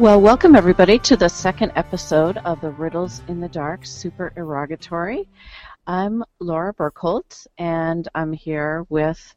Well, welcome everybody to the second episode of the Riddles in the Dark Supererogatory. I'm Laura Burkholtz, and I'm here with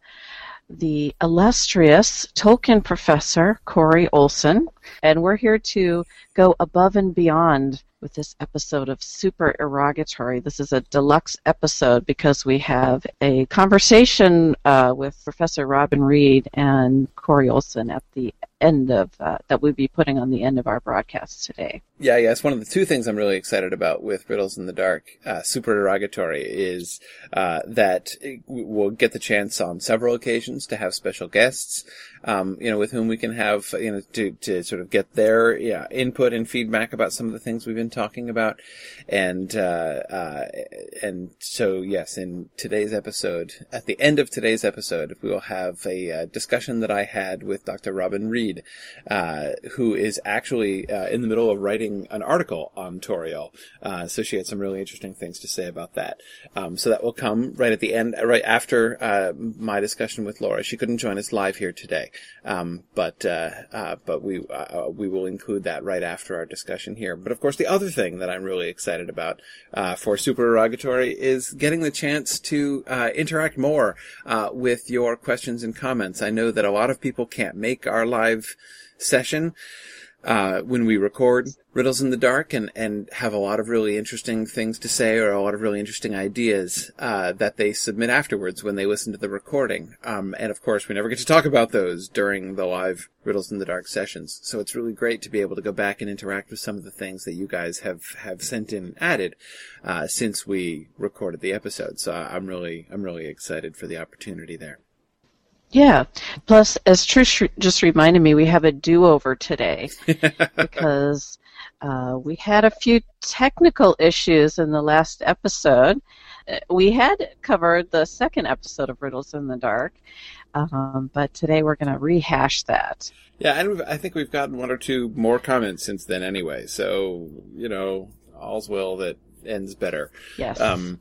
the illustrious Tolkien professor, Corey Olsen, and we're here to go above and beyond with this episode of Supererogatory. This is a deluxe episode because we have a conversation uh, with Professor Robin Reid and Corey Olsen at the end of uh, that we'll be putting on the end of our broadcast today. Yeah, yeah, it's one of the two things I'm really excited about with Riddles in the Dark, uh, Supererogatory, is uh, that we'll get the chance on several occasions to have special guests, um, you know, with whom we can have, you know, to, to sort of get their yeah, input and feedback about some of the things we've been talking about, and uh, uh, and so yes, in today's episode, at the end of today's episode, we will have a uh, discussion that I had with Dr. Robin Reid, uh, who is actually uh, in the middle of writing an article on Tauriel. uh, so she had some really interesting things to say about that. Um, so that will come right at the end, right after my discussion with Laura. She couldn't join us live here today, um, but but we we will include that right after our discussion here. But of course, the other thing that I'm really excited about uh, for Supererogatory is getting the chance to uh, interact more uh, with your questions and comments. I know that a lot of people can't make our live session uh, when we record Riddles in the Dark and, and have a lot of really interesting things to say or a lot of really interesting ideas uh, that they submit afterwards when they listen to the recording. Um, and of course, we never get to talk about those during the live Riddles in the Dark sessions. So it's really great to be able to go back and interact with some of the things that you guys have, have sent in added uh, since we recorded the episode. So I'm really I'm really excited for the opportunity there. Yeah. Plus, as Trish just reminded me, we have a do-over today because uh, we had a few technical issues in the last episode. Uh, we had covered the second episode of Riddles in the Dark, um, but today we're going to rehash that. Yeah, and I think we've gotten one or two more comments since then anyway. So, you know, all's well that ends better. Yes. Um,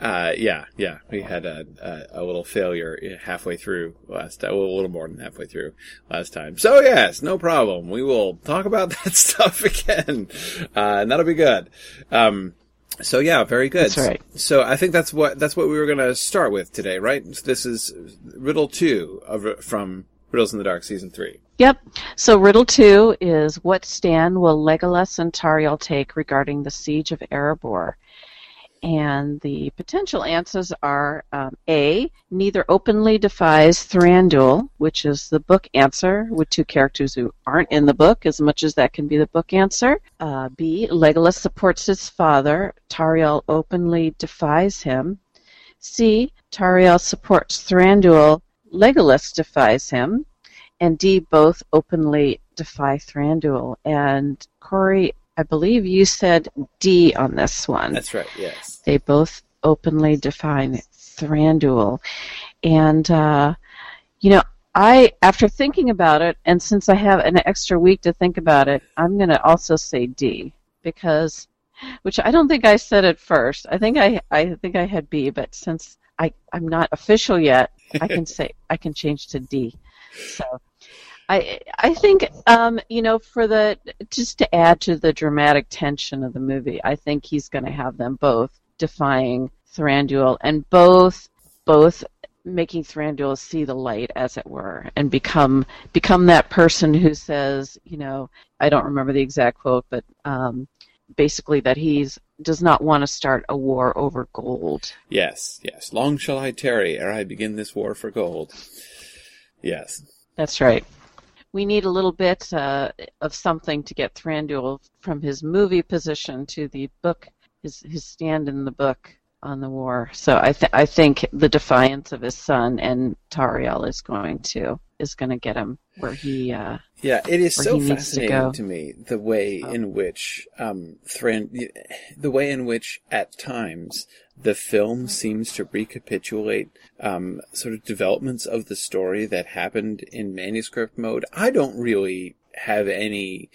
uh, yeah, yeah. We had a, a, a, little failure halfway through last time. Well, a little more than halfway through last time. So yes, no problem. We will talk about that stuff again, uh, and that'll be good. Um, so yeah, very good. That's right. So I think that's what that's what we were going to start with today, right? This is riddle two of from Riddles in the Dark season three. Yep. So riddle two is what stand will Legolas and Tauriel take regarding the siege of Erebor? And the potential answers are um, A, neither openly defies Thranduil, which is the book answer with two characters who aren't in the book, as much as that can be the book answer. Uh, B, Legolas supports his father, Tauriel openly defies him. C, Tauriel supports Thranduil, Legolas defies him and D both openly defy Thranduil. And Corey, I believe you said D on this one. That's right. Yes. They both openly defy Thranduil, and uh, you know. I, after thinking about it, and since I have an extra week to think about it, I'm going to also say D because, which I don't think I said at first. I think I, I think I had B, but since I, I'm not official yet, I can say I can change to D. So I I think um, you know for the just to add to the dramatic tension of the movie, I think he's going to have them both defying Thranduil and both both making Thranduil see the light, as it were, and become become that person who says, you know, I don't remember the exact quote, but um, basically that he's does not want to start a war over gold. Yes, yes. Long shall I tarry ere I begin this war for gold. Yes. That's right. We need a little bit uh, of something to get Thranduil from his movie position to the book, his his stand in the book on the war. So I th- I think the defiance of his son and Tauriel is going to is going to get him where he. Uh, yeah, it is so fascinating to, to, me the way oh. in which um, the way in which at times the film seems to recapitulate um, sort of developments of the story that happened in manuscript mode. I don't really have any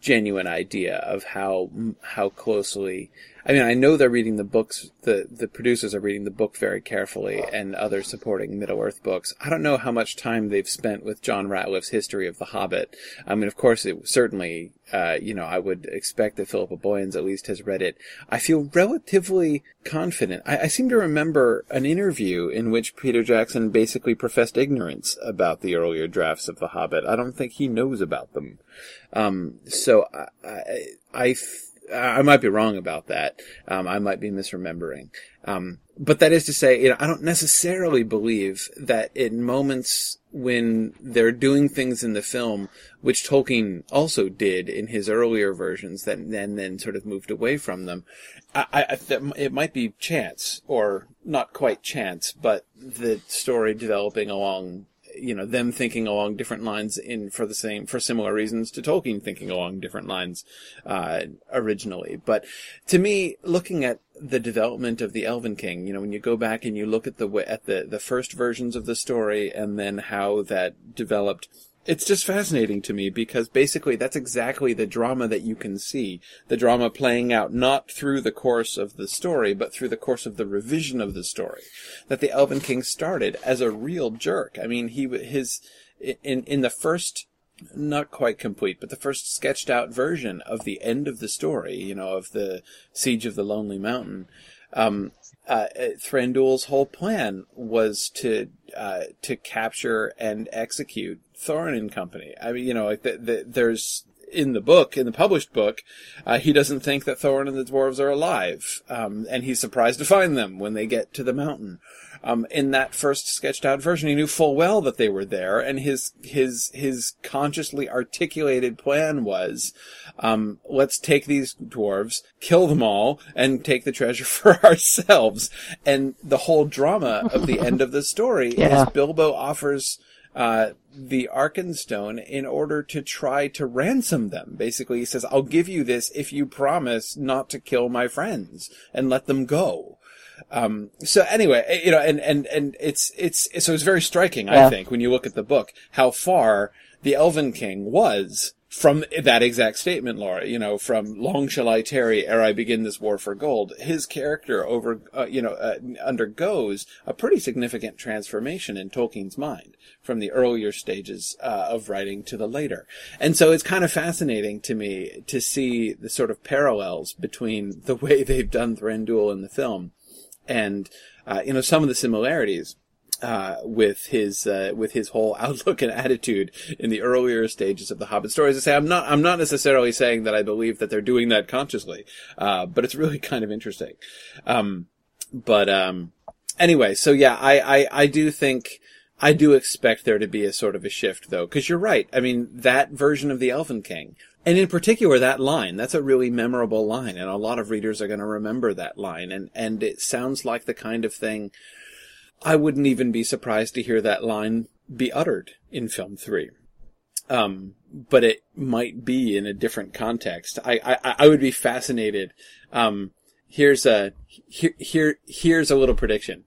genuine idea of how how closely I mean, I know they're reading the books. The the producers are reading the book very carefully, and other supporting Middle Earth books. I don't know how much time they've spent with John Rateliff's history of The Hobbit. I mean, of course, it certainly, uh, you know, I would expect that Philippa Boyens at least has read it. I feel relatively confident. I, I seem to remember an interview in which Peter Jackson basically professed ignorance about the earlier drafts of The Hobbit. I don't think he knows about them. Um, so I, I, I I might be wrong about that. Um, I might be misremembering. Um, but that is to say, you know, I don't necessarily believe that in moments when they're doing things in the film, which Tolkien also did in his earlier versions, that and then sort of moved away from them, I, I, it might be chance or not quite chance, but the story developing along you know them thinking along different lines in for the same for similar reasons to Tolkien thinking along different lines uh, originally. But to me, looking at the development of the Elven King, you know, when you go back and you look at the at the the first versions of the story and then how that developed it's just fascinating to me because basically that's exactly the drama that you can see. The drama playing out not through the course of the story, but through the course of the revision of the story. That the Elven King started as a real jerk. I mean, he, his, in, in the first, not quite complete, but the first sketched out version of the end of the story, you know, of the Siege of the Lonely Mountain, um, uh, Thranduil's whole plan was to uh, to capture and execute Thorin and company. I mean, you know, like the, the, there's in the book, in the published book, uh, he doesn't think that Thorin and the dwarves are alive, um, and he's surprised to find them when they get to the mountain. Um, in that first sketched out version, he knew full well that they were there, and his his his consciously articulated plan was, um, let's take these dwarves, kill them all, and take the treasure for ourselves. And the whole drama of the end of the story yeah. is Bilbo offers uh, the Arkenstone in order to try to ransom them. Basically, he says, I'll give you this if you promise not to kill my friends and let them go. Um, so anyway, eh, you know, and, and, and it's, it's, so it's very striking, yeah. I think, when you look at the book, how far the Elven King was from that exact statement, Laura, you know, from long shall I tarry ere I begin this war for gold, his character over, uh, you know, uh, undergoes a pretty significant transformation in Tolkien's mind from the earlier stages uh, of writing to the later. And so it's kind of fascinating to me to see the sort of parallels between the way they've done Thranduil in the film and, uh, you know, some of the similarities uh, with his uh, with his whole outlook and attitude in the earlier stages of the Hobbit stories. I say I'm not I'm not necessarily saying that I believe that they're doing that consciously, uh, but it's really kind of interesting. Um, but um, anyway, so yeah, I, I I do think. I do expect there to be a sort of a shift though, because you're right. I mean, that version of the Elven King, and in particular that line, that's a really memorable line, and a lot of readers are going to remember that line, and, and it sounds like the kind of thing I wouldn't even be surprised to hear that line be uttered in film three. Um, but it might be in a different context. I, I, I would be fascinated. Um, here's a, here, here, here's a little prediction.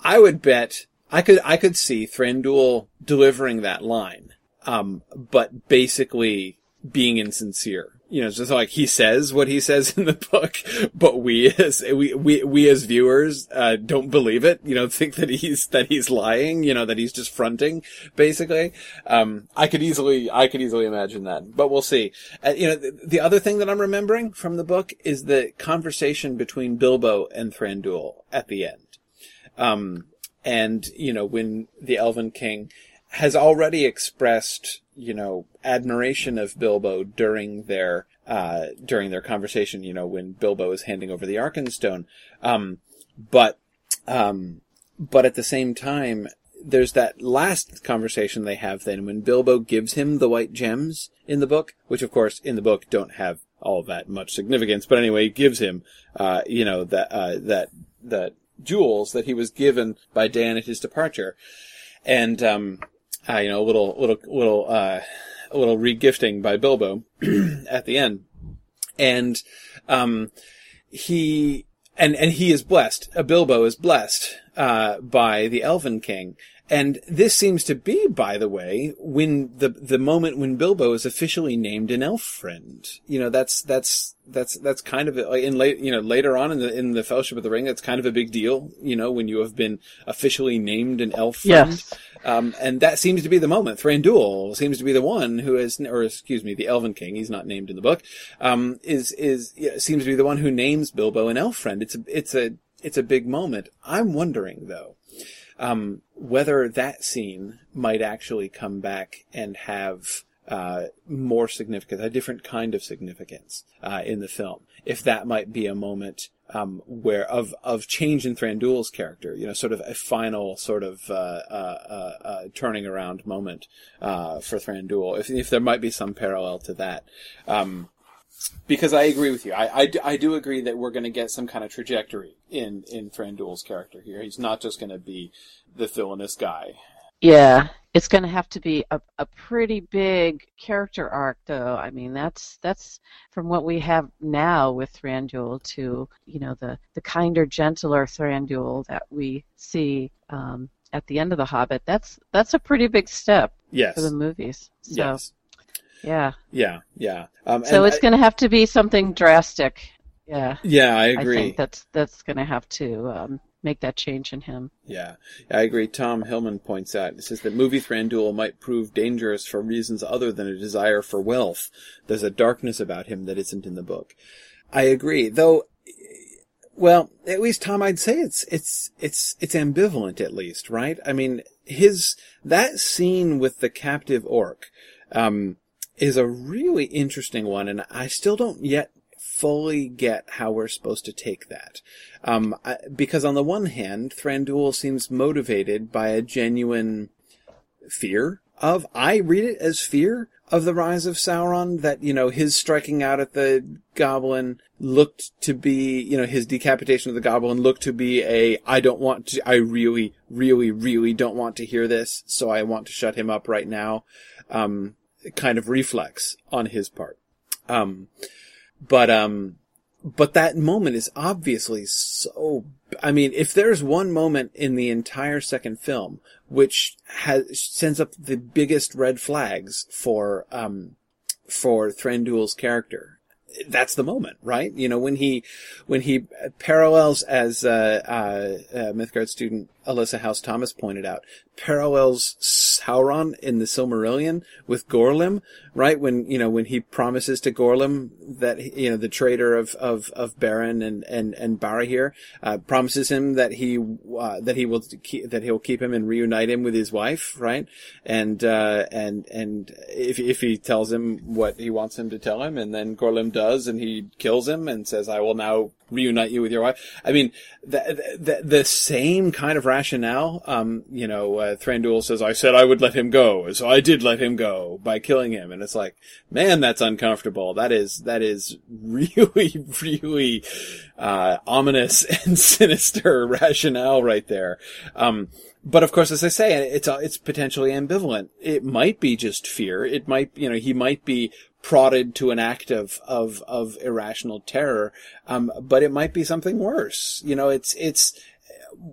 I would bet I could, I could see Thranduil delivering that line. Um, but basically being insincere you know, it's just like he says what he says in the book, but we as we we we as viewers uh, don't believe it. You know, think that he's that he's lying. You know, that he's just fronting. Basically, um, I could easily I could easily imagine that, but we'll see. Uh, you know, the, the, other thing that I'm remembering from the book is the conversation between Bilbo and Thranduil at the end. Um, and you know, when the Elven King has already expressed, you know, admiration of Bilbo during their uh, during their conversation. You know, when Bilbo is handing over the Arkenstone, um, but um, but at the same time, there's that last conversation they have then when Bilbo gives him the white gems in the book, which of course in the book don't have all that much significance, but anyway, he gives him, uh, you know, that, uh, that, that jewels that he was given by Dain at his departure. And, um, uh, you know, a little, little, little, uh, a little regifting by Bilbo at the end. And, um, he, and, and he is blessed. Uh, Bilbo is blessed, uh, by the Elven King. And this seems to be, by the way, when the the moment when Bilbo is officially named an elf friend. You know, that's that's that's that's kind of in late you know later on in the in the Fellowship of the Ring, that's kind of a big deal. You know, when you have been officially named an elf friend. Yes. Um, and that seems to be the moment. Thranduil seems to be the one who is, or excuse me, the Elven King. He's not named in the book. Um, is is yeah, seems to be the one who names Bilbo an elf friend. It's a it's a it's a big moment. I'm wondering though um, whether that scene might actually come back and have uh, more significance, a different kind of significance uh, in the film. If that might be a moment um, where of of change in Thranduil's character, you know, sort of a final sort of uh, uh, uh, uh turning around moment for Thranduil. If if there might be some parallel to that. Um, because I agree with you. I, I, I do agree that we're going to get some kind of trajectory in, in Thranduil's character here. He's not just going to be the villainous guy. Yeah, it's going to have to be a, a pretty big character arc, though. I mean, that's that's from what we have now with Thranduil to you know the the kinder, gentler Thranduil that we see um, at the end of the Hobbit. That's that's a pretty big step yes. for the movies. So. Yes. Yeah. Yeah, yeah. Um, so it's going to have to be something drastic. Yeah. Yeah, I agree. I think that's that's going to have to um, make that change in him. Yeah, I agree. Tom Hillman points out, it says that movie Thranduil might prove dangerous for reasons other than a desire for wealth. There's a darkness about him that isn't in the book. I agree, though. Well, at least Tom, I'd say it's it's it's it's ambivalent at least, right? I mean, his that scene with the captive orc. Um, is a really interesting one, and I still don't yet fully get how we're supposed to take that. Um, I, because on the one hand, Thranduil seems motivated by a genuine fear of, I read it as fear of the rise of Sauron, that, you know, his striking out at the goblin looked to be, you know, his decapitation of the goblin looked to be a, I don't want to, I really, really, really don't want to hear this, so I want to shut him up right now. Um, kind of reflex on his part. Um, but, um, but that moment is obviously so, I mean, if there's one moment in the entire second film which has, sends up the biggest red flags for, um, for Thranduil's character, that's the moment, right? You know, when he, when he parallels as, uh Mythgard student Alyssa House Thomas pointed out, parallels Sauron in the Silmarillion with Gorlim, right? When, you know, when he promises to Gorlim that, you know, the traitor of, of, of Beren and, and, and Barahir, uh, promises him that he, uh, that he will keep, that he'll keep him and reunite him with his wife, right? And, uh, and, and if, if he tells him what he wants him to tell him and then Gorlim does and he kills him and says, I will now reunite you with your wife. I mean, the, the, the same kind of rationale, um, you know, uh, Thranduil says, I said I would let him go, so I did let him go by killing him. And it's like, man, that's uncomfortable. That is, that is really, really, uh, ominous and sinister rationale right there. Um, but of course, as I say, it's it's potentially ambivalent. It might be just fear. It might, you know, he might be prodded to an act of of of irrational terror. Um, but it might be something worse. You know, it's it's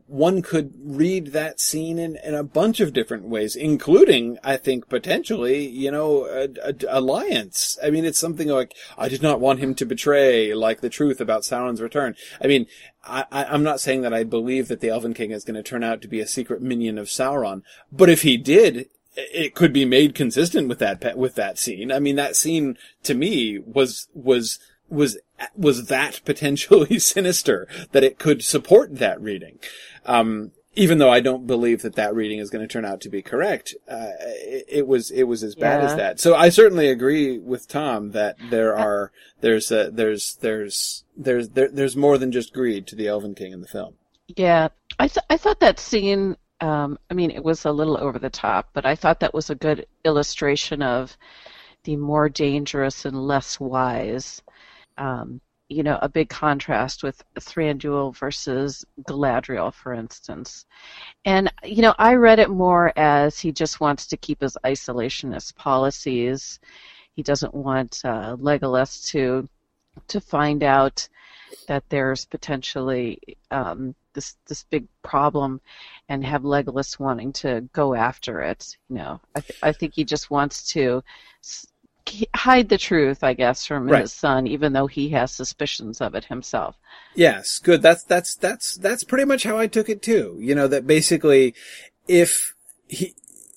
one could read that scene in, in a bunch of different ways, including, I think, potentially, you know, a, a, alliance. I mean, it's something like, I did not want him to betray, like, the truth about Sauron's return. I mean, I, am not saying that I believe that the Elven King is going to turn out to be a secret minion of Sauron, but if he did, it could be made consistent with that with that scene. I mean, that scene to me was was was was that potentially sinister that it could support that reading. Um, even though I don't believe that that reading is going to turn out to be correct, uh, it, it, was it was as bad yeah. as that. So I certainly agree with Tom that there are there's a, there's there's there's there, there's more than just greed to the Elven King in the film. Yeah, I th- I thought that scene um, I mean, it was a little over the top, but I thought that was a good illustration of the more dangerous and less wise. Um, you know, a big contrast with Thranduil versus Galadriel, for instance. And, you know, I read it more as he just wants to keep his isolationist policies. He doesn't want uh, Legolas to to find out that there's potentially um, this this big problem and have Legolas wanting to go after it. You know, I th- I think he just wants to hide the truth, I guess, from right. his son, even though he has suspicions of it himself. Yes, good. That's that's that's that's pretty much how I took it too. You know that basically, if he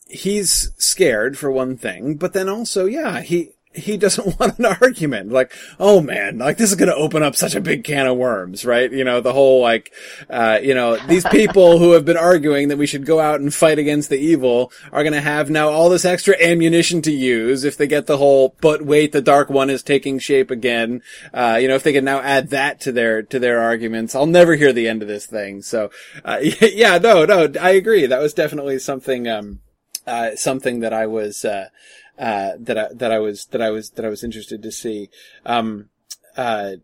he's scared for one thing, but then also, yeah, he he doesn't want an argument. Like, oh man, like this is going to open up such a big can of worms, right? You know, the whole like, uh, you know, these people who have been arguing that we should go out and fight against the evil are going to have now all this extra ammunition to use if they get the whole, but wait, the dark one is taking shape again. Uh, you know, if they can now add that to their, to their arguments, I'll never hear the end of this thing. So, uh, yeah, no, no, I agree. That was definitely something, um, uh, something that I was, uh, uh, that I, that I was that I was that I was interested to see. Um, uh,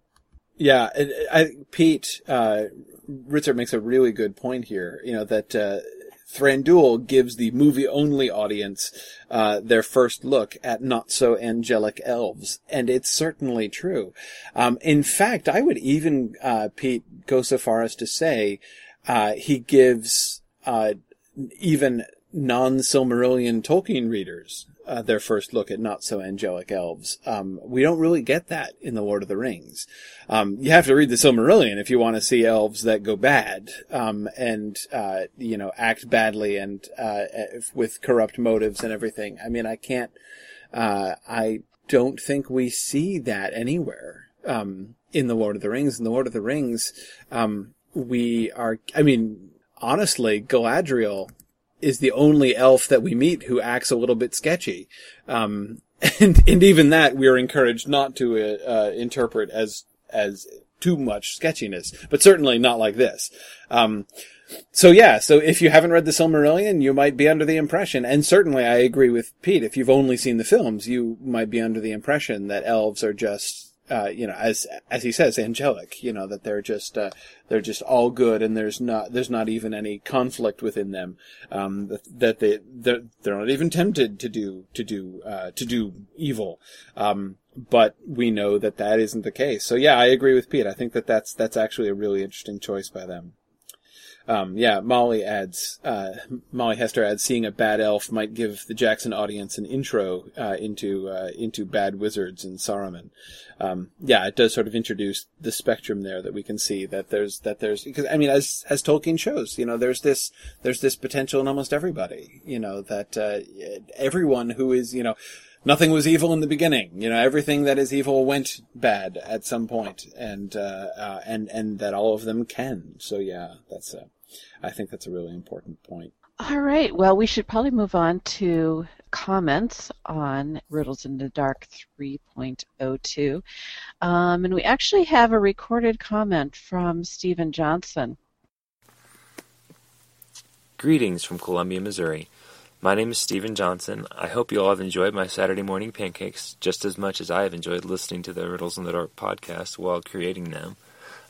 yeah, I, I, Pete uh, Ritzer makes a really good point here. You know that uh, Thranduil gives the movie-only audience uh, their first look at not so angelic elves, and it's certainly true. Um, in fact, I would even uh, Pete go so far as to say uh, he gives uh, even non-Silmarillion Tolkien readers uh, their first look at not so angelic elves. Um, we don't really get that in the Lord of the Rings. Um, you have to read the Silmarillion if you want to see elves that go bad um, and uh, you know act badly and uh, with corrupt motives and everything. I mean, I can't. Uh, I don't think we see that anywhere um, in the Lord of the Rings. In the Lord of the Rings, um, we are. I mean, honestly, Galadriel is the only elf that we meet who acts a little bit sketchy. Um, and, and even that we are encouraged not to, uh, uh, interpret as, as too much sketchiness, but certainly not like this. Um, so yeah, so if you haven't read the Silmarillion, you might be under the impression, and certainly I agree with Pete, if you've only seen the films, you might be under the impression that elves are just uh, you know, as as he says, angelic. You know that they're just uh, they're just all good, and there's not there's not even any conflict within them. Um, that, that they they're, they're not even tempted to do to do uh, to do evil. Um, but we know that that isn't the case. So yeah, I agree with Pete. I think that that's that's actually a really interesting choice by them. Um, yeah, Molly adds, uh, Molly Hester adds, seeing a bad elf might give the Jackson audience an intro uh, into uh, into bad wizards and Saruman. Um, yeah, it does sort of introduce the spectrum there that we can see that there's that there's because I mean, as as Tolkien shows, you know, there's this there's this potential in almost everybody. You know that uh, everyone who is you know nothing was evil in the beginning. You know, everything that is evil went bad at some point, and uh, uh, and and that all of them can. So yeah, that's a, I think that's a really important point. All right. Well, we should probably move on to comments on Riddles in the Dark 3.02. Um, and we actually have a recorded comment from Stephen Johnson. Greetings from Columbia, Missouri. My name is Stephen Johnson. I hope you all have enjoyed my Saturday morning pancakes just as much as I have enjoyed listening to the Riddles in the Dark podcast while creating them.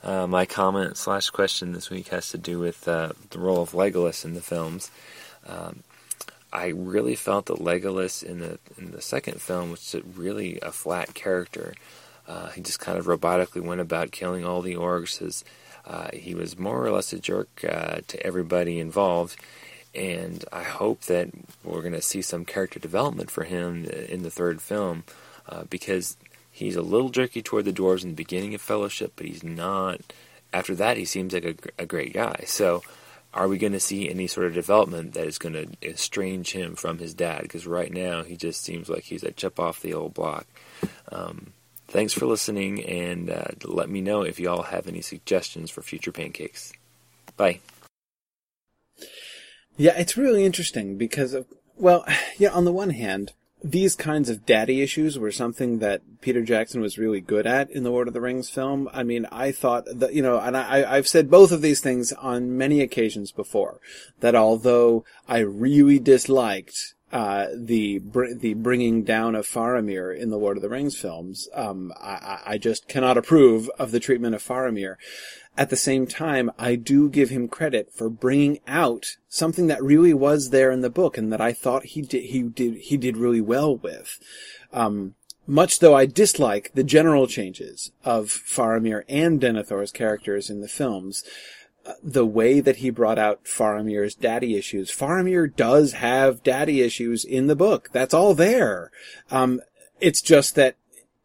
Uh, my comment slash question this week has to do with uh, the role of Legolas in the films. Um, I really felt that Legolas in the in the second film was really a flat character. Uh, he just kind of robotically went about killing all the orcs. As, uh, he was more or less a jerk uh, to everybody involved and I hope that we're going to see some character development for him in the third film, uh, because he's a little jerky toward the dwarves in the beginning of Fellowship, but he's not. After that, he seems like a, a great guy. So, are we going to see any sort of development that is going to estrange him from his dad? Because right now, he just seems like he's a chip off the old block. Um, thanks for listening, and uh, let me know if you all have any suggestions for future pancakes. Bye. Yeah, it's really interesting because of, well, yeah, on the one hand, these kinds of daddy issues were something that Peter Jackson was really good at in the Lord of the Rings film. I mean, I thought that, you know, and I, I've said both of these things on many occasions before, that although I really disliked uh, the the bringing down of Faramir in the Lord of the Rings films. Um, I, I, just cannot approve of the treatment of Faramir. At the same time, I do give him credit for bringing out something that really was there in the book and that I thought he did, he did, he did really well with. Um, much though I dislike the general changes of Faramir and Denethor's characters in the films, the way that he brought out Faramir's daddy issues. Faramir does have daddy issues in the book. That's all there. Um, it's just that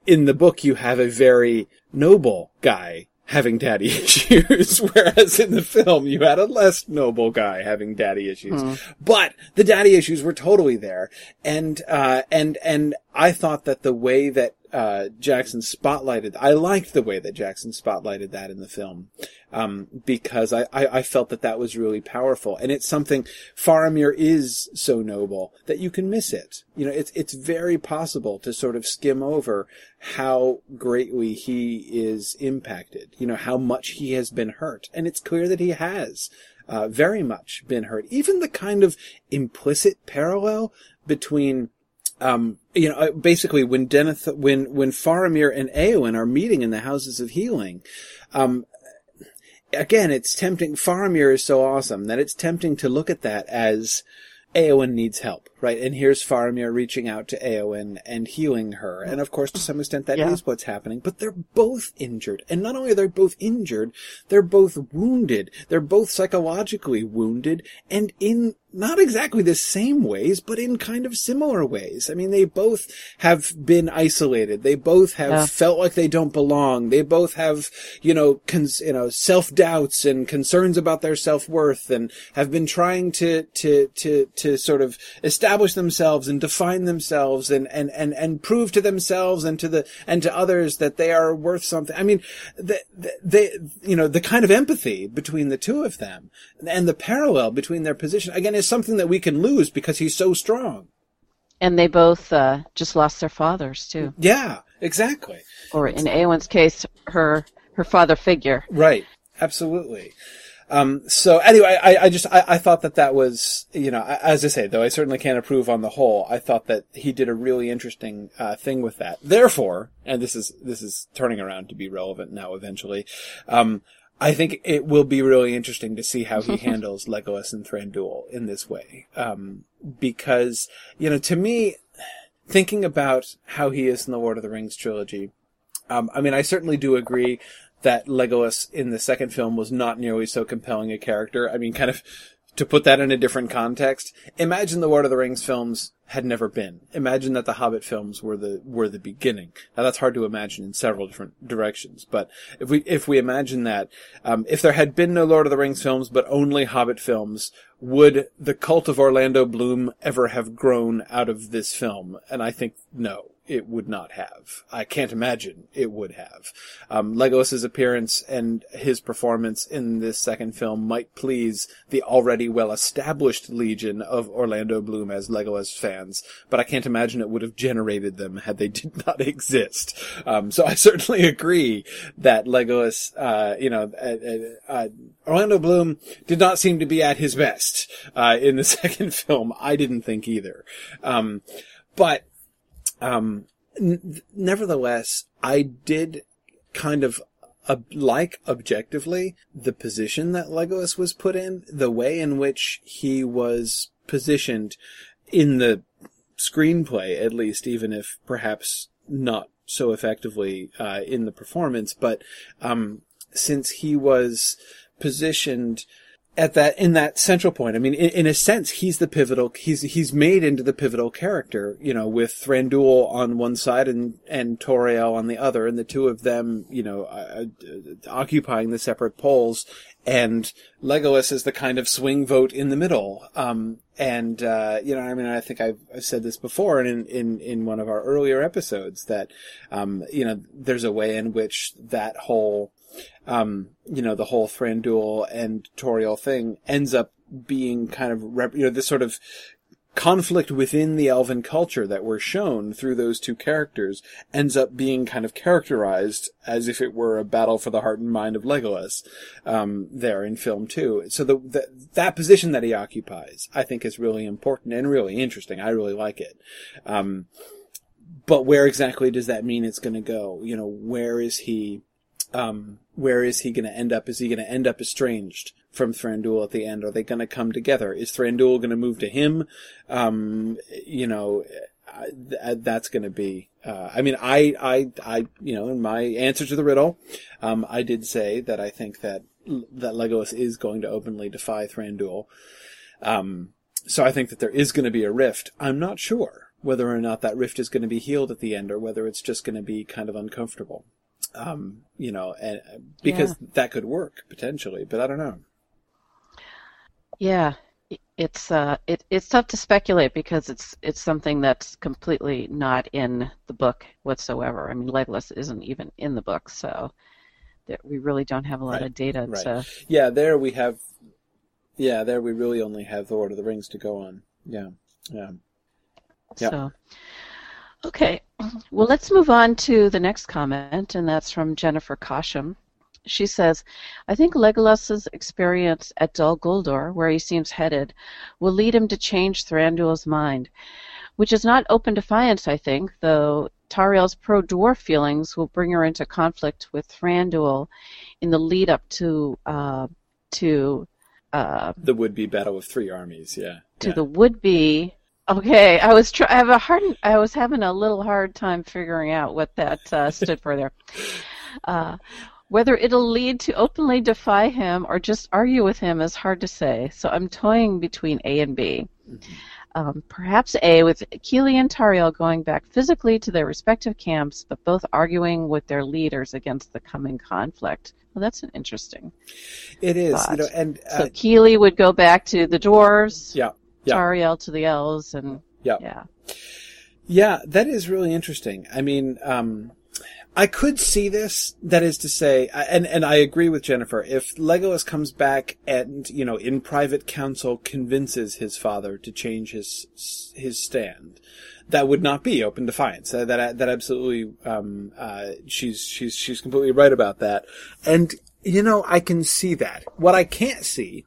in the book you have a very noble guy having daddy issues, whereas in the film you had a less noble guy having daddy issues. But the daddy issues were totally there, and uh, and and I thought that the way that uh, Jackson spotlighted, I liked the way that Jackson spotlighted that in the film, um, because I, I, I felt that that was really powerful, and it's something Faramir is so noble that you can miss it. You know, it's it's very possible to sort of skim over how greatly he is impacted. You know, how much he has been hurt, and it's clear that he has. Uh, very much been hurt. Even the kind of implicit parallel between um, you know, uh, basically when Deneth, when, when Faramir and Eowyn are meeting in the houses of healing, um, again, it's tempting. Faramir is so awesome that it's tempting to look at that as Eowyn needs help, right? And here's Faramir reaching out to Eowyn and healing her. And of course, to some extent, that is Yeah. what's happening. But they're both injured. And not only are they both injured, they're both wounded. They're both psychologically wounded and in not exactly the same ways, but in kind of similar ways. I mean, they both have been isolated. They both have Yeah. felt like they don't belong. They both have, you know, cons- you know, self-doubts and concerns about their self-worth and have been trying to, to, to, to sort of establish themselves and define themselves and, and, and, and prove to themselves and to the, and to others that they are worth something. I mean, the, the, they, you know, the kind of empathy between the two of them and the parallel between their position, again, is something that we can lose because he's so strong. And they both uh, just lost their fathers too, Yeah, exactly. or in Eowyn's case, her her father figure. Right. Absolutely. Um, so anyway, I, I just, I, I thought that that was, you know, as I say, though I certainly can't approve on the whole, I thought that he did a really interesting, uh, thing with that. Therefore, and this is, this is turning around to be relevant now eventually, um, I think it will be really interesting to see how he handles Legolas and Thranduil in this way. Um, because, you know, to me, thinking about how he is in the Lord of the Rings trilogy, um, I mean, I certainly do agree that Legolas in the second film was not nearly so compelling a character. I mean, kind of to put that in a different context, imagine the Lord of the Rings films had never been. Imagine that the Hobbit films were the were the beginning. Now that's hard to imagine in several different directions, but if we if we imagine that, um, if there had been no Lord of the Rings films but only Hobbit films, would the cult of Orlando Bloom ever have grown out of this film? And I think no it would not have. I can't imagine it would have. Um, Legolas's appearance and his performance in this second film might please the already well-established legion of Orlando Bloom as Legolas fans, but I can't imagine it would have generated them had they did not exist. Um, so I certainly agree that Legolas, uh, you know, uh, uh, Orlando Bloom did not seem to be at his best uh, in the second film. I didn't think either. Um, but um, n- nevertheless, I did kind of uh, like objectively the position that Legolas was put in, the way in which he was positioned in the screenplay, at least, even if perhaps not so effectively uh, in the performance. But um, since he was positioned at that in that central point. I mean, in, in a sense, he's the pivotal. He's he's made into the pivotal character. You know, with Thranduil on one side and and Tauriel on the other, and the two of them, you know, uh, uh, occupying the separate poles. And Legolas is the kind of swing vote in the middle. Um, and uh, you know, I mean, I think I've, I've said this before, in in in one of our earlier episodes that, um, you know, there's a way in which that whole um, you know, the whole Thranduil and Tauriel thing ends up being kind of, rep- you know, this sort of conflict within the elven culture that we're shown through those two characters ends up being kind of characterized as if it were a battle for the heart and mind of Legolas, um, there in film two. So the, the, that position that he occupies, I think is really important and really interesting. I really like it. Um, but where exactly does that mean it's going to go? You know, where is he, um, where is he going to end up? Is he going to end up estranged from Thranduil at the end? Are they going to come together? Is Thranduil going to move to him? Um, you know, th- that's going to be. Uh, I mean, I, I, I, you know, in my answer to the riddle, um, I did say that I think that that Legolas is going to openly defy Thranduil. Um, so I think that there is going to be a rift. I'm not sure whether or not that rift is going to be healed at the end, or whether it's just going to be kind of uncomfortable. Um, you know, and because Yeah. that could work potentially, but I don't know. Yeah, it's uh, it, it's tough to speculate because it's it's something that's completely not in the book whatsoever. I mean, Legolas isn't even in the book, so that we really don't have a lot Right, of data right. to. Yeah, there we have. Yeah, there we really only have the Lord of the Rings to go on. Yeah, yeah. Yeah. So, okay, well, let's move on to the next comment, and that's from Jennifer Cosham. She says, I think Legolas's experience at Dol Guldur, where he seems headed, will lead him to change Thranduil's mind, which is not open defiance, I think, though Tauriel's pro-dwarf feelings will bring her into conflict with Thranduil in the lead up to uh, to uh, The would-be battle of three armies. Yeah. to yeah. the would be okay i was try- i have a hard i was having a little hard time figuring out what that uh, stood for there. Uh, whether it'll lead to openly defy him or just argue with him is hard to say. So i'm toying between a and b. Um, perhaps A, with Kili and Tauriel going back physically to their respective camps, but both arguing with their leaders against the coming conflict. Well, that's an interesting. It is, you know, and uh, So Kili would go back to the dwarves, yeah, yeah. Tauriel to the elves, and Yeah. yeah. Yeah, that is really interesting. I mean, um, I could see this. That is to say, and and I agree with Jennifer. If Legolas comes back and you know in private council convinces his father to change his his stand, that would not be open defiance. Uh, that that absolutely, um, uh, she's she's she's completely right about that. And you know, I can see that. What I can't see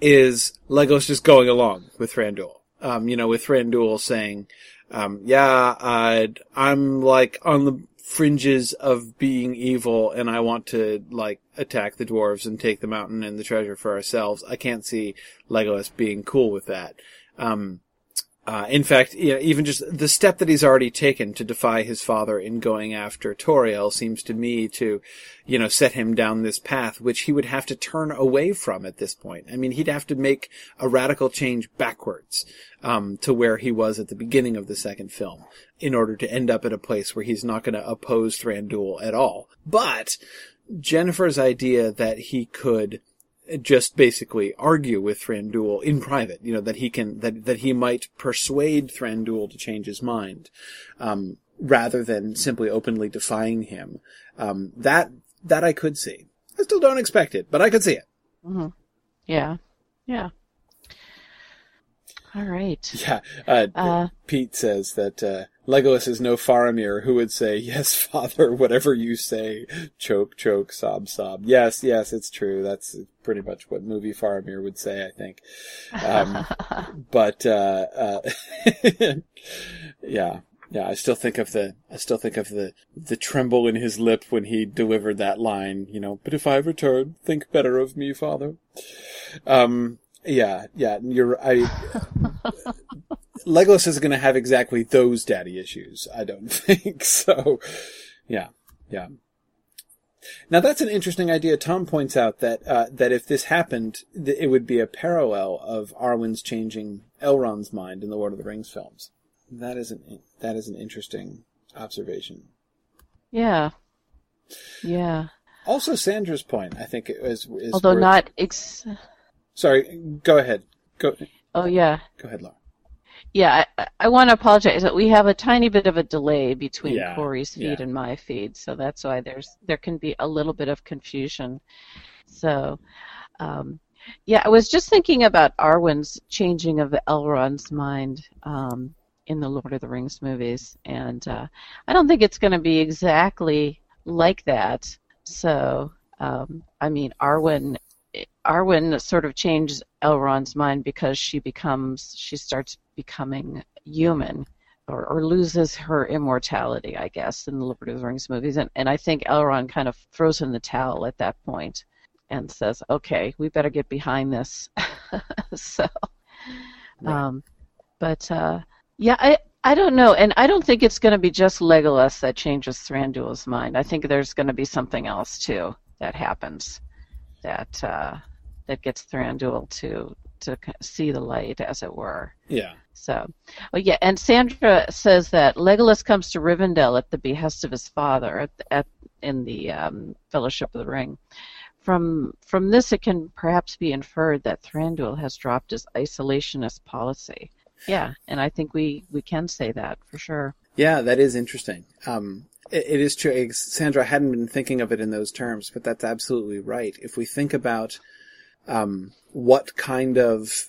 is Legolas just going along with Thranduil. Um, you know, with Thranduil saying, um, yeah, uh, I'm like on the fringes of being evil and I want to like attack the dwarves and take the mountain and the treasure for ourselves. I can't see Legolas being cool with that. Um, uh, in fact, you know, even just the step that he's already taken to defy his father in going after Tauriel seems to me to, you know, set him down this path, which he would have to turn away from at this point. I mean, he'd have to make a radical change backwards, um, to where he was at the beginning of the second film in order to end up at a place where he's not going to oppose Thranduil at all. But Jennifer's idea that he could just basically argue with Thranduil in private, you know, that he can, that, that he might persuade Thranduil to change his mind, um, rather than simply openly defying him. Um, that, that I could see. I still don't expect it, but I could see it. hmm Yeah. Yeah. All right. Yeah. Uh, Uh, Pete says that, uh, Legolas is no Faramir who would say, yes, father, whatever you say, choke, choke, sob, sob. Yes, yes, it's true. That's pretty much what movie Faramir would say, I think. Um, but, uh, uh, yeah. Yeah, I still think of the, I still think of the, the tremble in his lip when he delivered that line, you know, but if I return, think better of me, father. Um, yeah, yeah, you're, I, Legolas isn't going to have exactly those daddy issues, I don't think. So, yeah, yeah. Now that's an interesting idea. Tom points out that uh, that if this happened, th- it would be a parallel of Arwen's changing Elrond's mind in the Lord of the Rings films. That is an that is an interesting observation. yeah. Yeah. Also, Sandra's point, I think, is, is Although worth- not ex- Sorry, go ahead. Go Oh yeah. go ahead, Laura. Yeah, I, I want to apologize that we have a tiny bit of a delay between Yeah, Corey's feed yeah. and my feed, so that's why there's there can be a little bit of confusion. So, um, yeah, I was just thinking about Arwen's changing of Elrond's mind um, in the Lord of the Rings movies, and uh, I don't think it's going to be exactly like that. So, um, I mean, Arwen Arwen sort of changed Elrond's mind because she becomes she starts becoming human or, or loses her immortality, I guess, in the Lord of the Rings movies. And, and I think Elrond kind of throws in the towel at that point and says, okay, we better get behind this. so, Right. um, but uh, yeah, I, I don't know. And I don't think it's going to be just Legolas that changes Thranduil's mind. I think there's going to be something else, too, that happens. that uh, that gets Thranduil to to see the light, as it were. Yeah. So, oh yeah, and Sandra says that Legolas comes to Rivendell at the behest of his father at, at in the um, Fellowship of the Ring. From from this, it can perhaps be inferred that Thranduil has dropped his isolationist policy. Yeah, and I think we we can say that for sure. Yeah, that is interesting. Um, it, it is true, Sandra. I hadn't been thinking of it in those terms, but that's absolutely right. If we think about um, what kind of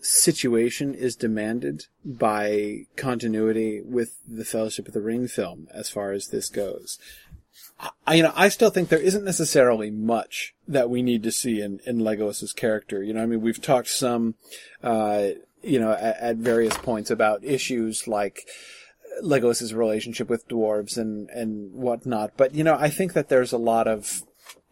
situation is demanded by continuity with the Fellowship of the Ring film as far as this goes. I, you know, I still think there isn't necessarily much that we need to see in, in Legolas's character. You know, I mean, we've talked some, uh, you know, at, at various points about issues like, Legolas's relationship with dwarves and and whatnot. But you know, I think that there's a lot of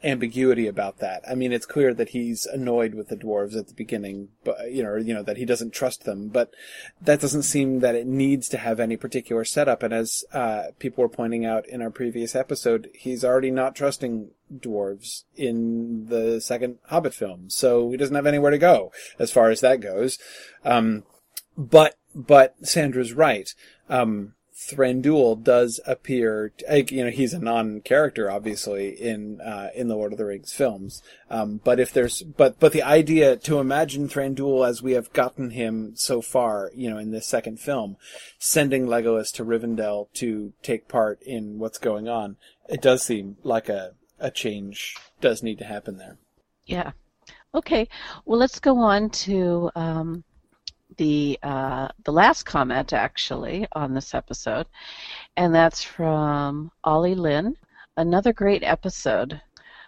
ambiguity about that. I mean, it's clear that he's annoyed with the dwarves at the beginning, but you know, you know that he doesn't trust them. But that doesn't seem that it needs to have any particular setup. And as uh, people were pointing out in our previous episode, he's already not trusting dwarves in the second Hobbit film, so he doesn't have anywhere to go as far as that goes. Um, but but Sandra's right. Um, Thranduil does appear, you know, he's a non-character, obviously, in, uh, in the Lord of the Rings films. Um, but if there's, but, but the idea to imagine Thranduil as we have gotten him so far, you know, in this second film, sending Legolas to Rivendell to take part in what's going on, it does seem like a, a change does need to happen there. Yeah. Okay. Well, let's go on to, um, the uh, the last comment actually on this episode, and that's from Ollie Lynn. Another great episode.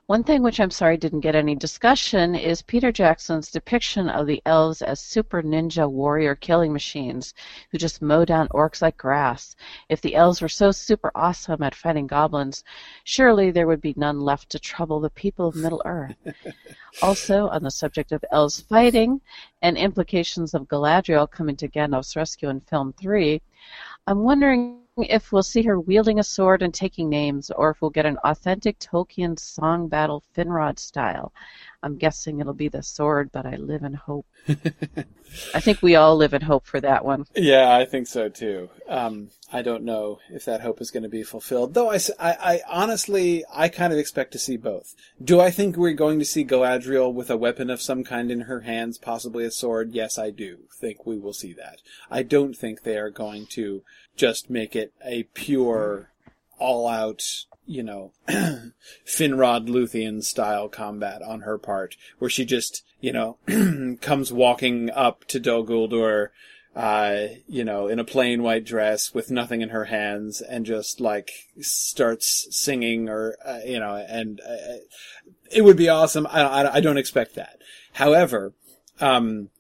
One thing which I'm sorry didn't get any discussion is Peter Jackson's depiction of the elves as super ninja warrior killing machines who just mow down orcs like grass. If the elves were so super awesome at fighting goblins, surely there would be none left to trouble the people of Middle Earth. also, on the subject of elves fighting and implications of Galadriel coming to Gandalf's rescue in film 3, I'm wondering if we'll see her wielding a sword and taking names, or if we'll get an authentic Tolkien song battle Finrod style. I'm guessing it'll be the sword, but I live in hope. I think we all live in hope for that one. Yeah, I think so too. Um, I don't know if that hope is going to be fulfilled, though. I, I, I, honestly, I kind of expect to see both. Do I think we're going to see Galadriel with a weapon of some kind in her hands, possibly a sword? Yes, I do think we will see that. I don't think they are going to just make it a pure, all-out you know, Finrod Luthien style combat on her part, where she just, you know, comes walking up to Dol Guldur, uh, you know, in a plain white dress with nothing in her hands and just like starts singing or, uh, you know, and uh, it would be awesome. I, I, I don't expect that. However, um,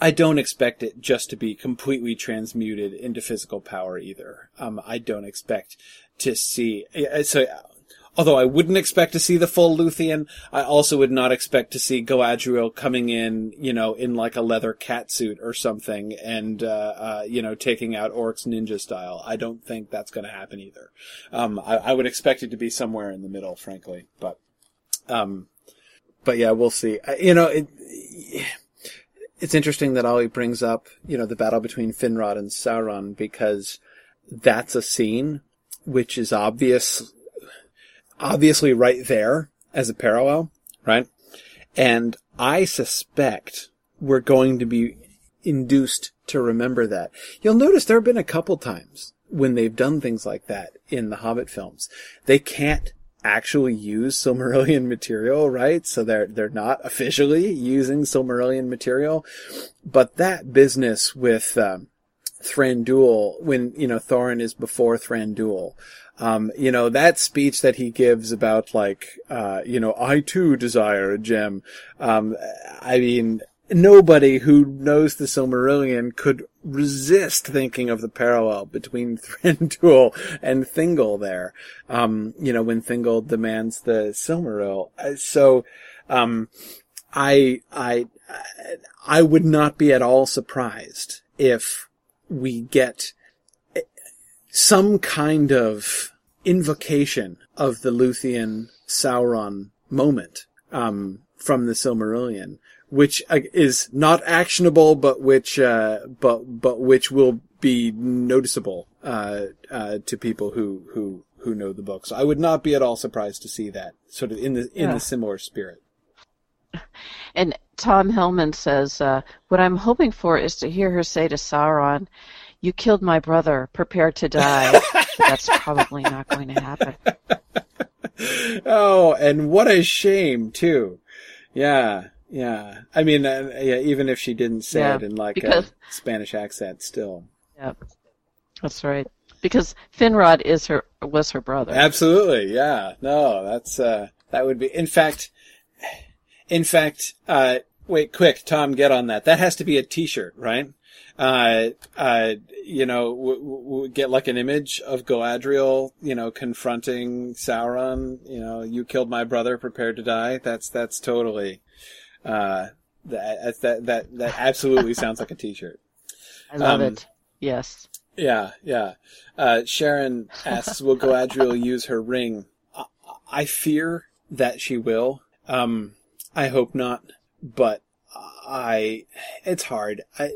I don't expect it just to be completely transmuted into physical power either. Um, I don't expect to see. So, although I wouldn't expect to see the full Luthien, I also would not expect to see Galadriel coming in, you know, in like a leather catsuit or something, and uh, uh, you know, taking out orcs ninja style. I don't think that's going to happen either. Um, I, I, would expect it to be somewhere in the middle, frankly. But, um, but yeah, we'll see. You know, it. It's interesting that Ollie brings up, you know, the battle between Finrod and Sauron because that's a scene which is obvious, obviously right there as a parallel, right? And I suspect we're going to be induced to remember that. You'll notice there have been a couple times when they've done things like that in the Hobbit films. They can't actually use Silmarillion material, right? So they're, they're not officially using Silmarillion material. But that business with, um, Thranduil when, you know, Thorin is before Thranduil. Um, you know, that speech that he gives about like, uh, you know, I too desire a gem. Um, I mean, nobody who knows the Silmarillion could resist thinking of the parallel between Thranduil and Thingol there. Um, you know, when Thingol demands the Silmaril. Uh, so, um, I, I, I would not be at all surprised if we get some kind of invocation of the Luthien Sauron moment. Um, from the Silmarillion, which uh, is not actionable, but which, uh, but, but which will be noticeable, uh, uh, to people who, who, who know the books. I would not be at all surprised to see that sort of in the, in Yeah. the similar spirit. And Tom Hellman says, uh, "What I'm hoping for is to hear her say to Sauron, "You killed my brother. Prepare to die." That's probably not going to happen. oh, and what a shame too. Yeah, yeah. I mean, uh, yeah, even if she didn't say Yeah, it in like because- a Spanish accent, still. Yeah, that's right. Because Finrod is her was her brother. Absolutely, yeah. No, that's uh that would be in fact in fact, uh wait, quick, Tom, get on that. That has to be a t-shirt, right? Uh uh you know, w- w- get like an image of Galadriel, you know, confronting Sauron, you know, you killed my brother, prepare to die. That's that's totally uh that that that that absolutely sounds like a t-shirt. I love um, it. Yes. Yeah, yeah. Uh, Sharon asks, will Galadriel use her ring? I, I fear that she will. Um, I hope not, but I, it's hard. I,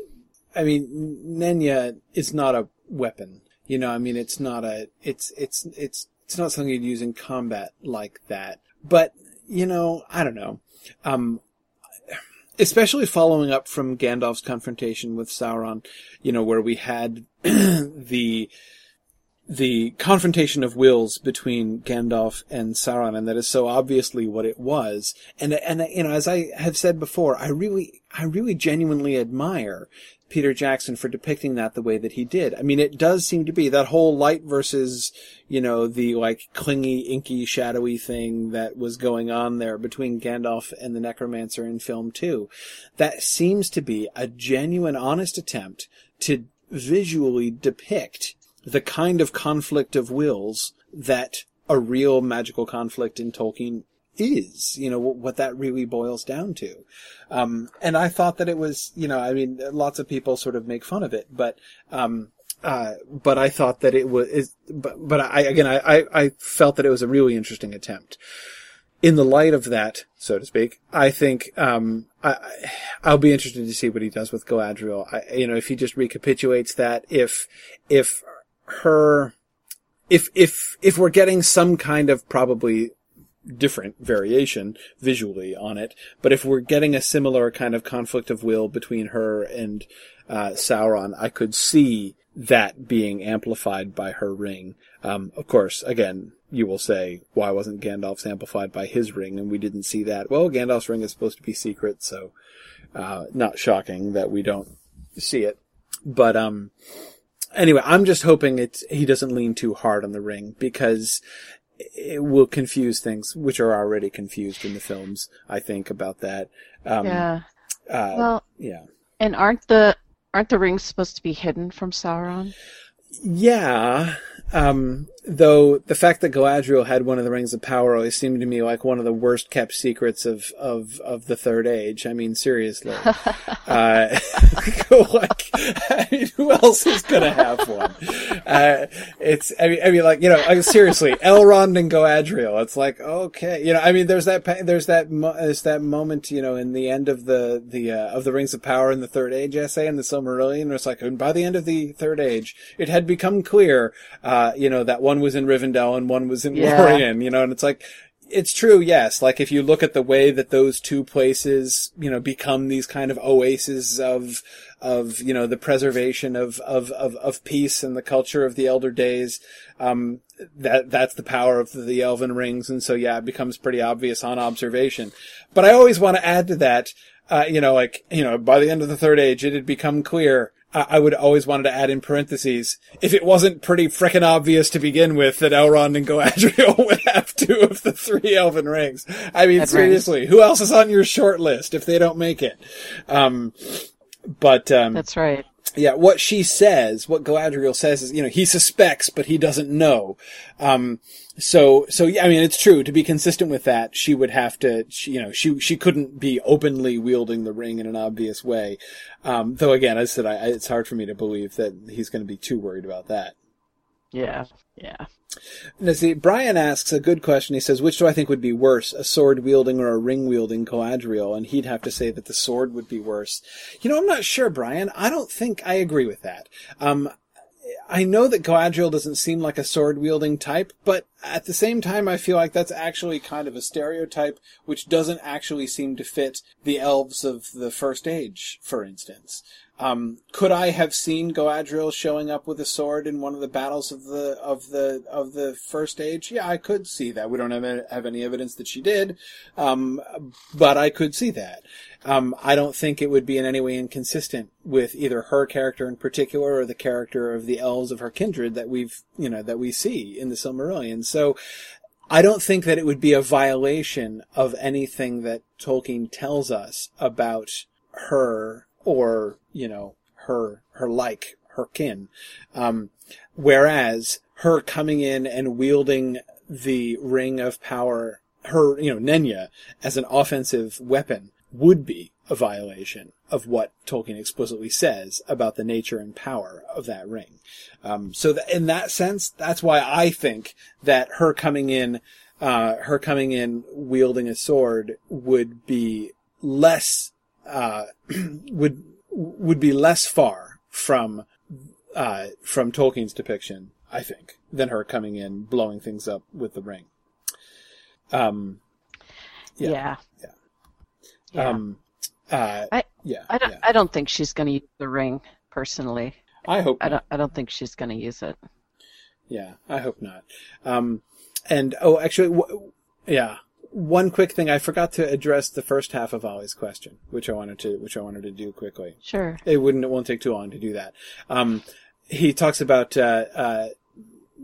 I mean, Nenya is not a weapon. You know, I mean, it's not a, it's, it's, it's, it's not something you'd use in combat like that. But, you know, I don't know. Um, especially following up from Gandalf's confrontation with Sauron, you know, where we had the the confrontation of wills between Gandalf and Sauron, and that is so obviously what it was. And and you know, as I have said before, I really, I really genuinely admire Peter Jackson for depicting that the way that he did. I mean, it does seem to be that whole light versus, you know, the like clingy, inky, shadowy thing that was going on there between Gandalf and the Necromancer in film two. That seems to be a genuine, honest attempt to visually depict the kind of conflict of wills that a real magical conflict in Tolkien is, you know, what that really boils down to. Um, and I thought that it was, you know, I mean, lots of people sort of make fun of it, but, um, uh, but I thought that it was, is, but, but I, again, I, I, felt that it was a really interesting attempt. In the light of that, so to speak, I think, um, I- I'll be interested to see what he does with Galadriel. I, you know, if he just recapitulates that, if, if her, if, if, if we're getting some kind of probably different variation visually on it, but if we're getting a similar kind of conflict of will between her and uh, Sauron, I could see that being amplified by her ring. Um, of course, again, you will say, why wasn't Gandalf's amplified by his ring and we didn't see that? Well, Gandalf's ring is supposed to be secret, so uh, not shocking that we don't see it. But um, anyway, I'm just hoping it's he doesn't lean too hard on the ring because it will confuse things, which are already confused in the films. I think about that. Um, yeah. Uh, Well, yeah. and aren't the aren't the rings supposed to be hidden from Sauron? Yeah. Um, though the fact that Galadriel had one of the rings of power always seemed to me like one of the worst kept secrets of, of, of the third age. I mean, seriously. uh, like, I mean, who else is gonna have one? Uh, it's, I mean, I mean, like, you know, like, seriously, Elrond and Galadriel. It's like, okay, you know, I mean, there's that, there's that, mo- there's that moment, you know, in the end of the, the, uh, of the Rings of Power in the Third Age essay in the Silmarillion, it's like, and by the end of the Third Age, it had become clear, uh, you know, that one was in Rivendell and one was in Yeah. Lorien, you know, and it's like, it's true, yes. Like if you look at the way that those two places, you know, become these kind of oases of, of, you know, the preservation of, of, of, of peace and the culture of the elder days, um, that, that's the power of the elven rings. And so, yeah, it becomes pretty obvious on observation. But I always want to add to that, uh, you know, like, you know, by the end of the third age, it had become clear I I would always wanted to add in parentheses, if it wasn't pretty frickin' obvious to begin with that Elrond and Galadriel would have two of the three elven rings. I mean, That seriously, who else is on your short list if they don't make it? Um, but, um, That's right. yeah, what she says, what Galadriel says is, you know, he suspects, but he doesn't know. Um, so, so yeah, I mean, it's true. To be consistent with that, she would have to, she, you know, she, she couldn't be openly wielding the ring in an obvious way. Um, though again, as I said, I, I- it's hard for me to believe that he's going to be too worried about that. Yeah, yeah. Now, see, Brian asks a good question. He says, which do I think would be worse, a sword wielding or a ring wielding Galadriel? And he'd have to say that the sword would be worse. You know, I'm not sure, Brian. I don't think I agree with that. Um, I know that Galadriel doesn't seem like a sword wielding type, but at the same time, I feel like that's actually kind of a stereotype which doesn't actually seem to fit the elves of the First Age, for instance. Um, could I have seen Galadriel showing up with a sword in one of the battles of the of the of the First Age? Yeah, I could see that. We don't have, have any evidence that she did, um, but I could see that. Um, I don't think it would be in any way inconsistent with either her character in particular or the character of the elves of her kindred that we've, you know, that we see in the Silmarillion. So, I don't think that it would be a violation of anything that Tolkien tells us about her or, you know, her, her like, her kin. Um, whereas her coming in and wielding the ring of power, her, you know, Nenya as an offensive weapon would be a violation of what Tolkien explicitly says about the nature and power of that ring. Um, so th- in that sense, that's why I think that her coming in, uh, her coming in wielding a sword would be less, uh, would, would be less far from, uh, from Tolkien's depiction, I think, than her coming in blowing things up with the ring. Um, yeah. yeah. yeah. Yeah. Um, uh, I, yeah, I don't, yeah. I don't think she's going to use the ring personally. I hope. I don't. I don't think she's going to use it. Yeah, I hope not. Um, and oh, actually, w- yeah. One quick thing, I forgot to address the first half of Ollie's question, which I wanted to, which I wanted to do quickly. Sure. It wouldn't, it won't take too long to do that. Um, he talks about, uh, uh,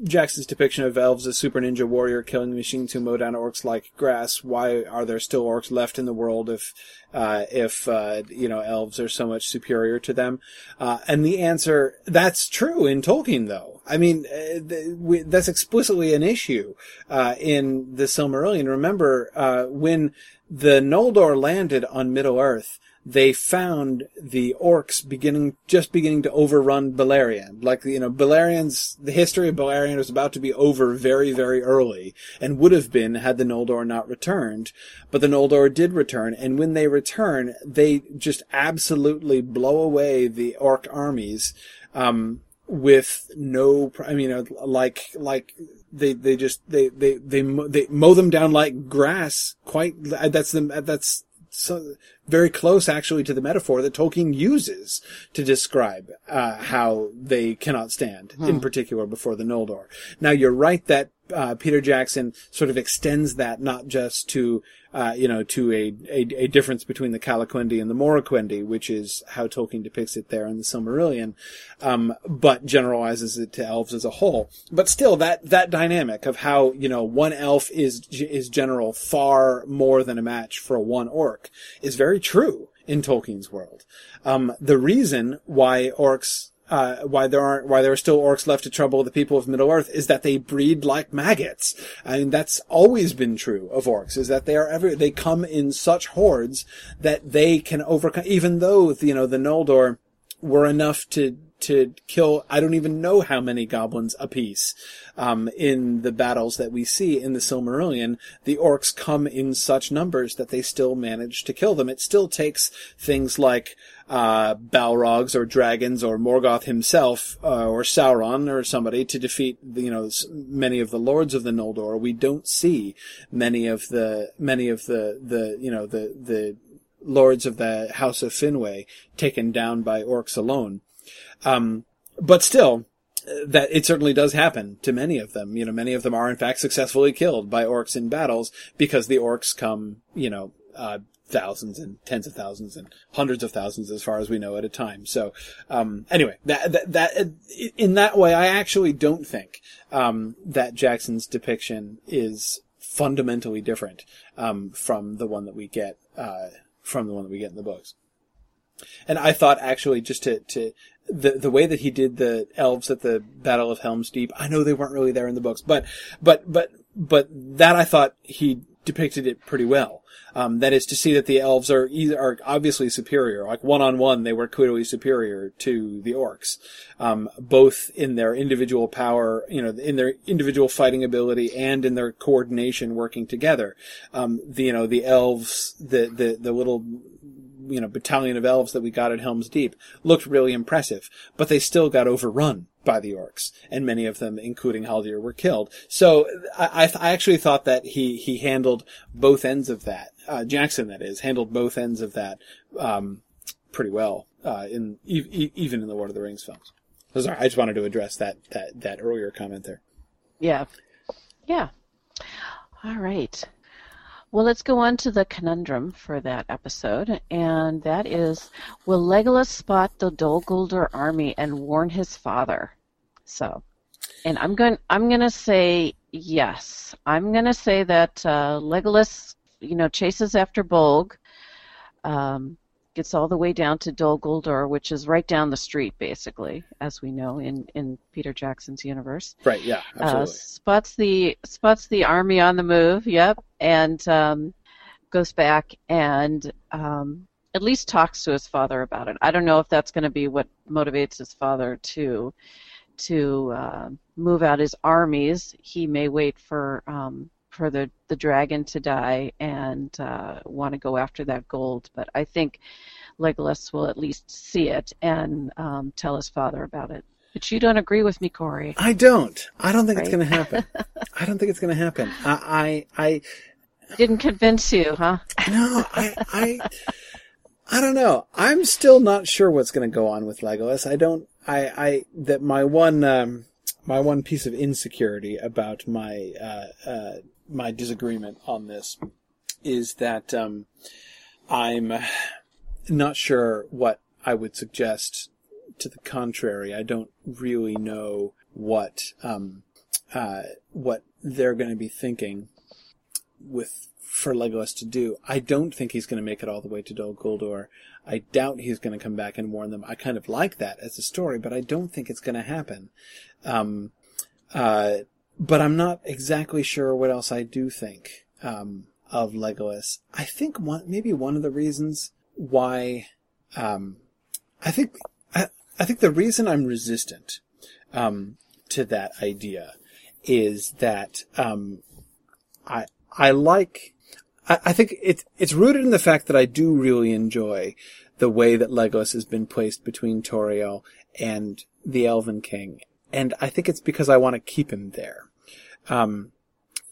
Jackson's depiction of elves as super ninja warrior killing machines who mow down orcs like grass. Why are there still orcs left in the world if, uh, if, uh, you know, elves are so much superior to them? Uh, and the answer, that's true in Tolkien though. I mean, uh, th- we, that's explicitly an issue, uh, in the Silmarillion. Remember, uh, when the Noldor landed on Middle Earth, they found the orcs beginning, just beginning to overrun Beleriand. Like, you know, Beleriand's, the history of Beleriand was about to be over very, very early, and would have been had the Noldor not returned. But the Noldor did return, and when they return, they just absolutely blow away the orc armies, um, with no, I mean, you know, like, like, they, they just, they, they, they, they mow them down like grass, quite, that's the, that's, so very close actually to the metaphor that Tolkien uses to describe uh, how they cannot stand, hmm. in particular before the Noldor. Now you're right that uh, Peter Jackson sort of extends that not just to uh, you know to a, a, a difference between the Calaquendi and the Moriquendi, which is how Tolkien depicts it there in the Silmarillion, um, but generalizes it to elves as a whole. But still, that that dynamic of how you know one elf is is general far more than a match for one orc is very true in Tolkien's world. Um, the reason why orcs uh, why there aren't, why there are still orcs left to trouble the people of Middle Earth is that they breed like maggots. Mean, that's always been true of orcs, is that they are every, they come in such hordes that they can overcome, even though, you know, the Noldor were enough to, to kill, I don't even know how many goblins apiece, um, in the battles that we see in the Silmarillion. The orcs come in such numbers that they still manage to kill them. It still takes things like, uh, Balrogs or dragons or Morgoth himself uh, or Sauron or somebody to defeat you know many of the lords of the Noldor. We don't see many of the many of the the you know the the lords of the House of Finwë taken down by orcs alone. Um, but still, that it certainly does happen to many of them. You know, many of them are in fact successfully killed by orcs in battles because the orcs come, you know, uh, thousands and tens of thousands and hundreds of thousands as far as we know at a time. So, um, anyway, that, that, that, in that way, I actually don't think, um, that Jackson's depiction is fundamentally different, um, from the one that we get, uh, from the one that we get in the books. And I thought actually just to, to, the the way that he did the elves at the Battle of Helm's Deep, I know they weren't really there in the books, but but but but that I thought he depicted it pretty well. Um, that is to see that the elves are either are obviously superior, like one on one, they were clearly superior to the orcs, um, both in their individual power, you know, in their individual fighting ability and in their coordination working together. Um, the you know the elves, the the the little you know battalion of elves that we got at Helm's Deep looked really impressive, but they still got overrun by the orcs, and many of them, including Haldir, were killed. So I, I actually thought that he he handled both ends of that. Uh, Jackson, that is, handled both ends of that um, pretty well uh, in e- even in the Lord of the Rings films. So sorry, I just wanted to address that that that earlier comment there. Yeah, yeah. All right. Well, let's go on to the conundrum for that episode, and that is Will Legolas spot the Dol Guldur army and warn his father? So, and I'm going I'm going to say yes. I'm going to say that uh, Legolas, you know, chases after Bolg, um, gets all the way down to Dol Guldur, which is right down the street, basically, as we know in, in Peter Jackson's universe. Right. Yeah. Uh, Absolutely. spots the spots the army on the move. Yep, and um, goes back and um, at least talks to his father about it. I don't know if that's going to be what motivates his father to to uh, move out his armies. He may wait for um, for the the dragon to die and uh, want to go after that gold. But I think Legolas will at least see it and um, tell his father about it. But you don't agree with me, Corey. I don't. I don't think it's going to happen. I don't think it's going to happen. I, I, I, Didn't convince you, huh? no, I, I, I don't know. I'm still not sure what's going to go on with Legolas. I don't. I, I that my one, um, my one piece of insecurity about my, uh, uh, my disagreement on this is that um, I'm not sure what I would suggest to the contrary. I don't really know what um, uh, what they're going to be thinking with for Legolas to do. I don't think he's going to make it all the way to Dol Guldur. I doubt he's going to come back and warn them. I kind of like that as a story, but I don't think it's going to happen. Um, uh, but I'm not exactly sure what else I do think um, of Legolas. I think one, maybe one of the reasons why um, I think I, I think the reason I'm resistant um, to that idea is that um, I I like I, I think it's it's rooted in the fact that I do really enjoy the way that Legolas has been placed between Tauriel and the Elven King, and I think it's because I want to keep him there. Um,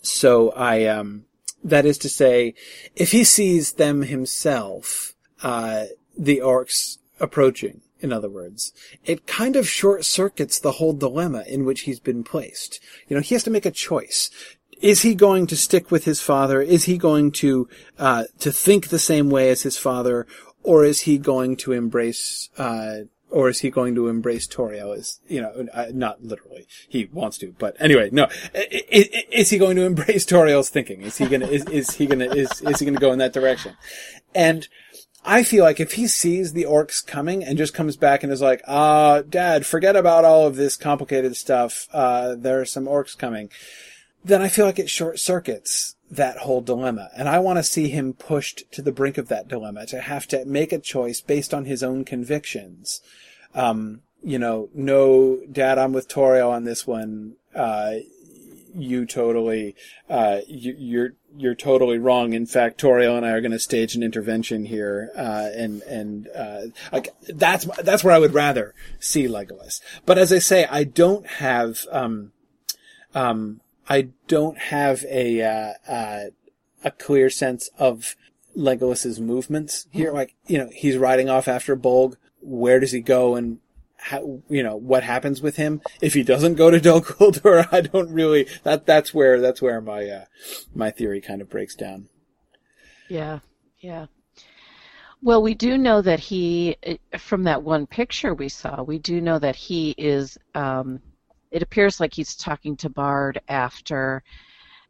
so I um, that is to say, if he sees them himself, uh, the orcs approaching, in other words, it kind of short circuits the whole dilemma in which he's been placed. You know, he has to make a choice. Is he going to stick with his father? Is he going to, uh, to think the same way as his father? Or is he going to embrace, uh, or is he going to embrace Tauriel? Is you know, uh, not literally. He wants to, but anyway, no. I- I- Is, he going to embrace Tauriel's thinking? Is he gonna? Is, is he gonna? Is is he gonna go in that direction? And I feel like if he sees the orcs coming and just comes back and is like, uh, dad, forget about all of this complicated stuff. Uh, there are some orcs coming. Then I feel like it short circuits that whole dilemma. And I want to see him pushed to the brink of that dilemma to have to make a choice based on his own convictions. Um, you know, no, dad, I'm with Tauriel on this one. Uh, you totally, uh, you, you're, you're totally wrong. In fact, Tauriel and I are going to stage an intervention here, uh, and, and, uh, like, that's, that's where I would rather see Legolas. But as I say, I don't have, um, um, I don't have a, uh, uh, a clear sense of Legolas's movements here. Like, you know, he's riding off after Bolg. Where does he go and how, you know, what happens with him? If he doesn't go to Dol Guldur, I don't really, that, that's where, that's where my, uh, my theory kind of breaks down. Yeah, yeah. Well, we do know that he, from that one picture we saw, we do know that he is. Um, it appears like he's talking to Bard after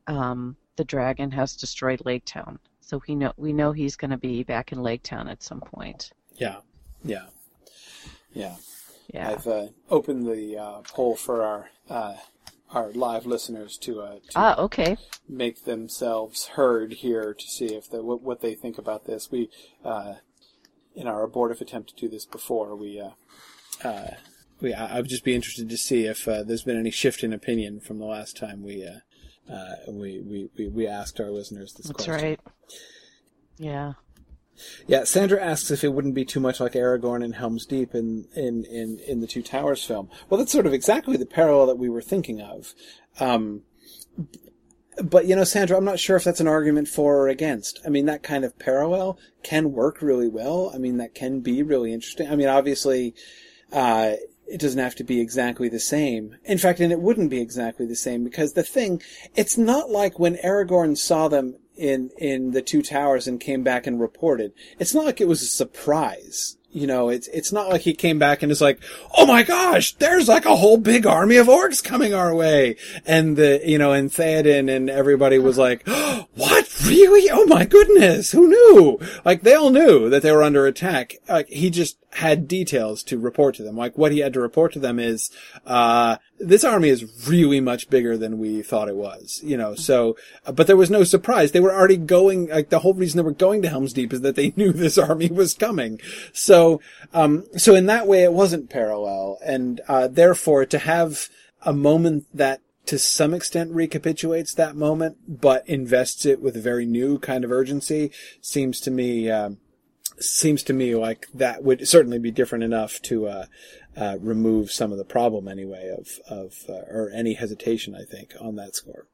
um, the dragon has destroyed Lake Town. So we know we know he's going to be back in Lake Town at some point. Yeah. Yeah. Yeah. Yeah. I've, uh, opened the, uh, poll for our, uh, our live listeners to, uh, to Ah, okay. make themselves heard here to see if the, what, what they think about this. We, uh, in our abortive attempt to do this before, we, uh, uh, we, I would just be interested to see if uh, there's been any shift in opinion from the last time we, uh, uh, we, we, we, we asked our listeners this question. That's question. right. Yeah. Yeah, Sandra asks if it wouldn't be too much like Aragorn in Helm's Deep in, in, in, in the Two Towers film. Well, that's sort of exactly the parallel that we were thinking of. Um, but you know, Sandra, I'm not sure if that's an argument for or against. I mean, that kind of parallel can work really well. I mean, that can be really interesting. I mean, obviously, uh, it doesn't have to be exactly the same. In fact, and it wouldn't be exactly the same because the thing, it's not like when Aragorn saw them in, in the two towers and came back and reported. It's not like it was a surprise. You know, it's, it's not like he came back and is like, oh my gosh, there's like a whole big army of orcs coming our way. And the, you know, and Theoden and everybody was like, oh, what? Really? Oh my goodness. Who knew? Like they all knew that they were under attack. Like he just had details to report to them. Like what he had to report to them is, uh, this army is really much bigger than we thought it was, you know, so, uh, but there was no surprise. They were already going, like the whole reason they were going to Helm's Deep is that they knew this army was coming. So, um, so in that way it wasn't parallel. And, uh, therefore to have a moment that to some extent recapitulates that moment, but invests it with a very new kind of urgency seems to me, um, seems to me like that would certainly be different enough to uh, uh, remove some of the problem anyway of of uh, or any hesitation I think on that score.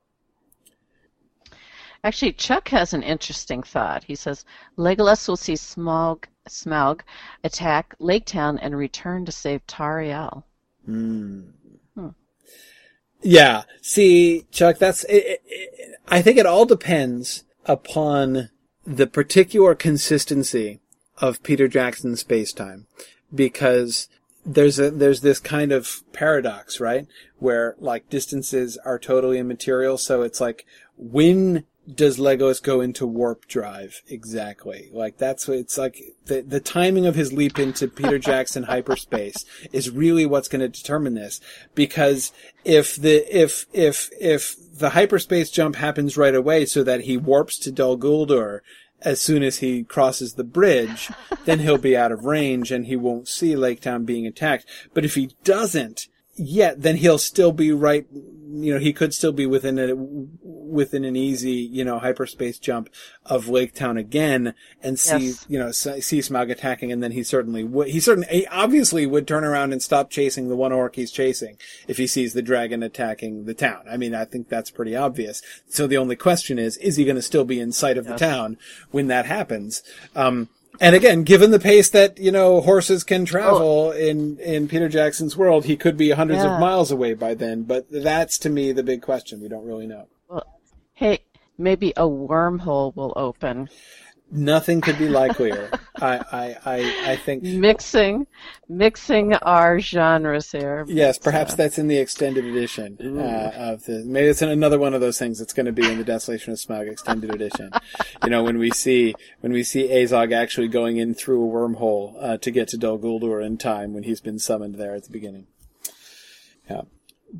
Actually, Chuck has an interesting thought. He says Legolas will see Smaug, Smaug attack Lake Town and return to save Tauriel. Yeah, see, Chuck, that's it, it, it, I think it all depends upon the particular consistency of Peter Jackson's space-time because there's a there's this kind of paradox, right? Where like distances are totally immaterial, so it's like when does Legolas go into warp drive exactly? Like that's what it's like the the timing of his leap into Peter Jackson hyperspace is really what's going to determine this because if the if if if the hyperspace jump happens right away so that he warps to Dol Guldur as soon as he crosses the bridge, then he'll be out of range and he won't see Lake Town being attacked. But if he doesn't yet, then he'll still be right, you know, he could still be within a, within an easy, you know, hyperspace jump of Lake Town again and see, Yes. you know, see Smaug attacking and then he certainly would, he certainly, he obviously would turn around and stop chasing the one orc he's chasing if he sees the dragon attacking the town. I mean, I think that's pretty obvious. So the only question is, is he going to still be in sight of the town when that happens? Um, and again, given the pace that, you know, horses can travel oh. in, in Peter Jackson's world, he could be hundreds Yeah. of miles away by then. But that's to me the big question. We don't really know. Well, hey, maybe a wormhole will open. Nothing could be likelier. I, I, I, I think. Mixing, mixing our genres here. Yes, perhaps uh, that's in the extended edition uh, of the. Maybe it's another one of those things that's going to be in the Desolation of Smaug extended edition. you know, when we see when we see Azog actually going in through a wormhole uh, to get to Dol Guldur in time when he's been summoned there at the beginning. Yeah.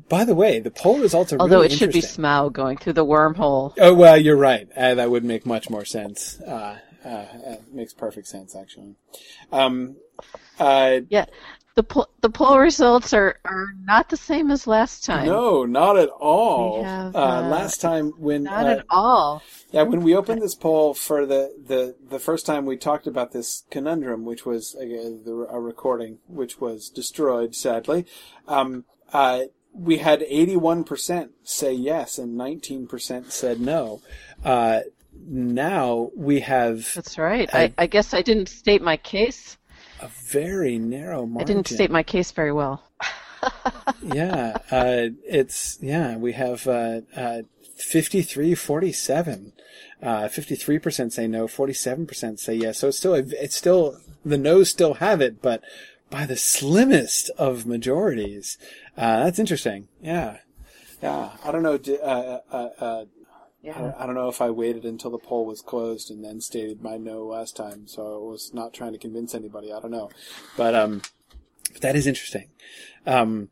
By the way, the poll results are although really it should be. Smaug going through the wormhole. Oh well, you're right. Uh, that would make much more sense. Uh, uh, makes perfect sense, actually. Um, uh, Yeah, the poll the poll results are are not the same as last time. no, not at all. Have, uh, uh, last time when not at all. Yeah, when we opened this poll for the, the, the first time we talked about this conundrum, which was the, a recording, which was destroyed, sadly, um, uh, we had 81% say yes and 19% said no. Uh, now we have That's right. I- I, I guess I didn't state my case. a very narrow margin. I didn't state my case very well. yeah, uh, it's yeah. We have uh, uh, 53, 47. Uh, 53% say no, 47% say yes. So it's still, it's still, the no's still have it, but by the slimmest of majorities. Uh, that's interesting. Yeah. Yeah. I don't know. Uh, uh, uh, I, don't, I don't know if I waited until the poll was closed and then stated my no last time. So I was not trying to convince anybody. I don't know. But, um, that is interesting. Um,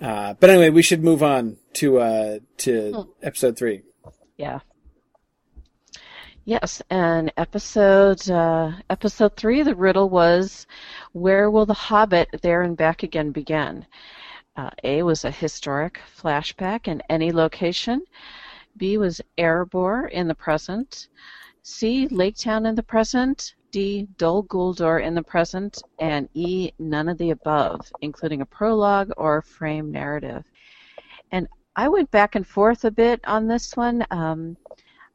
Uh, but anyway, we should move on to uh, to episode three. Yeah. Yes, and episode uh, episode three, the riddle was, "Where will the Hobbit there and back again begin?" Uh, A was a historic flashback in any location. B was Erebor in the present. C Lake Town in the present. D Dol Guldur in the present, and E none of the above, including a prologue or frame narrative. And I went back and forth a bit on this one. Um,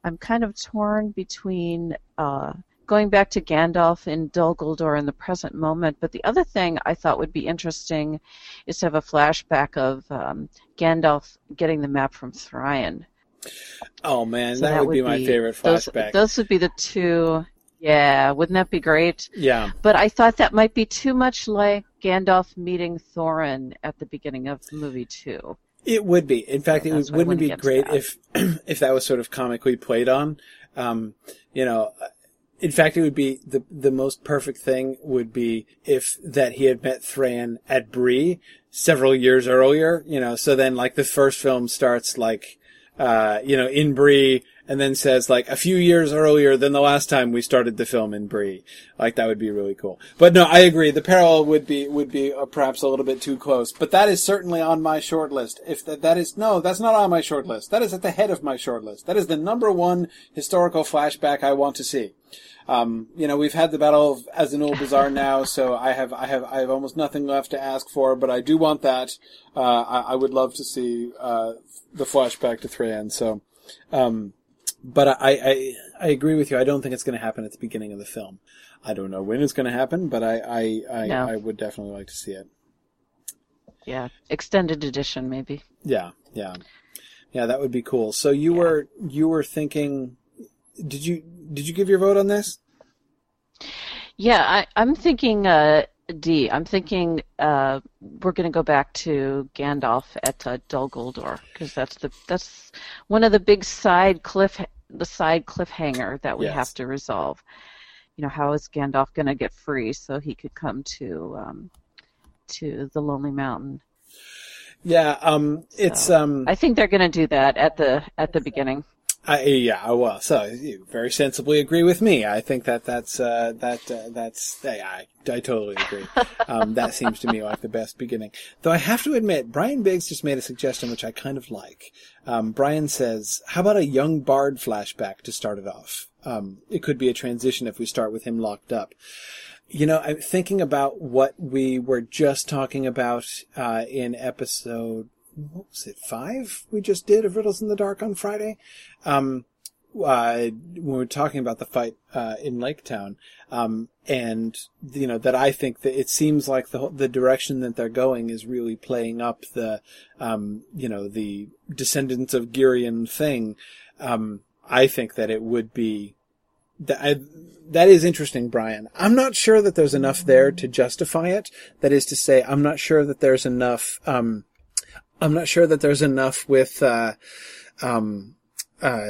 I'm kind of torn between uh, going back to Gandalf in Dol Guldur in the present moment, but the other thing I thought would be interesting is to have a flashback of um, Gandalf getting the map from Thrain. Oh man, So that, would, be my favorite those, flashback. Those would be the two. Yeah, wouldn't that be great? yeah, But I thought that might be too much like Gandalf meeting Thorin at the beginning of movie two. It would be. In fact, it That's would, why I wouldn't it wouldn't be great if if that was sort of comically played on. Um, you know, in fact, it would be the the most perfect thing would be if that he had met Thrain at Bree several years earlier. You know, so then like the first film starts like uh, you know in Bree. And then says like a few years earlier than the last time we started the film in Bree. like that would be really cool. But no, I agree. The parallel would be would be uh, perhaps a little bit too close. But that is certainly on my short list. If that, that is no, that's not on my short list. That is at the head of my short list. That is the number one historical flashback I want to see. Um, you know, we've had the Battle of Azanulbizar now, so I have, I have, I have almost nothing left to ask for, but I do want that. Uh, I, I would love to see, uh, the flashback to Thrain, so, um, but I, I, I agree with you. I don't think it's going to happen at the beginning of the film. I don't know when it's going to happen, but I, I, I, No. I would definitely like to see it. Yeah, extended edition maybe. Yeah, yeah, yeah. That would be cool. So you were, you were thinking, did you, did you give your vote on this? Yeah, I, I'm thinking uh, D. I'm thinking uh, we're going to go back to Gandalf at uh, Dol Guldur because that's the that's one of the big side cliff the side cliffhanger that we Yes. have to resolve. You know, how is Gandalf going to get free so he could come to um, to the Lonely Mountain? Yeah, um, it's, um, I think they're going to do that at the at the beginning. I, yeah, well, so you very sensibly agree with me. I think that that's uh, that uh, that's yeah, I I totally agree. Um, that seems to me like the best beginning. Though I have to admit, Brian Biggs just made a suggestion which I kind of like. Um, Brian says, "How about a young Bard flashback to start it off? Um, it could be a transition if we start with him locked up." You know, I'm thinking about what we were just talking about uh, in episode what was it five we just did of Riddles in the Dark on Friday. Um, uh, when we were talking about the fight uh, in Lake Town, um, and you know that I think that it seems like the the direction that they're going is really playing up the um, you know the descendants of Girion thing. Um, I think that it would be that I, that is interesting, Brian. I'm not sure that there's enough there to justify it. That is to say, I'm not sure that there's enough. Um, I'm not sure that there's enough with, uh, um, uh,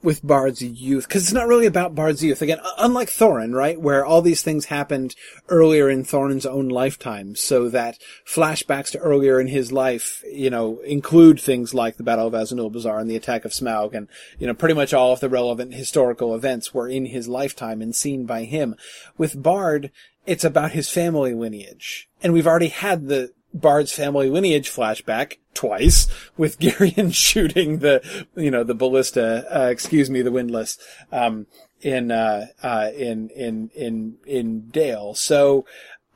with Bard's youth, because it's not really about Bard's youth. Again, unlike Thorin, right, where all these things happened earlier in Thorin's own lifetime, so that flashbacks to earlier in his life, you know, include things like the Battle of Azanul and the attack of Smaug, and you know, pretty much all of the relevant historical events were in his lifetime and seen by him. With Bard, it's about his family lineage, and we've already had the Bard's family lineage flashback twice with Girion shooting the, you know, the ballista, uh, excuse me, the windlass, um, in, uh, uh, in, in, in, in Dale. So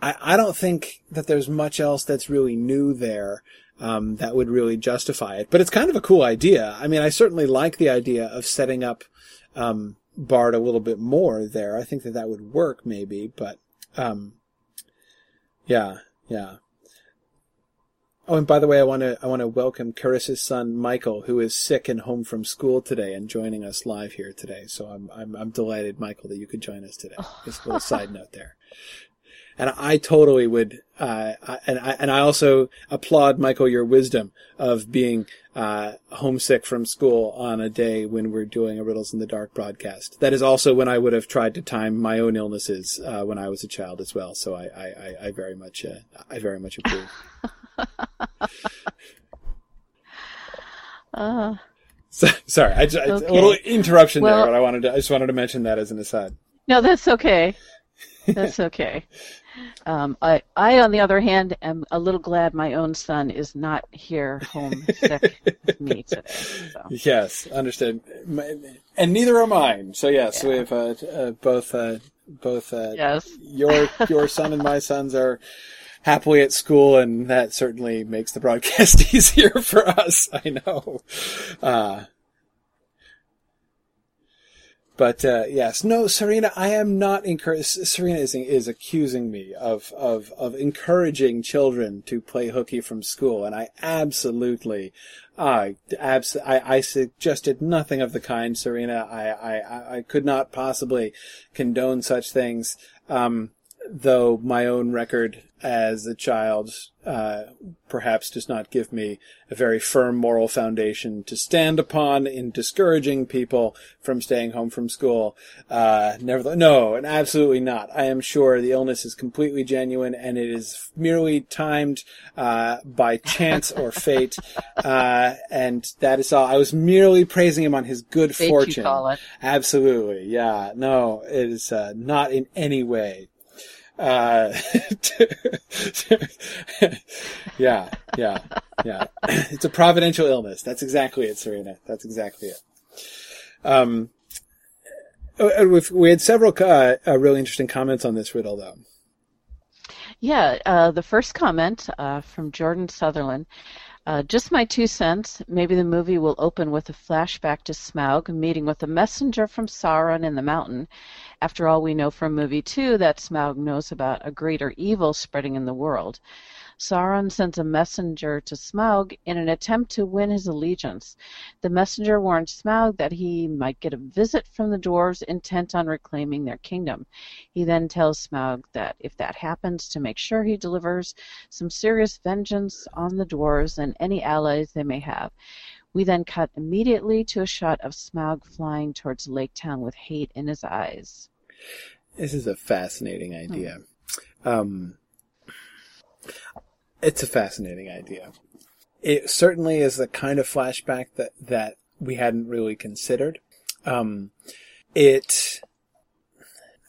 I, I don't think that there's much else that's really new there. Um, that would really justify it, but it's kind of a cool idea. I mean, I certainly like the idea of setting up, um, Bard a little bit more there. I think that that would work maybe, but, um, yeah, yeah. Oh, and by the way, I want to I want to welcome Carissa's son Michael, who is sick and home from school today, and joining us live here today. So I'm I'm I'm delighted, Michael, that you could join us today. Just a little side note there. And I totally would, uh, I- and I and I also applaud Michael your wisdom of being uh, homesick from school on a day when we're doing a Riddles in the Dark broadcast. That is also when I would have tried to time my own illnesses uh, when I was a child as well. So I I, I, I very much uh, I very much approve. Uh, So, sorry, I, just, Okay. a little interruption Well- there, but I wanted to. I just wanted to mention that as an aside. no, that's okay. That's okay. Um, I, I, on the other hand, am a little glad my own son is not here home sick with me today. So. Yes, understood. And neither are mine. So yes, we have uh, uh, both uh, both uh, Yes. your your son and my sons are happily at school, and that certainly makes the broadcast easier for us. I know. Uh, but uh, yes, no, Serena, I am not encouraged. Serena is is accusing me of of of encouraging children to play hooky from school, and I absolutely, I abs- I, I suggested nothing of the kind, Serena. I I- I could not possibly condone such things. Um, though my own record as a child uh, perhaps does not give me a very firm moral foundation to stand upon in discouraging people from staying home from school. Uh, nevertheless, no, and absolutely not. I am sure the illness is completely genuine and it is merely timed uh, by chance or fate, uh, and that is all. I was merely praising him on his good Fate, you fortune. call it. Absolutely, yeah. No, it is uh, not in any way. Uh, yeah, yeah, yeah. It's a providential illness. That's exactly it, Serena. That's exactly it. Um, we've- we had several uh, uh, really interesting comments on this riddle, though. Yeah, uh, the first comment uh, from Jordan Sutherland. Uh, just my two cents. Maybe the movie will open with a flashback to Smaug meeting with a messenger from Sauron in the mountain. After all, we know from movie two that Smaug knows about a greater evil spreading in the world. Sauron sends a messenger to Smaug in an attempt to win his allegiance. The messenger warns Smaug that he might get a visit from the dwarves intent on reclaiming their kingdom. He then tells Smaug that if that happens, to make sure he delivers some serious vengeance on the dwarves and any allies they may have. We then cut immediately to a shot of Smaug flying towards Lake Town with hate in his eyes. This is a fascinating idea. Um, it's a fascinating idea. It certainly is the kind of flashback that, that we hadn't really considered. Um, it,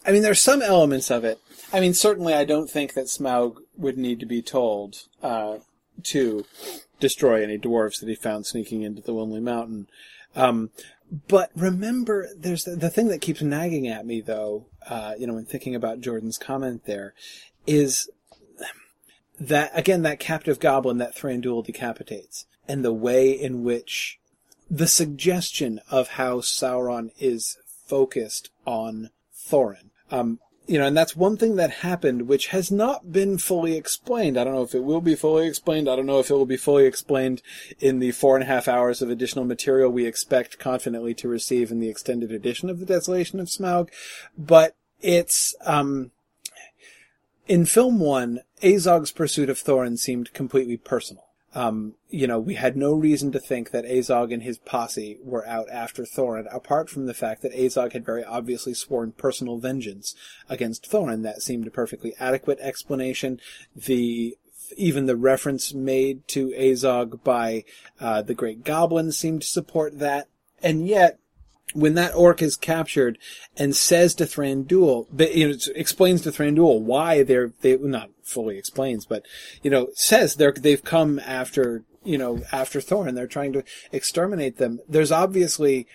I mean, there's some elements of it. I mean, certainly I don't think that Smaug would need to be told, uh, to destroy any dwarves that he found sneaking into the Lonely Mountain. Um, but remember, there's the, the thing that keeps nagging at me, though, uh, you know, when thinking about Jordan's comment there, is that, again, that captive goblin that Thranduil decapitates, and the way in which the suggestion of how Sauron is focused on Thorin. Um, you know, and that's one thing that happened which has not been fully explained. I don't know if it will be fully explained. I don't know if it will be fully explained in the four and a half hours of additional material we expect confidently to receive in the extended edition of The Desolation of Smaug. But it's, um, in film one, Azog's pursuit of Thorin seemed completely personal. Um, you know, we had no reason to think that Azog and his posse were out after Thorin, apart from the fact that Azog had very obviously sworn personal vengeance against Thorin. That seemed a perfectly adequate explanation. The even the reference made to Azog by uh, the Great Goblin seemed to support that. And yet, when that orc is captured and says to Thranduil, you know, explains to Thranduil why they're, they, not fully explains, but, you know, says they're, they've come after, you know, after Thorin. They're trying to exterminate them. There's obviously,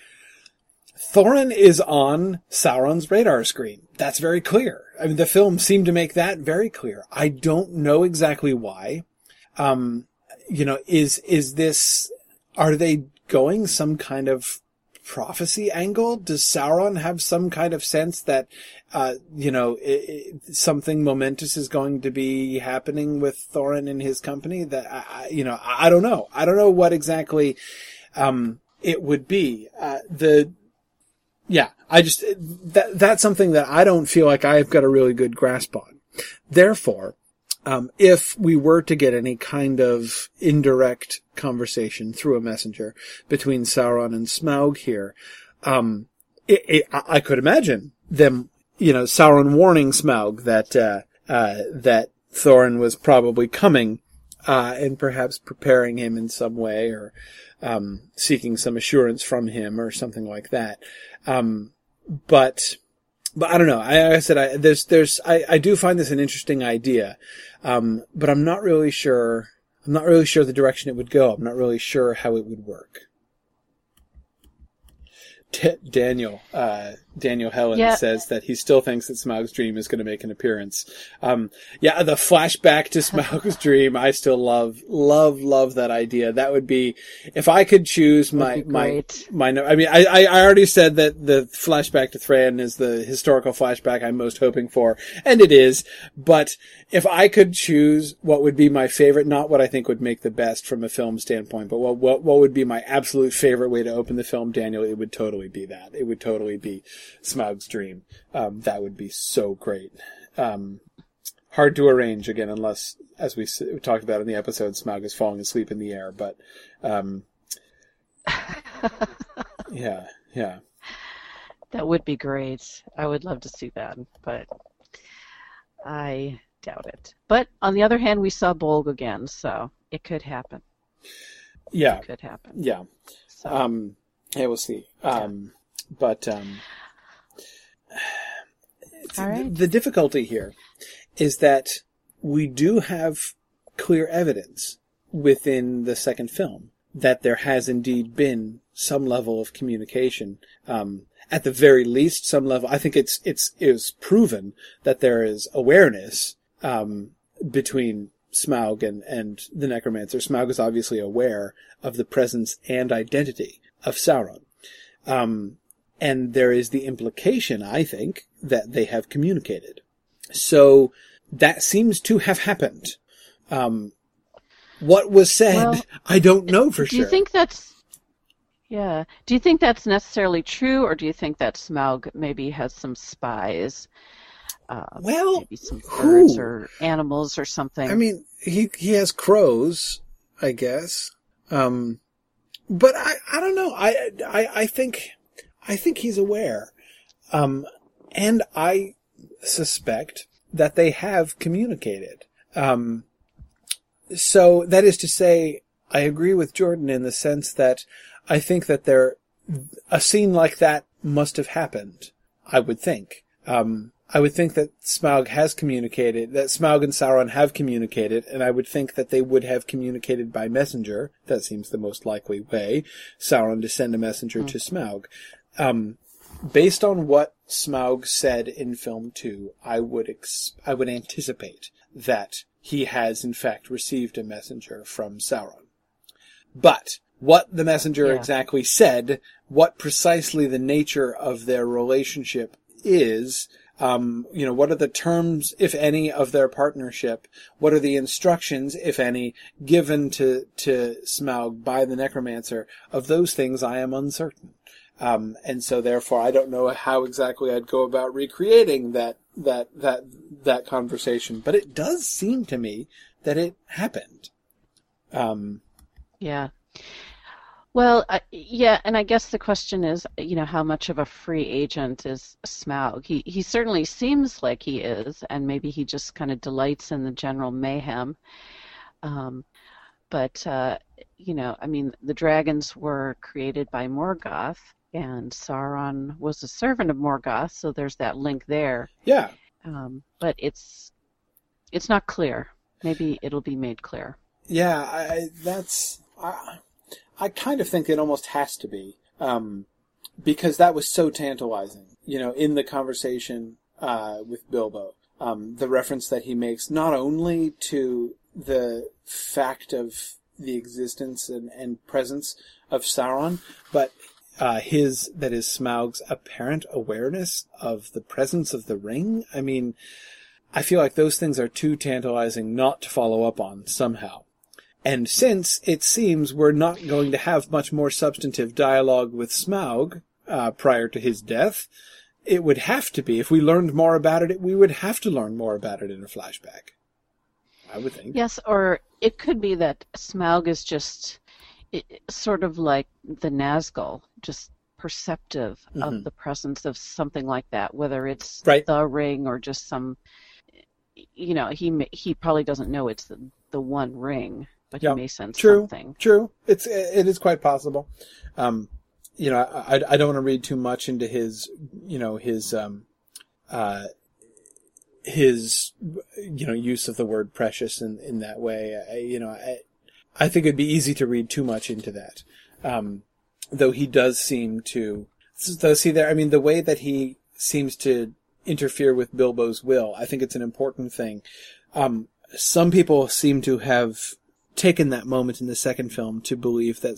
Thorin is on Sauron's radar screen. That's very clear. I mean, the film seemed to make that very clear. I don't know exactly why. Um, you know, is, is this, are they going some kind of prophecy angle? Does Sauron have some kind of sense that, uh, you know, i i something momentous is going to be happening with Thorin and his company? That I, I- you know, I I don't know. I don't know what exactly um, it would be. Uh, the yeah, I just that that's something that I don't feel like I've got a really good grasp on. Therefore, um, if we were to get any kind of indirect conversation through a messenger between Sauron and Smaug here, um, it, it, I could imagine them, you know, Sauron warning Smaug that uh, uh, that Thorin was probably coming, uh, and perhaps preparing him in some way or um, seeking some assurance from him or something like that. Um, but but I don't know. I, I said I, there's there's I, I do find this an interesting idea, um, but I'm not really sure. I'm not really sure the direction it would go. I'm not really sure how it would work. Daniel uh, Daniel Helen Yeah. says that he still thinks that Smaug's dream is going to make an appearance. Um, yeah, the flashback to Smaug's dream, I still love, love, love that idea. That would be if I could choose my my my. I mean, I I I already said that the flashback to Thrain is the historical flashback I'm most hoping for, and it is. But if I could choose what would be my favorite, not what I think would make the best from a film standpoint, but what what what would be my absolute favorite way to open the film, Daniel, it would totally be that. It would totally be Smaug's dream. Um, that would be so great. Um, hard to arrange again, unless, as we, s- we talked about in the episode, Smaug is falling asleep in the air. But um, yeah, yeah. That would be great. I would love to see that, but I doubt it. But on the other hand, we saw Bolg again, so it could happen. Yeah, It could happen. yeah. So, Um, yeah, we'll see. Um, but um, right. the difficulty here is that we do have clear evidence within the second film that there has indeed been some level of communication. Um, at the very least, some level. I think it's it's is proven that there is awareness um, between Smaug and and the Necromancer. Smaug is obviously aware of the presence and identity of Sauron. Um, and there is the implication, I think, that they have communicated. So that seems to have happened. Um, what was said, Well, I don't know for do sure. Do you think that's yeah? Do you think that's necessarily true, or do you think that Smaug maybe has some spies? Uh, well, maybe some who? birds or animals or something. I mean, he he has crows, I guess. Um, but I I don't know. I I I think I think he's aware. Um, and I suspect that they have communicated. Um, so that is to say, I agree with Jordan in the sense that I think that there, a scene like that must have happened. I would think. Um, I would think that Smaug has communicated, that Smaug and Sauron have communicated, and I would think that they would have communicated by messenger. That seems the most likely way. Sauron to send a messenger to Smaug. Um, based on what Smaug said in film two, I would ex- I would anticipate that he has in fact received a messenger from Sauron. But what the messenger Yeah. exactly said, what precisely the nature of their relationship is, um, you know, what are the terms, if any, of their partnership? What are the instructions, if any, given to, to Smaug by the necromancer? Of those things I am uncertain. Um, and so therefore I don't know how exactly I'd go about recreating that, that, that, that conversation, but it does seem to me that it happened. Um, Yeah. Well, uh, yeah, and I guess the question is, you know, how much of a free agent is Smaug? He he certainly seems like he is, and maybe he just kind of delights in the general mayhem. Um, but uh, you know, I mean, the dragons were created by Morgoth, and Sauron was a servant of Morgoth, so there's that link there. yeah. Um, but it's it's not clear. Maybe it'll be made clear. Yeah, I, that's I, I kind of think it almost has to be um, because that was so tantalizing. You know, in the conversation uh, with Bilbo, um, the reference that he makes not only to the fact of the existence and, and presence of Sauron, but uh, his that is Smaug's apparent awareness of the presence of the ring. I mean, I feel like those things are too tantalizing not to follow up on somehow. And since it seems we're not going to have much more substantive dialogue with Smaug uh, prior to his death, it would have to be. If we learned more about it, we would have to learn more about it in a flashback. I would think. Yes, or it could be that Smaug is just i sort of like the Nazgul, just perceptive Mhm. of the presence of something like that, whether it's Right. the ring or just some. You know, he he probably doesn't know it's the the One Ring, but Yeah, he may send True, something. true. It's it is quite possible. Um, you know, I, I don't want to read too much into his, you know, his um, uh, his you know use of the word precious in in that way. I, you know, I I think it'd be easy to read too much into that. Um, though he does seem to, though see there, I mean, the way that he seems to interfere with Bilbo's will, I think it's an important thing. Um, some people seem to have taken that moment in the second film to believe that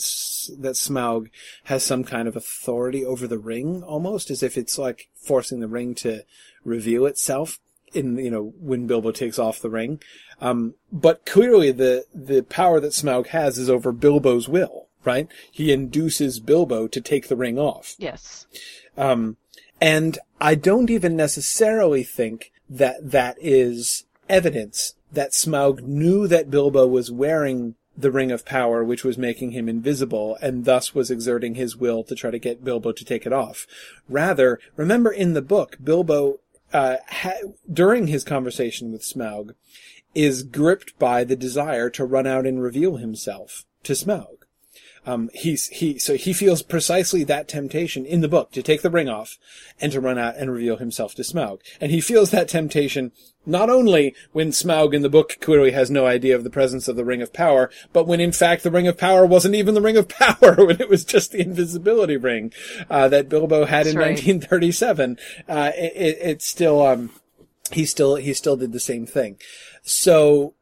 that Smaug has some kind of authority over the ring, almost as if it's like forcing the ring to reveal itself in you know when Bilbo takes off the ring. Um, but clearly, the the power that Smaug has is over Bilbo's will. Right? He induces Bilbo to take the ring off. Yes. Um, and I don't even necessarily think that that is evidence that Smaug knew that Bilbo was wearing the Ring of Power, which was making him invisible, and thus was exerting his will to try to get Bilbo to take it off. Rather, remember in the book, Bilbo, uh, ha- during his conversation with Smaug, is gripped by the desire to run out and reveal himself to Smaug. Um, he's, he, so he feels precisely that temptation in the book to take the ring off and to run out and reveal himself to Smaug. And he feels that temptation not only when Smaug in the book clearly has no idea of the presence of the Ring of Power, but when in fact the Ring of Power wasn't even the Ring of Power, when it was just the invisibility ring, uh, that Bilbo had in right. 1937. Uh, it, it, it's still, um, he still, he still did the same thing. So,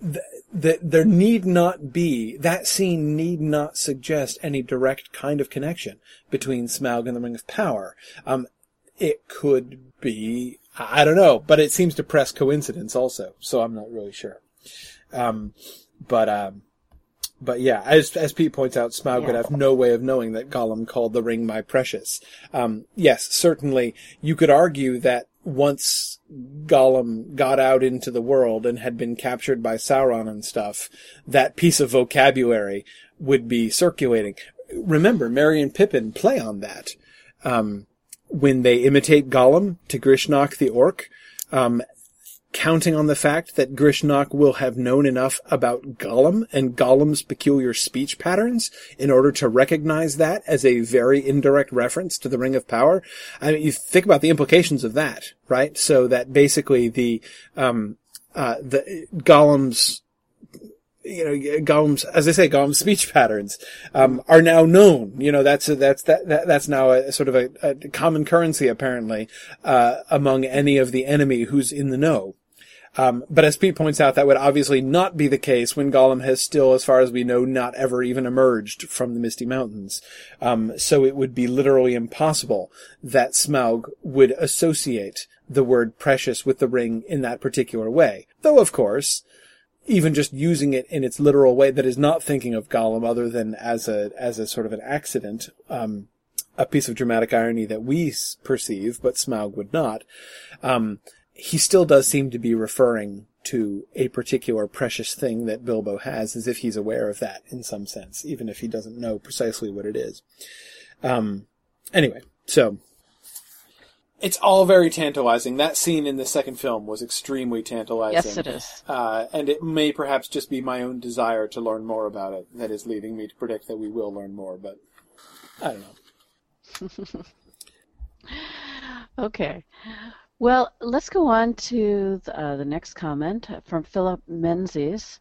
that there need not be that scene need not suggest any direct kind of connection between Smaug and the Ring of Power. Um, it could be I don't know, but it seems to press coincidence also, so I'm not really sure. Um, but um, but yeah, as as Pete points out, Smaug would have no way of knowing that Gollum called the ring my precious. Um, yes, certainly you could argue that once Gollum got out into the world and had been captured by Sauron and stuff, that piece of vocabulary would be circulating. Remember, Merry and Pippin play on that. Um, when they imitate Gollum to Grishnakh the orc, um, counting on the fact that Grishnakh will have known enough about Gollum and Gollum's peculiar speech patterns in order to recognize that as a very indirect reference to the Ring of Power. I mean, you think about the implications of that, right? So that basically the, um, uh, the Gollum's you know, Gollum's, as I say, Gollum's speech patterns, um, are now known. You know, that's, a, that's, that, that, that's now a sort of a, a common currency, apparently, uh, among any of the enemy who's in the know. Um, but as Pete points out, that would obviously not be the case when Gollum has still, as far as we know, not ever even emerged from the Misty Mountains. Um, so it would be literally impossible that Smaug would associate the word precious with the ring in that particular way. Though, of course, even just using it in its literal way that is not thinking of Gollum other than as a as a sort of an accident, um, a piece of dramatic irony that we perceive, but Smaug would not. Um, he still does seem to be referring to a particular precious thing that Bilbo has, as if he's aware of that in some sense, even if he doesn't know precisely what it is. Um, anyway, so it's all very tantalizing. That scene in the second film was extremely tantalizing. Yes, it is. Uh, and it may perhaps just be my own desire to learn more about it that is leading me to predict that we will learn more, but I don't know. Okay. Well, let's go on to the, uh, the next comment from Philip Menzies.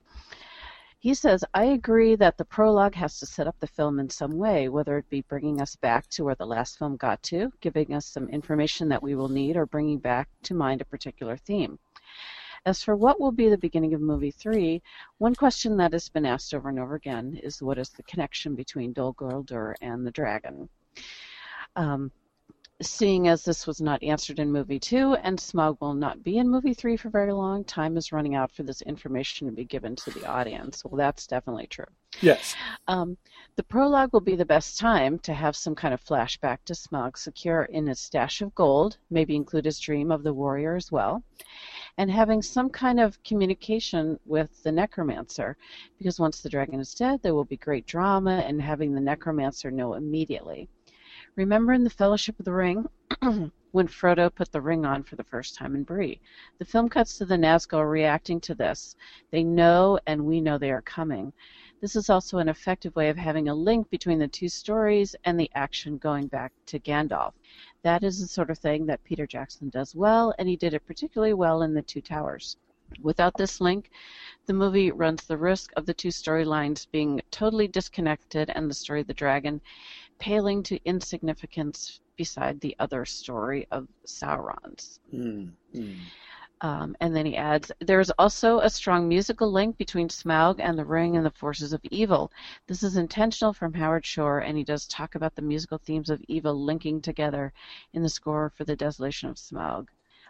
He says, I agree that the prologue has to set up the film in some way, whether it be bringing us back to where the last film got to, giving us some information that we will need, or bringing back to mind a particular theme. As for what will be the beginning of movie three, one question that has been asked over and over again is what is the connection between Dol Guldur and the dragon? Um, seeing as this was not answered in movie two and Smaug will not be in movie three for very long, time is running out for this information to be given to the audience. Well, that's definitely true. Yes. Um, the prologue will be the best time to have some kind of flashback to Smaug secure in his stash of gold, maybe include his dream of the warrior as well, and having some kind of communication with the necromancer, because once the dragon is dead, there will be great drama and having the necromancer know immediately. Remember in the Fellowship of the Ring, when Frodo put the ring on for the first time in Bree. The film cuts to the Nazgul reacting to this. They know, and we know they are coming. This is also an effective way of having a link between the two stories and the action going back to Gandalf. That is the sort of thing that Peter Jackson does well, and he did it particularly well in The Two Towers. Without this link, the movie runs the risk of the two storylines being totally disconnected and the story of the dragon paling to insignificance beside the other story of Sauron's. Mm, mm. Um, and then he adds, there is also a strong musical link between Smaug and the Ring and the forces of evil. This is intentional from Howard Shore, and he does talk about the musical themes of evil linking together in the score for The Desolation of Smaug.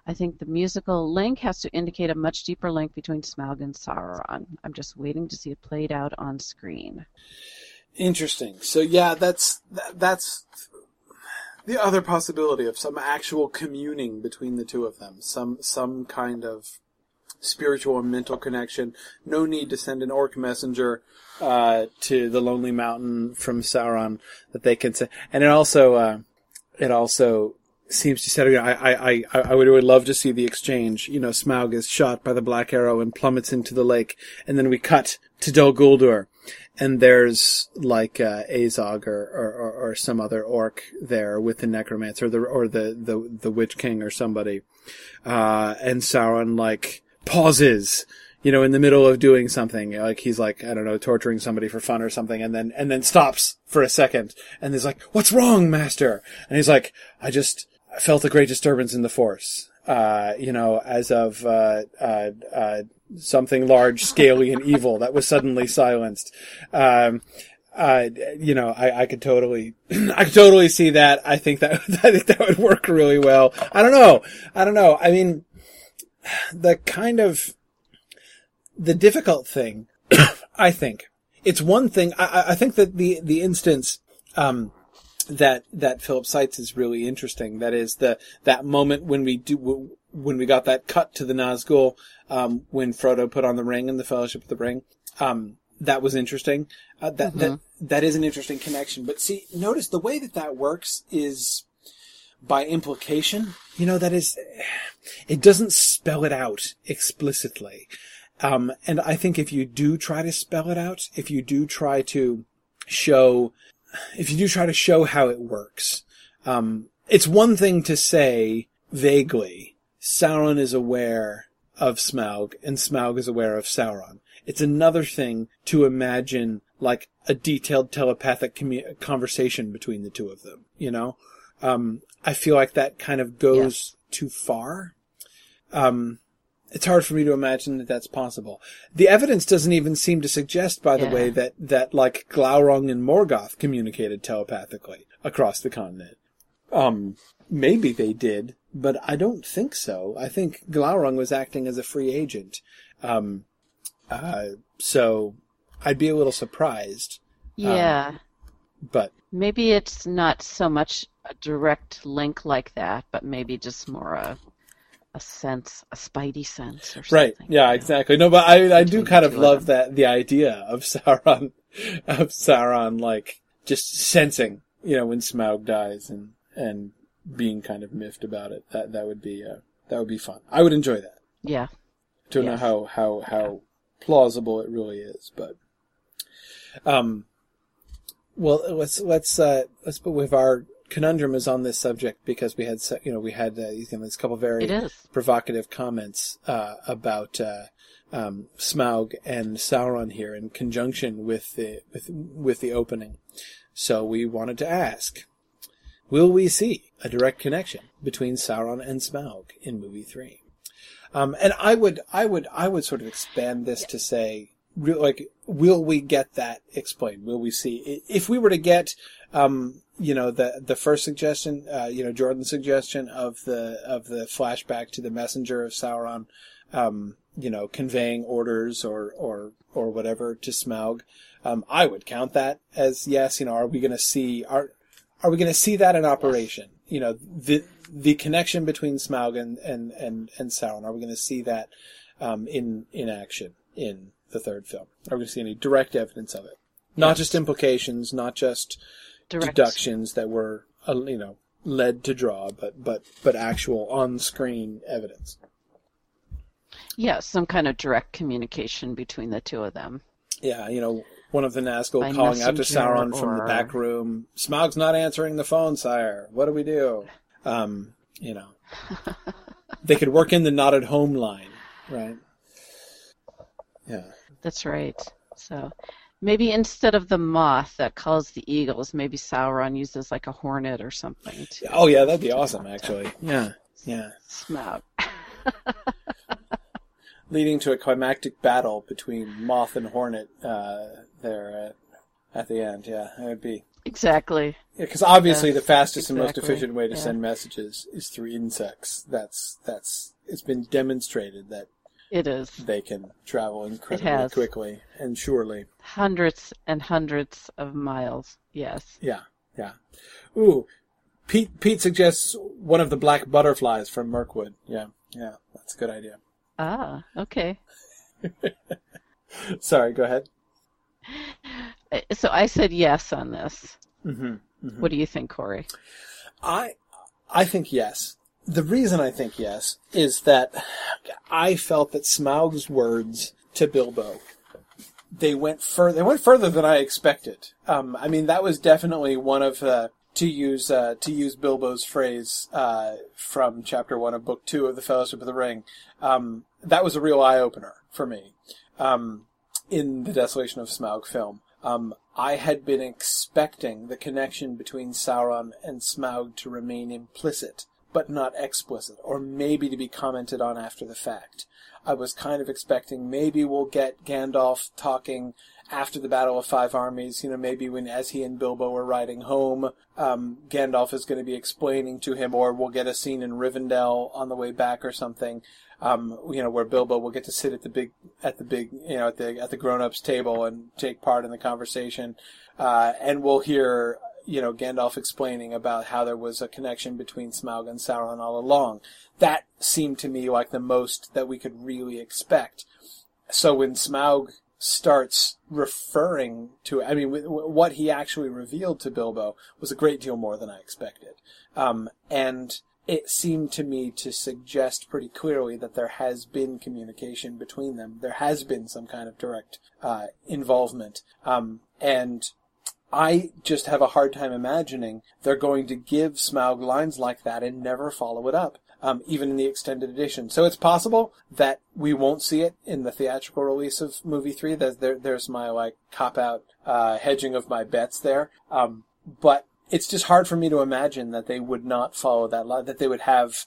I think the musical link has to indicate a much deeper link between Smaug and Sauron. I'm just waiting to see it played out on screen. Interesting. So yeah, that's that, that's the other possibility of some actual communing between the two of them, some some kind of spiritual and mental connection. No need to send an orc messenger uh, to the Lonely Mountain from Sauron that they can say. And it also uh, it also seems to set. I I I would, would love to see the exchange. You know, Smaug is shot by the black arrow and plummets into the lake, and then we cut to Dol Guldur, and there's like uh, Azog or, or, or, some other orc there with the necromancer or the or the the, the witch king or somebody, uh, and Sauron like pauses, you know, in the middle of doing something, like he's like I don't know, torturing somebody for fun or something, and then and then stops for a second, and he's like, "What's wrong, master?" And he's like, "I just felt a great disturbance in the force." Uh, you know, as of uh, uh, uh something large, scaly, and evil that was suddenly silenced. Um, uh, you know, I, I could totally, I could totally see that. I think that, I think that would work really well. I don't know. I don't know. I mean, the kind of, the difficult thing, I think, it's one thing, I, I think that the, the instance, um, that that Philip cites is really interesting. That is the that moment when we do when we got that cut to the Nazgul um, when Frodo put on the ring and the Fellowship of the Ring. Um, that was interesting. Uh, that mm-hmm. that that is an interesting connection. But see, notice the way that that works is by implication. You know, that is, it doesn't spell it out explicitly. Um, and I think if you do try to spell it out, if you do try to show, if you do try to show how it works, um, it's one thing to say vaguely, Sauron is aware of Smaug and Smaug is aware of Sauron. It's another thing to imagine like a detailed telepathic commu- conversation between the two of them, you know? Um, I feel like that kind of goes too far. Um, it's hard for me to imagine that that's possible. The evidence doesn't even seem to suggest, by the yeah. way, that, that like Glaurung and Morgoth communicated telepathically across the continent. Um, maybe they did, but I don't think so. I think Glaurung was acting as a free agent. Um, uh, so I'd be a little surprised. Yeah. Um, but maybe it's not so much a direct link like that, but maybe just more a a sense, a spidey sense, or something. Right. Yeah. Exactly. No, but I I do kind of love that the idea of Sauron of Sauron like just sensing, you know, when Smaug dies and and being kind of miffed about it. That that would be uh, that would be fun. I would enjoy that. Yeah. Don't know how how how plausible it really is, but um. Well, let's let's uh, let's put with our conundrum is on this subject because we had you know we had uh, you know, this couple very provocative comments uh, about uh, um, Smaug and Sauron here in conjunction with the with with the opening. So we wanted to ask, will we see a direct connection between Sauron and Smaug in movie three? Um, and I would, I would, I would sort of expand this to say, like, will we get that explained? Will we see if we were to get, um, you know, the the first suggestion, uh, you know, Jordan's suggestion of the of the flashback to the messenger of Sauron, um, you know, conveying orders or or or whatever to Smaug. Um, I would count that as yes. You know, are we going to see are are we going to see that in operation? You know, the the connection between Smaug and and and, and Sauron. Are we going to see that um, in in action in the third film? Are we going to see any direct evidence of it? Not just implications, not just Direct. deductions that were uh, you know led to draw, but but but actual on-screen evidence. Yeah, some kind of direct communication between the two of them. Yeah, you know, one of the Nazgul calling out to Sauron from the back room, Smaug's not answering the phone, sire. What do we do? Um, you know. they could work in the not at home line, right? Yeah. That's right. So maybe instead of the moth that calls the eagles, maybe Sauron uses like a hornet or something to Oh yeah, that'd be awesome actually. Yeah. Yeah. Smaug. Leading to a climactic battle between Moth and Hornet uh, there at, at the end. Yeah, it would be Exactly. because obviously Yes, the fastest and most efficient way to Yeah. send messages is through insects. That's that's it's been demonstrated that It is. they can travel incredibly quickly and surely. Hundreds and hundreds of miles. Yes. Yeah, yeah. Ooh, Pete Pete suggests one of the black butterflies from Mirkwood. Yeah, yeah, that's a good idea. Ah, okay. Sorry, go ahead. Uh, So I said yes on this. hmm What do you think, Corey? I I think yes. The reason I think yes is that I felt that Smaug's words to Bilbo they went further. They went further than I expected. Um, I mean, that was definitely one of uh, to use uh, to use Bilbo's phrase uh, from chapter one of book two of the Fellowship of the Ring. Um, that was a real eye opener for me um, in the Desolation of Smaug film. Um, I had been expecting the connection between Sauron and Smaug to remain implicit, but not explicit, or maybe to be commented on after the fact. I was kind of expecting maybe we'll get Gandalf talking after the Battle of Five Armies, you know, maybe when as he and Bilbo are riding home, um, Gandalf is going to be explaining to him, or we'll get a scene in Rivendell on the way back or something, um, you know, where Bilbo will get to sit at the big, at the big, you know, at the at the grown-ups table and take part in the conversation, uh, and we'll hear, you know, Gandalf explaining about how there was a connection between Smaug and Sauron all along. That seemed to me like the most that we could really expect. So when Smaug starts referring to, I mean, what he actually revealed to Bilbo was a great deal more than I expected. Um, and it seemed to me to suggest pretty clearly that there has been communication between them. There has been some kind of direct uh, involvement. Um, and I just have a hard time imagining they're going to give Smaug lines like that and never follow it up, um, even in the extended edition. So it's possible that we won't see it in the theatrical release of movie three. There's, there, there's my like cop out uh, hedging of my bets there. Um, but it's just hard for me to imagine that they would not follow that line, that they would have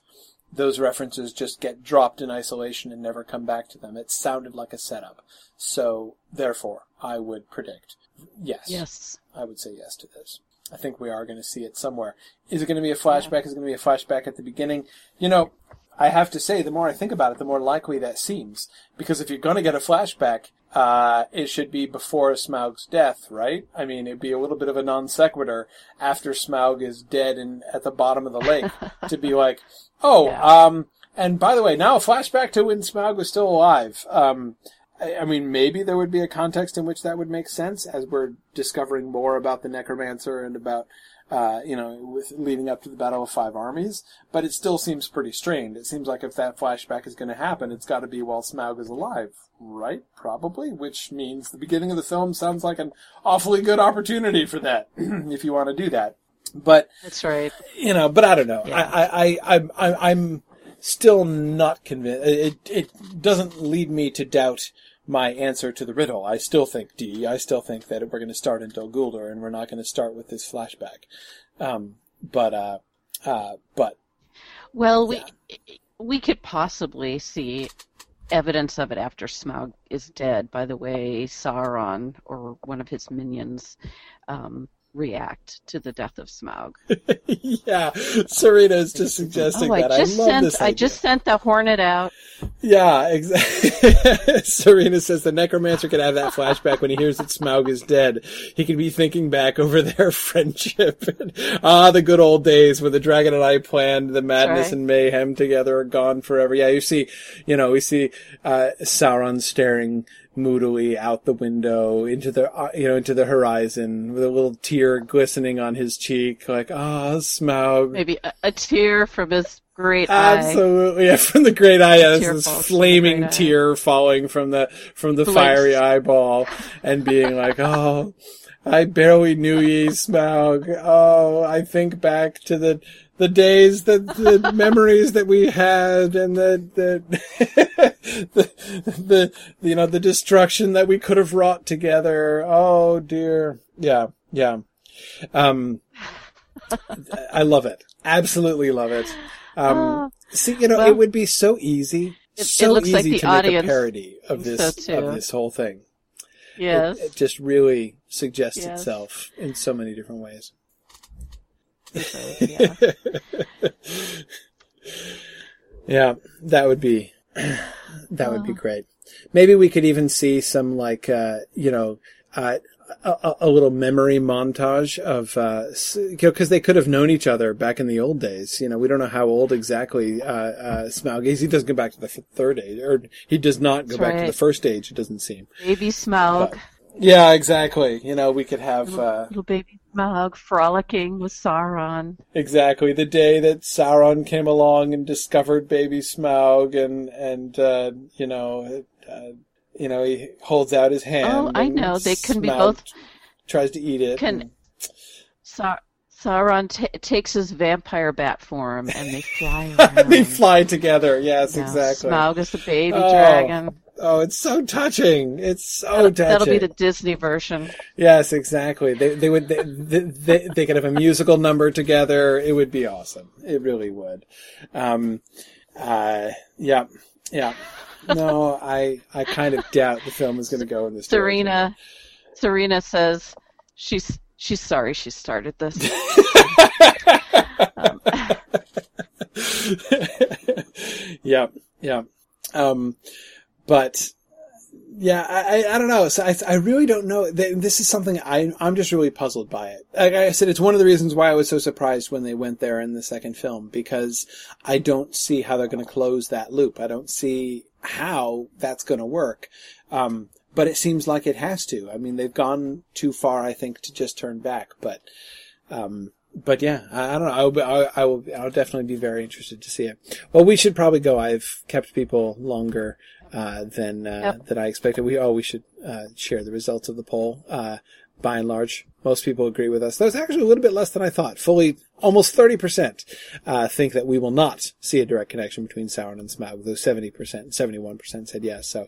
those references just get dropped in isolation and never come back to them. It sounded like a setup. So therefore, I would predict yes. Yes. I would say yes to this. I think we are going to see it somewhere. Is it going to be a flashback? Is it going to be a flashback at the beginning? You know, I have to say, the more I think about it, the more likely that seems. Because if you're going to get a flashback, uh, it should be before Smaug's death, right? I mean, it'd be a little bit of a non sequitur after Smaug is dead and at the bottom of the lake to be like, oh, Yeah. um, and by the way, now a flashback to when Smaug was still alive. Um, I I mean, maybe there would be a context in which that would make sense as we're discovering more about the Necromancer and about, uh, you know, with leading up to the Battle of Five Armies. But it still seems pretty strained. It seems like if that flashback is going to happen, it's got to be while Smaug is alive, right? Probably, which means the beginning of the film sounds like an awfully good opportunity for that, if you want to do that. But That's right. you know, but I don't know. Yeah. I, I, I, I'm, I'm- I'm still not convinced. It, it doesn't lead me to doubt my answer to the riddle. I still think D. I still think that we're going to start in Dol Guldur and we're not going to start with this flashback. Um, but, uh, uh, but Well, we we could possibly see evidence of it after Smaug is dead by the way Sauron or one of his minions um, react to the death of Smaug. yeah, Serena's just suggesting Oh, I that. just I love sent this I just sent the Hornet out. Yeah, exactly. Serena says the necromancer could have that flashback when he hears that Smaug is dead. He could be thinking back over their friendship. ah, the good old days when the dragon and I planned the madness right. and mayhem together are gone forever. Yeah, you see, you know, we see, uh, Sauron staring moodily out the window into the, uh, you know, into the horizon with a little tear glistening on his cheek, like, ah, Smaug. Maybe a, a tear from his great eye. Absolutely, yeah, from the great eye, yeah, Tear this flaming great eye. tear falling from the from the Blinks. fiery eyeball, and being like, "Oh, I barely knew ye, Smaug. Oh, I think back to the the days, the the memories that we had, and the the, the the you know the destruction that we could have wrought together. Oh dear, yeah, yeah. Um, I love it. Absolutely love it. Um, Ah. see, you know, Well, it would be so easy, it so looks easy like the to make a parody of this so, of this whole thing. yes. It, it just really suggests Yes. itself in so many different ways. Yeah. Yeah, that would be that would be Oh. great. Maybe we could even see some like uh, you know uh, a, a- little memory montage of uh, s- you know because they could have known each other back in the old days. You know, we don't know how old exactly uh, uh, Smaug is. He doesn't go back to the third age, or he does not go That's back to the first age. It doesn't seem. Baby Smaug, Yeah, exactly. You know, we could have. Uh, little baby Smaug frolicking with Sauron. Exactly. The day that Sauron came along and discovered baby Smaug and, and, uh, you know, uh, you know, he holds out his hand. Oh, I know. They can be both- Tries to eat it. Can- and- Sa- Sauron ta takes his vampire bat form and they fly they fly together. Yes, exactly. Smaug is the baby Oh, dragon. Oh, it's so touching. It's so That'll, touching. that'll be the Disney version. Yes, exactly. They, they would, they, they, they could have a musical number together. It would be awesome. It really would. Um, uh, yeah, yeah. No, I, I kind of doubt the film is going to go in this direction. Serena, Serena says she's she's sorry she started this. Um, yeah, yeah. Um, but yeah, I, I, don't know. So I, I really don't know. This is something I, I'm just really puzzled by it. Like I said, it's one of the reasons why I was so surprised when they went there in the second film because I don't see how they're going to close that loop. I don't see how that's going to work. Um, but it seems like it has to. I mean, they've gone too far, I think, to just turn back. But, um, but yeah, I, don't know. I will, be, I, I will, I'll definitely be very interested to see it. Well, we should probably go. I've kept people longer uh, than uh, Yep. than I expected. We oh, we should uh, share the results of the poll. Uh, by and large, most people agree with us. That was actually a little bit less than I thought. Fully, almost thirty percent uh, think that we will not see a direct connection between Sauron and Smaug. Though seventy percent, seventy-one percent said yes. So,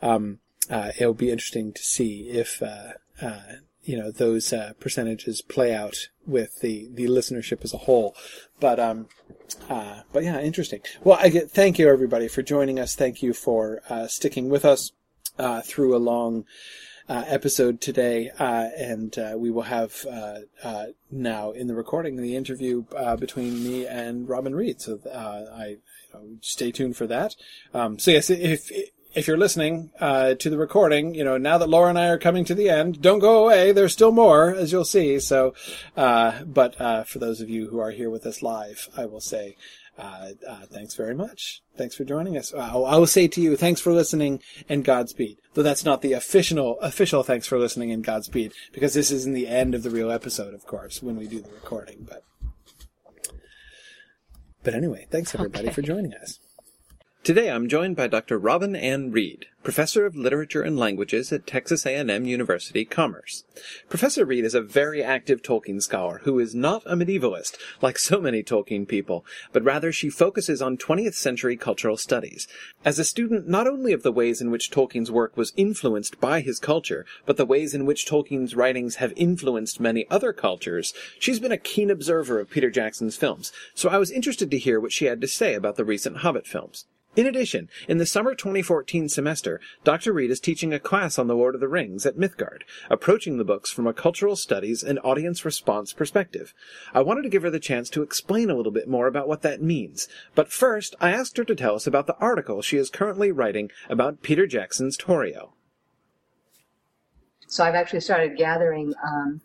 um, uh, it'll be interesting to see if uh, uh, you know those uh, percentages play out with the the listenership as a whole. But um, uh, but yeah, interesting. Well, I get thank you everybody for joining us. Thank you for uh, sticking with us uh, through a long. Uh, episode today, uh, and we will have now in the recording the interview between me and Robin Reid. So I you know, stay tuned for that. Um, so yes, if you're listening uh, to the recording, you know now that Laura and I are coming to the end, don't go away. There's still more, as you'll see. So, uh, but uh, for those of you who are here with us live, I will say. Uh, uh, thanks very much. Thanks for joining us. Uh, I will say to you, thanks for listening and Godspeed. Though that's not the official official thanks for listening and Godspeed, because this isn't the end of the real episode, of course, when we do the recording. But but anyway, thanks everybody Okay. for joining us. Today I'm joined by Dr. Robin Ann Reid, Professor of Literature and Languages at Texas A&M University Commerce. Professor Reid is a very active Tolkien scholar who is not a medievalist, like so many Tolkien people, but rather she focuses on 20th century cultural studies. As a student not only of the ways in which Tolkien's work was influenced by his culture, but the ways in which Tolkien's writings have influenced many other cultures, she's been a keen observer of Peter Jackson's films, so I was interested to hear what she had to say about the recent Hobbit films. In addition, in the summer 2014 semester, Dr. Reid is teaching a class on The Lord of the Rings at Mythgard, approaching the books from a cultural studies and audience response perspective. I wanted to give her the chance to explain a little bit more about what that means, but first I asked her to tell us about the article she is currently writing about Peter Jackson's Tauriel. So I've actually started gathering, um,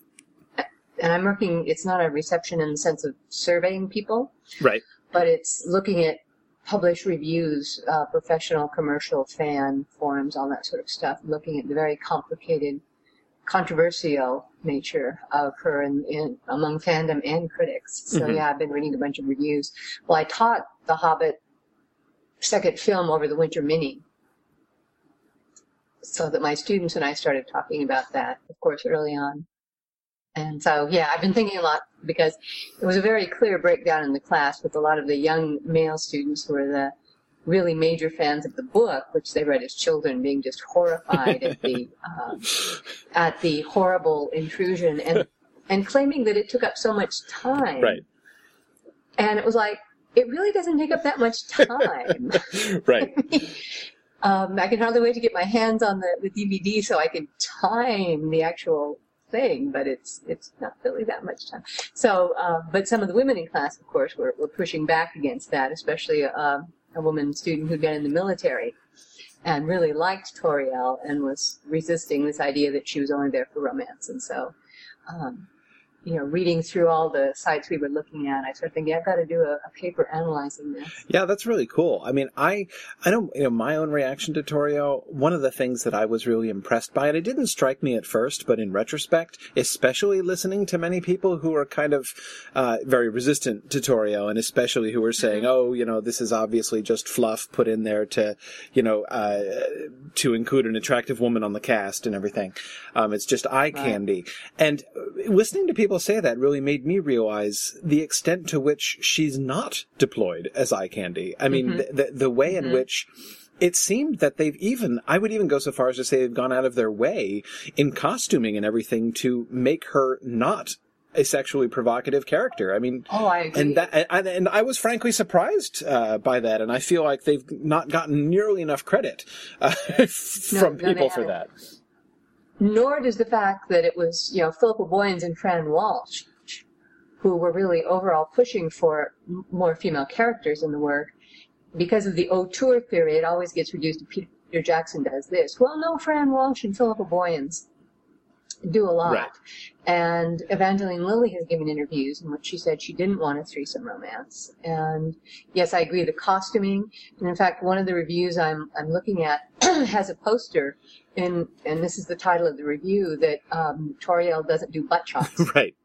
and I'm working, it's not a reception in the sense of surveying people, Right. but it's looking at published reviews, uh, professional, commercial, fan forums, all that sort of stuff, looking at the very complicated, controversial nature of her in, in among fandom and critics. So Mhm. yeah, I've been reading a bunch of reviews. Well, I taught The Hobbit second film over the winter mini. So that my students and I started talking about that, of course, early on. And so, yeah, I've been thinking a lot because it was a very clear breakdown in the class with a lot of the young male students who were the really major fans of the book, which they read as children, being just horrified at the um, at the horrible intrusion and and claiming that it took up so much time. Right. And it was like it really doesn't take up that much time. Right. um, I can hardly wait to get my hands on the, the DVD so I can time the actual thing, but it's it's not really that much time. So, uh, but some of the women in class, of course, were, were pushing back against that, especially uh, a woman student who'd been in the military and really liked Tauriel and was resisting this idea that she was only there for romance. And so, um, you know, reading through all the sites we were looking at, I started thinking, I've got to do a, a paper analyzing this. Yeah, that's really cool. I mean, I, I don't, you know, my own reaction to Tauriel, one of the things that I was really impressed by, and it didn't strike me at first, but in retrospect, especially listening to many people who are kind of, uh, very resistant to Tauriel, and especially who are saying, oh, you know, this is obviously just fluff put in there to, you know, uh, to include an attractive woman on the cast and everything. Um, it's just eye candy. And uh, listening to people say that really made me realize the extent to which she's not deployed as eye candy. I mean, the, the, the way in which it seemed that they've even, I would even go so far as to say they've gone out of their way in costuming and everything to make her not a sexually provocative character. I mean, Oh, I agree. and that, and, and I was frankly surprised uh, by that, and I feel like they've not gotten nearly enough credit uh, from no, people for that. Nor does the fact that it was, you know, Philippa Boyens and Fran Walsh who were really overall pushing for more female characters in the work. Because of the auteur theory, it always gets reduced to Peter Jackson does this. Well, no, Fran Walsh and Philippa Boyens do a lot. Right. And Evangeline Lilly has given interviews in which she said she didn't want a threesome romance. And yes, I agree, the costuming. And in fact, one of the reviews I'm, I'm looking at has a poster in, and this is the title of the review, that um, Tauriel doesn't do butt shots. Right.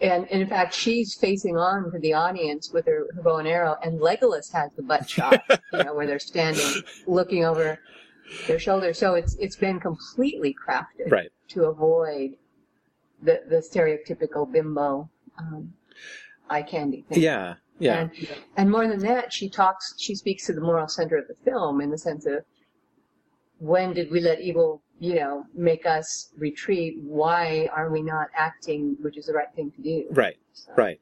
and, and in fact, she's facing on to the audience with her, her bow and arrow, and Legolas has the butt shot, you know, where they're standing looking over their shoulder. So it's it's been completely crafted Right. to avoid the the stereotypical bimbo um, eye candy thing. Yeah. Yeah. And, and more than that, she talks, she speaks to the moral center of the film in the sense of when did we let evil, you know, make us retreat? Why are we not acting, which is the right thing to do? Right. So- Right.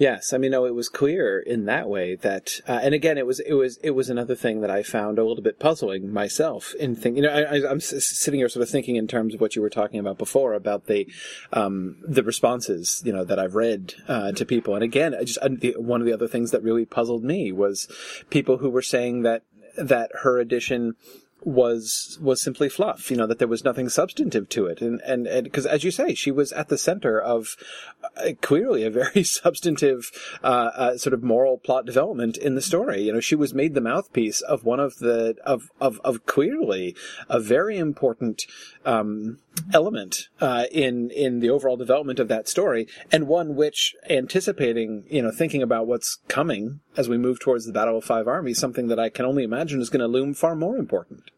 Yes, I mean, no, it was clear in that way that, uh, and again, it was it was it was another thing that I found a little bit puzzling myself in thinking. You know, I, s- sitting here sort of thinking in terms of what you were talking about before about the um, the responses, you know, that I've read uh, to people, and again, I just one of the other things that really puzzled me was people who were saying that that her edition was was simply fluff you know that there was nothing substantive to it. And and because as you say she was at the center of uh, clearly a very substantive uh, uh, sort of moral plot development in the story. You know she was made the mouthpiece of one of the of of, of clearly a very important um, element uh, in in the overall development of that story, and one which anticipating, you know, thinking about what's coming as we move towards the Battle of Five Armies, something that I can only imagine is going to loom far more important.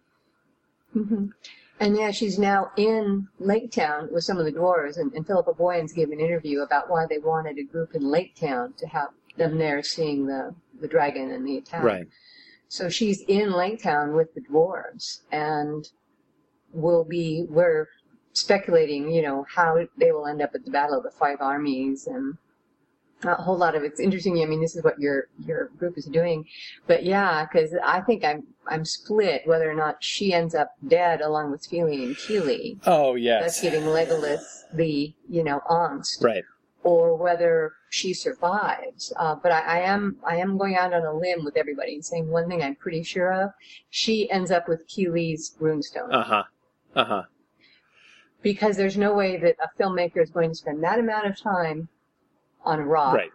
And yeah, she's now in Lake Town with some of the dwarves, and, and Philippa Boyens gave an interview about why they wanted a group in Lake Town to have them there seeing the, the dragon and the attack. Right. So she's in Lake Town with the dwarves, and will be, we're speculating, you know, how they will end up at the Battle of the Five Armies, and a whole lot of it's interesting. I mean, this is what your your group is doing, but yeah, because I think I'm I'm split whether or not she ends up dead along with Fili and Kili. Oh yes, That's giving Legolas the you know angst, right. or whether she survives. Uh, but I, I am I am going out on a limb with everybody and saying one thing I'm pretty sure of: she ends up with Kili's runestone. Uh huh. Uh huh. Because there's no way that a filmmaker is going to spend that amount of time on a rock Right.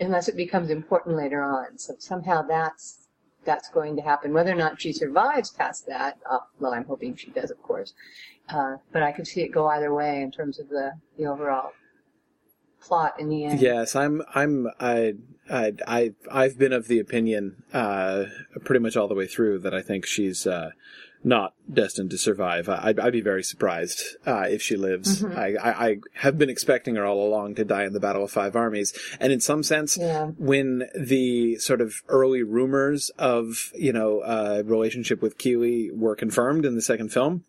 unless it becomes important later on. So somehow that's that's going to happen. Whether or not she survives past that, uh, well, I'm hoping she does, of course. Uh, but I could see it go either way in terms of the the overall plot in the end. Yes, I'm. I'm. I. I. I. I've been of the opinion, uh, pretty much all the way through, that I think she's uh, not destined to survive. I'd, I'd be very surprised uh, if she lives. Mhm. I, I. I have been expecting her all along to die in the Battle of Five Armies, and in some sense, Yeah. when the sort of early rumors of you know uh, relationship with Kili were confirmed in the second film,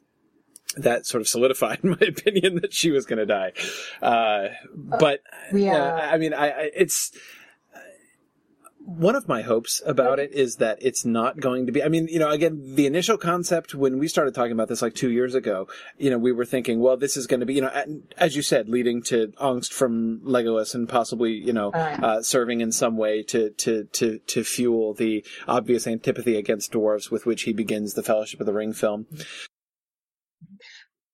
that sort of solidified my opinion that she was going to die. Uh, but Yeah. uh, I mean, I, I it's. One of my hopes about it is that it's not going to be. I mean, you know, again, the initial concept when we started talking about this like two years ago, you know, we were thinking, well, this is going to be, you know, as you said, leading to angst from Legolas and possibly, you know, uh, serving in some way to, to, to, to fuel the obvious antipathy against dwarves with which he begins the Fellowship of the Ring film.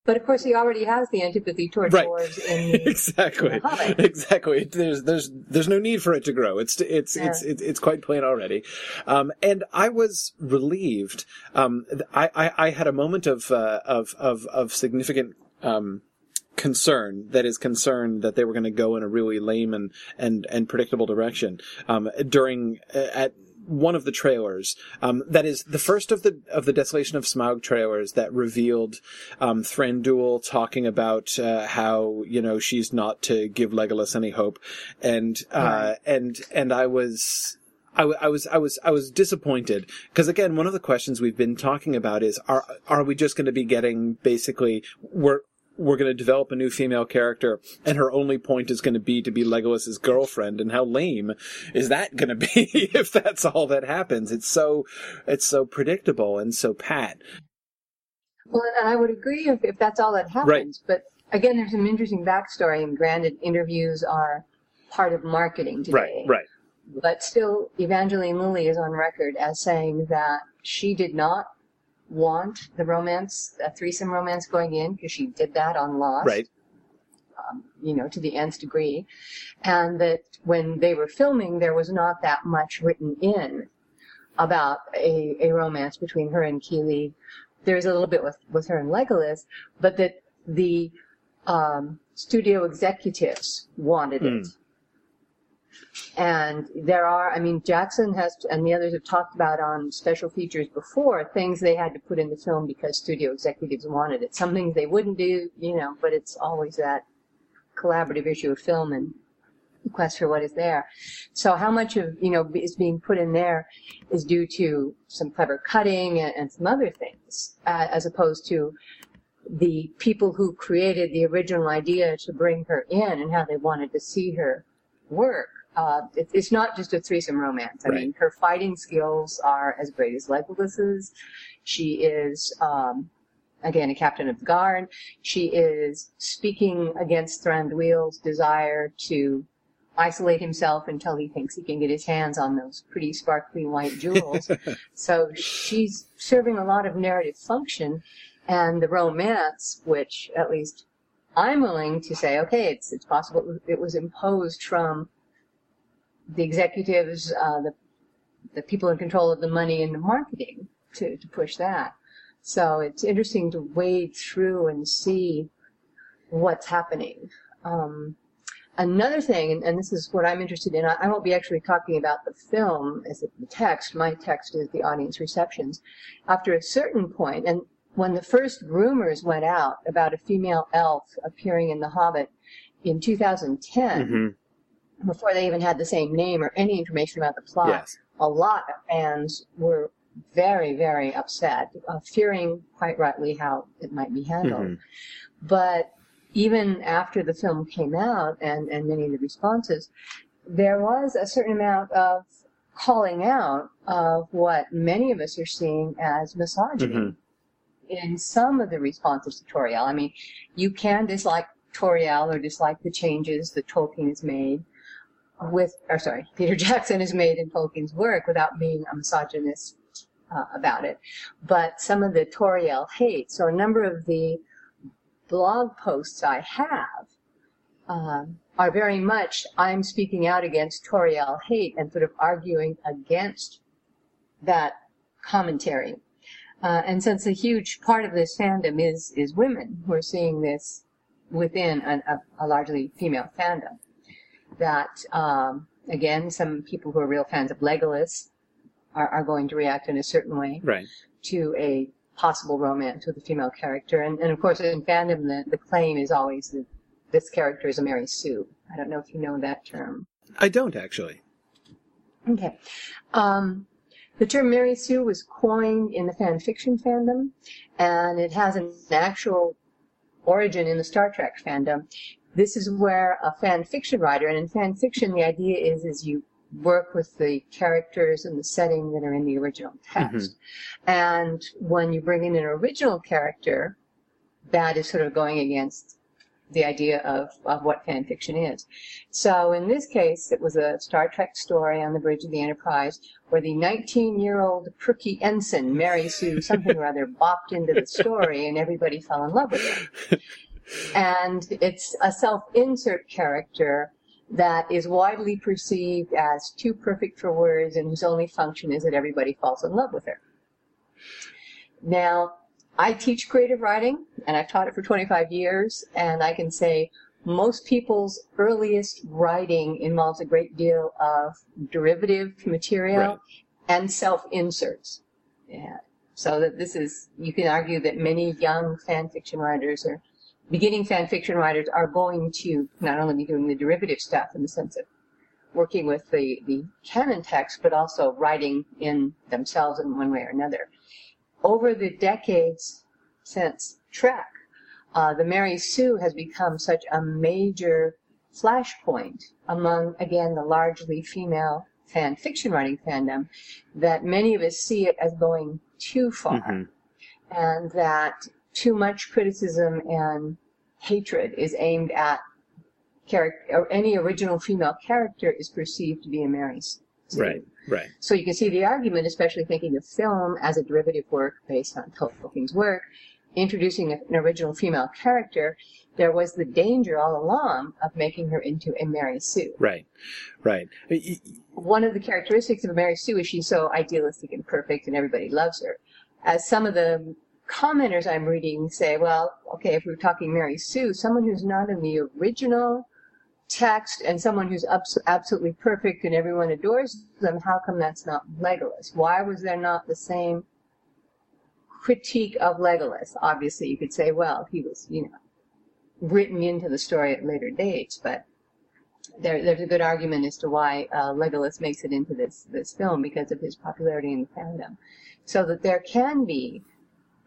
But of course, he already has the antipathy towards Right. dwarves in the exactly, in the exactly. There's there's there's no need for it to grow. It's it's it's Yeah. it's, it's quite plain already. Um, and I was relieved. Um, I, I I had a moment of uh, of of of significant. Um, concern that is concerned that they were going to go in a really lame and and and predictable direction um during uh, at one of the trailers um that is the first of the of the desolation of smaug trailers that revealed um Thranduil talking about uh, how you know she's not to give Legolas any hope. And uh and and I was I, w- I was I was I was disappointed. Because again one of the questions we've been talking about is are are we just going to be getting basically we're we're going to develop a new female character and her only point is going to be to be Legolas's girlfriend and how lame is that going to be if that's all that happens it's so it's so predictable and so pat Well, and I would agree if, if that's all that happens. But again, there's some interesting backstory, and granted, interviews are part of marketing today. right right But still, Evangeline Lilly is on record as saying that she did not want the romance, a threesome romance going in, because she did that on Lost. right um, you know, to the nth degree, and that when they were filming, there was not that much written in about a, a romance between her and Kili. There's a little bit with, with her and Legolas, but that the um, studio executives wanted it. And there are, I mean, Jackson has, and the others have talked about on special features before, things they had to put in the film because studio executives wanted it. Some things they wouldn't do, you know, but it's always that collaborative issue of film and the quest for what is there. So how much of, you know, is being put in there is due to some clever cutting and, and some other things, uh, as opposed to the people who created the original idea to bring her in and how they wanted to see her work. Uh, it, it's not just a threesome romance. I Right. mean, her fighting skills are as great as Legolas's. She is, um, again, a captain of the guard. She is speaking against Thranduil's desire to isolate himself until he thinks he can get his hands on those pretty sparkly white jewels. so she's serving a lot of narrative function, and the romance, which at least I'm willing to say, okay, it's it's possible it was imposed from the executives, uh, the the people in control of the money and the marketing to, to push that. So it's interesting to wade through and see what's happening. Um, another thing, and, and this is what I'm interested in, I, I won't be actually talking about the film as the text. My text is the audience receptions. After a certain point, and when the first rumors went out about a female elf appearing in The Hobbit in 2010, hmm before they even had the same name or any information about the plot, yes a lot of fans were very, very upset, uh, fearing quite rightly how it might be handled. Mhm. But even after the film came out and, and many of the responses, there was a certain amount of calling out of what many of us are seeing as misogyny Mhm. In some of the responses to Tauriel. I mean, you can dislike Tauriel or dislike the changes that Tolkien has made with, or sorry, Peter Jackson has made in Tolkien's work without being a misogynist uh, about it. But some of the Tauriel hate, so a number of the blog posts I have um, are very much I'm speaking out against Tauriel hate and sort of arguing against that commentary. Uh, and since a huge part of this fandom is is women, we're seeing this within an, a, a largely female fandom. That um, again, some people who are real fans of Legolas are, are going to react in a certain way Right. to a possible romance with a female character. And, and of course, in fandom, the, the claim is always that this character is a Mary Sue. I don't know if you know that term. I don't actually. Okay. Um, the term Mary Sue was coined in the fan fiction fandom, and it has an actual origin in the Star Trek fandom. This is where a fan fiction writer, and in fan fiction, the idea is is you work with the characters and the setting that are in the original text. Mm-hmm. And when you bring in an original character, that is sort of going against the idea of, of what fan fiction is. So in this case, it was a Star Trek story on the bridge of the Enterprise where the 19 year old crookie ensign, Mary Sue something or other, bopped into the story and everybody fell in love with her. And it's a self insert character that is widely perceived as too perfect for words and whose only function is that everybody falls in love with her. Now, I teach creative writing and I've taught it for 25 years and I can say most people's earliest writing involves a great deal of derivative material Right. and self inserts. Yeah. So that this is, you can argue that many young fan fiction writers or beginning fan fiction writers are going to not only be doing the derivative stuff in the sense of working with the, the canon text, but also writing in themselves in one way or another. Over the decades since Trek, uh, the Mary Sue has become such a major flashpoint among, again, the largely female fan fiction writing fandom that many of us see it as going too far Mhm. and that too much criticism and hatred is aimed at character, or any original female character is perceived to be a Mary Sue. Right. Right. So you can see the argument, especially thinking of film as a derivative work based on Tolkien's work, introducing an original female character, there was the danger all along of making her into a Mary Sue. Right. Right. One of the characteristics of a Mary Sue is she's so idealistic and perfect and everybody loves her. As some of the commenters I'm reading say, well, okay, if we're talking Mary Sue, someone who's not in the original text and someone who's abs- absolutely perfect and everyone adores them, how come that's not Legolas? Why was there not the same critique of Legolas? Obviously, you could say, well, he was, you know, written into the story at later dates, but there, there's a good argument as to why uh, Legolas makes it into this this film because of his popularity in the fandom. So that there can be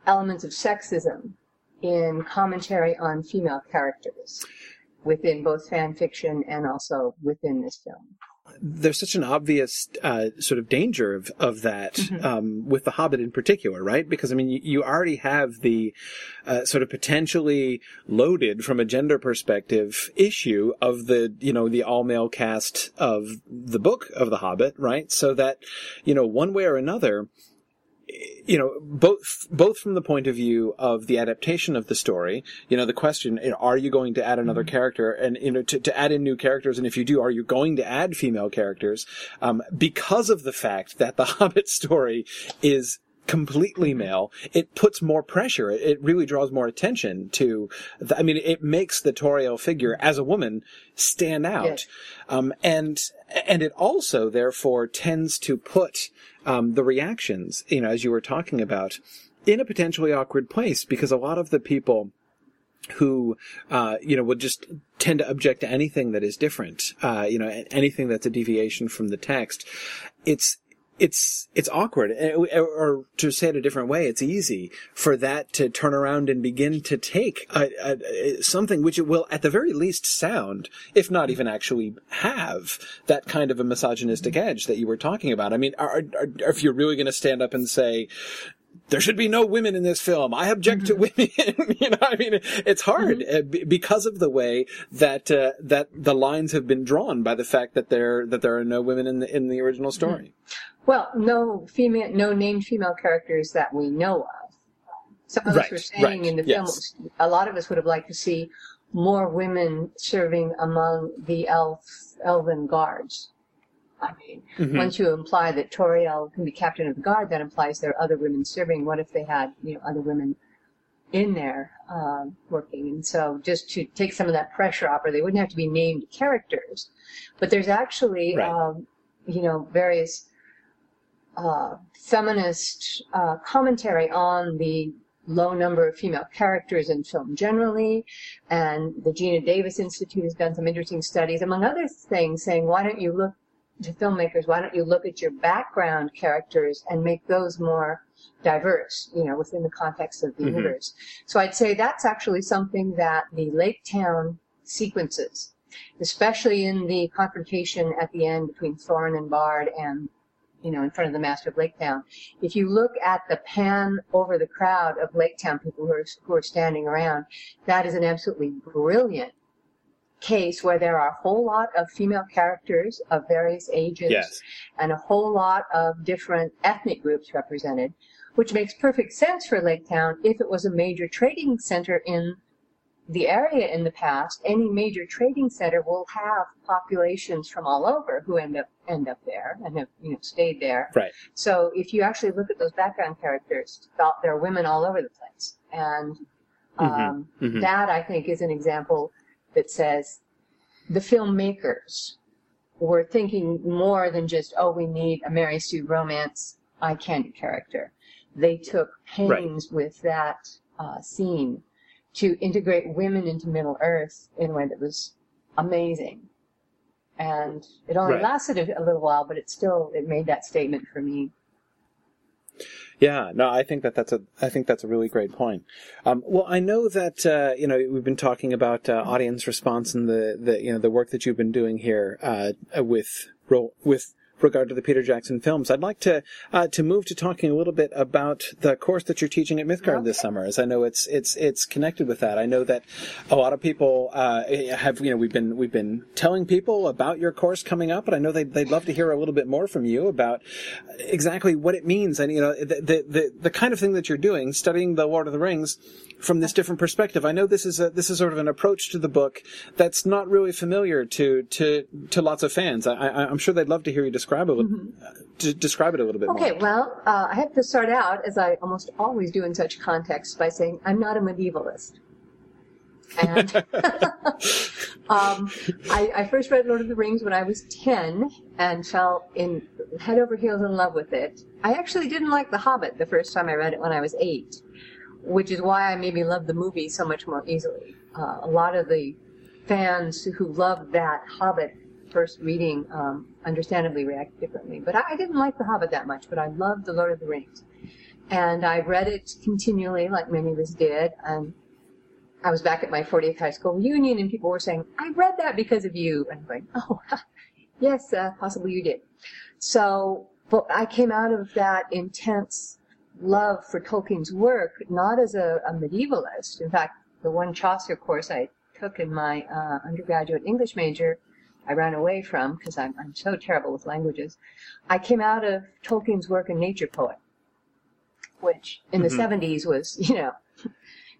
elements of sexism in commentary on female characters within both fan fiction and also within this film. there's such an obvious uh, sort of danger of, of that um, with the Hobbit in particular, right? Because I mean, you, you already have the uh, sort of potentially loaded from a gender perspective issue of the you know the all male cast of the book of the Hobbit, right? So that you know one way or another. You know, both both from the point of view of the adaptation of the story, you know, the question: you know, Are you going to add another character, and you know, to, to add in new characters, and if you do, are you going to add female characters? Um, because of the fact that the Hobbit story is completely male, it puts more pressure. It, it really draws more attention to. The, I mean, it makes the Tauriel figure as a woman stand out, Yes. um, and and it also therefore tends to put um, the reactions, you know, as you were talking about, in a potentially awkward place because a lot of the people who uh, you know would just tend to object to anything that is different, uh, you know, anything that's a deviation from the text. It's it's it's awkward, eh, or to say it a different way, it's easy for that to turn around and begin to take a, a, something which it will, at the very least, sound, if not even actually have that kind of a misogynistic edge that you were talking about. I mean, are, are, if you're really going to stand up and say, there should be no women in this film. I object mm-hmm. to women. you know, I mean, it's hard mm-hmm. because of the way that uh, that the lines have been drawn by the fact that there that there are no women in the in the original story. Well, no female, no named female characters that we know of. Some of right, us were saying right, in the yes. film, a lot of us would have liked to see more women serving among the elf, elven guards. I mean, mm-hmm. once you imply that Tauriel can be captain of the guard, that implies there are other women serving. What if they had, you know, other women in there uh, working? And so, just to take some of that pressure off, or they wouldn't have to be named characters, but there's actually, right. um, you know, various uh, feminist uh, commentary on the low number of female characters in film generally. And the Geena Davis Institute has done some interesting studies, among other things, saying, why don't you look to filmmakers, why don't you look at your background characters and make those more diverse, you know, within the context of the mm-hmm. universe. So I'd say that's actually something that the Lake Town sequences, especially in the confrontation at the end between Thorin and Bard and you know, in front of the Master of Lake Town. If you look at the pan over the crowd of Lake Town people who are, who are standing around, that is an absolutely brilliant case where there are a whole lot of female characters of various ages yes. and a whole lot of different ethnic groups represented, which makes perfect sense for Lake Town if it was a major trading center in the area in the past, any major trading center will have populations from all over who end up end up there and have you know stayed there. Right. So if you actually look at those background characters, there are women all over the place, and mm-hmm. um, mm-hmm. Mm-hmm. that I think is an example that says the filmmakers were thinking more than just oh we need a Mary Sue romance eye candy character. They took pains right. with that uh, scene to integrate women into Middle Earth in a way that was amazing. And it only right. lasted a, a little while, but it still it made that statement for me. Yeah, no, I think that that's a I think that's a really great point. Um, well, I know that uh, you know we've been talking about uh, audience response and the, the you know the work that you've been doing here uh, with with regard to the Peter Jackson films. I'd like to uh, to move to talking a little bit about the course that you're teaching at Mythgard okay. this summer, as I know it's it's it's connected with that. I know that a lot of people uh, have you know we've been we've been telling people about your course coming up, but I know they'd, they'd love to hear a little bit more from you about exactly what it means and you know the the the, the kind of thing that you're doing, studying the Lord of the Rings from this different perspective. I know this is a, this is sort of an approach to the book that's not really familiar to to to lots of fans. I, am sure they'd love to hear you describe it. Mm-hmm. Uh, describe it a little bit okay, more. Okay, well, uh, I have to start out as I almost always do in such contexts by saying I'm not a medievalist. And um, I, I, first read Lord of the Rings when I was 10 and fell in head over heels in love with it. I actually didn't like The Hobbit the first time I read it when I was eight which is why I maybe love the movie so much more easily. Uh, a lot of the fans who loved that Hobbit first reading um, understandably react differently. But I, I, didn't like The Hobbit that much, but I loved The Lord of the Rings. And I read it continually, like many of us did. And I was back at my 40th high school reunion, and people were saying, I read that because of you. And I'm going, oh, yes, uh, possibly you did. So, but I came out of that intense love for Tolkien's work, not as a, a medievalist. In fact, the one Chaucer course I took in my uh, undergraduate English major, I ran away from because I'm, I'm so terrible with languages. I came out of Tolkien's work a nature poet, which in mm-hmm. the 70s was, you know,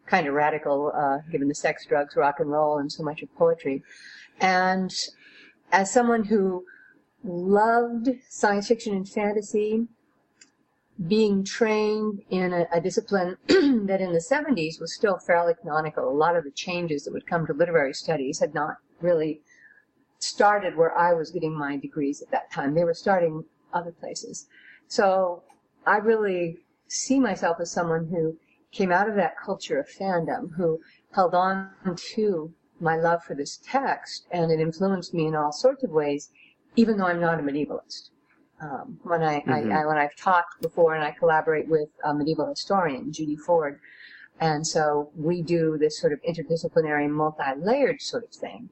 kind of radical, uh, given the sex, drugs, rock and roll, and so much of poetry. And as someone who loved science fiction and fantasy, being trained in a, a discipline that in the 70s was still fairly canonical. A lot of the changes that would come to literary studies had not really started where I was getting my degrees at that time. They were starting other places. So I really see myself as someone who came out of that culture of fandom, who held on to my love for this text, and it influenced me in all sorts of ways, even though I'm not a medievalist. Um, when I, Mhm. I, I when I've taught before, and I collaborate with a medieval historian, Judy Ford, and so we do this sort of interdisciplinary, multi-layered sort of thing,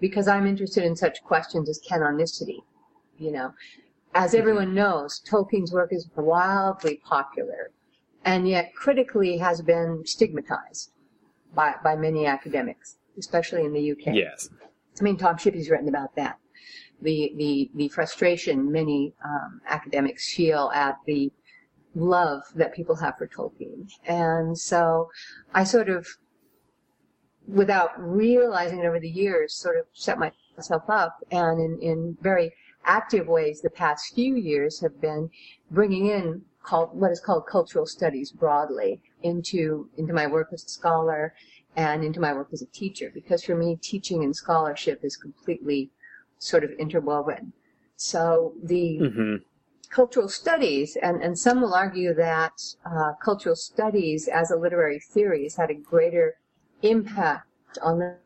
because I'm interested in such questions as canonicity. You know, as everyone knows, Tolkien's work is wildly popular, and yet critically has been stigmatized by by many academics, especially in the UK. Yes. I mean, Tom Shippey's written about that. The the the frustration many um, academics feel at the love that people have for Tolkien, and so I sort of, without realizing it over the years, sort of set myself up, and in in very active ways, the past few years have been bringing in called what is called cultural studies broadly into into my work as a scholar and into my work as a teacher. Because for me teaching and scholarship is completely sort of interwoven. So the hmm cultural studies and, and some will argue that uh, cultural studies as a literary theory has had a greater impact on the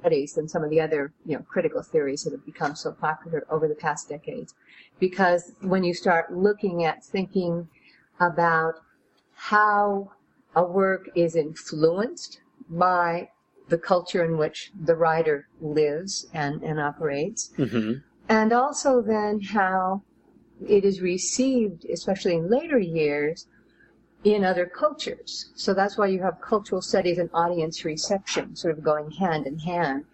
studies than some of the other you know critical theories that have become so popular over the past decades. Because when you start looking at thinking about how a work is influenced by the culture in which the writer lives and, and operates, hmm and also then how it is received, especially in later years, in other cultures. So that's why you have cultural studies and audience reception sort of going hand in hand.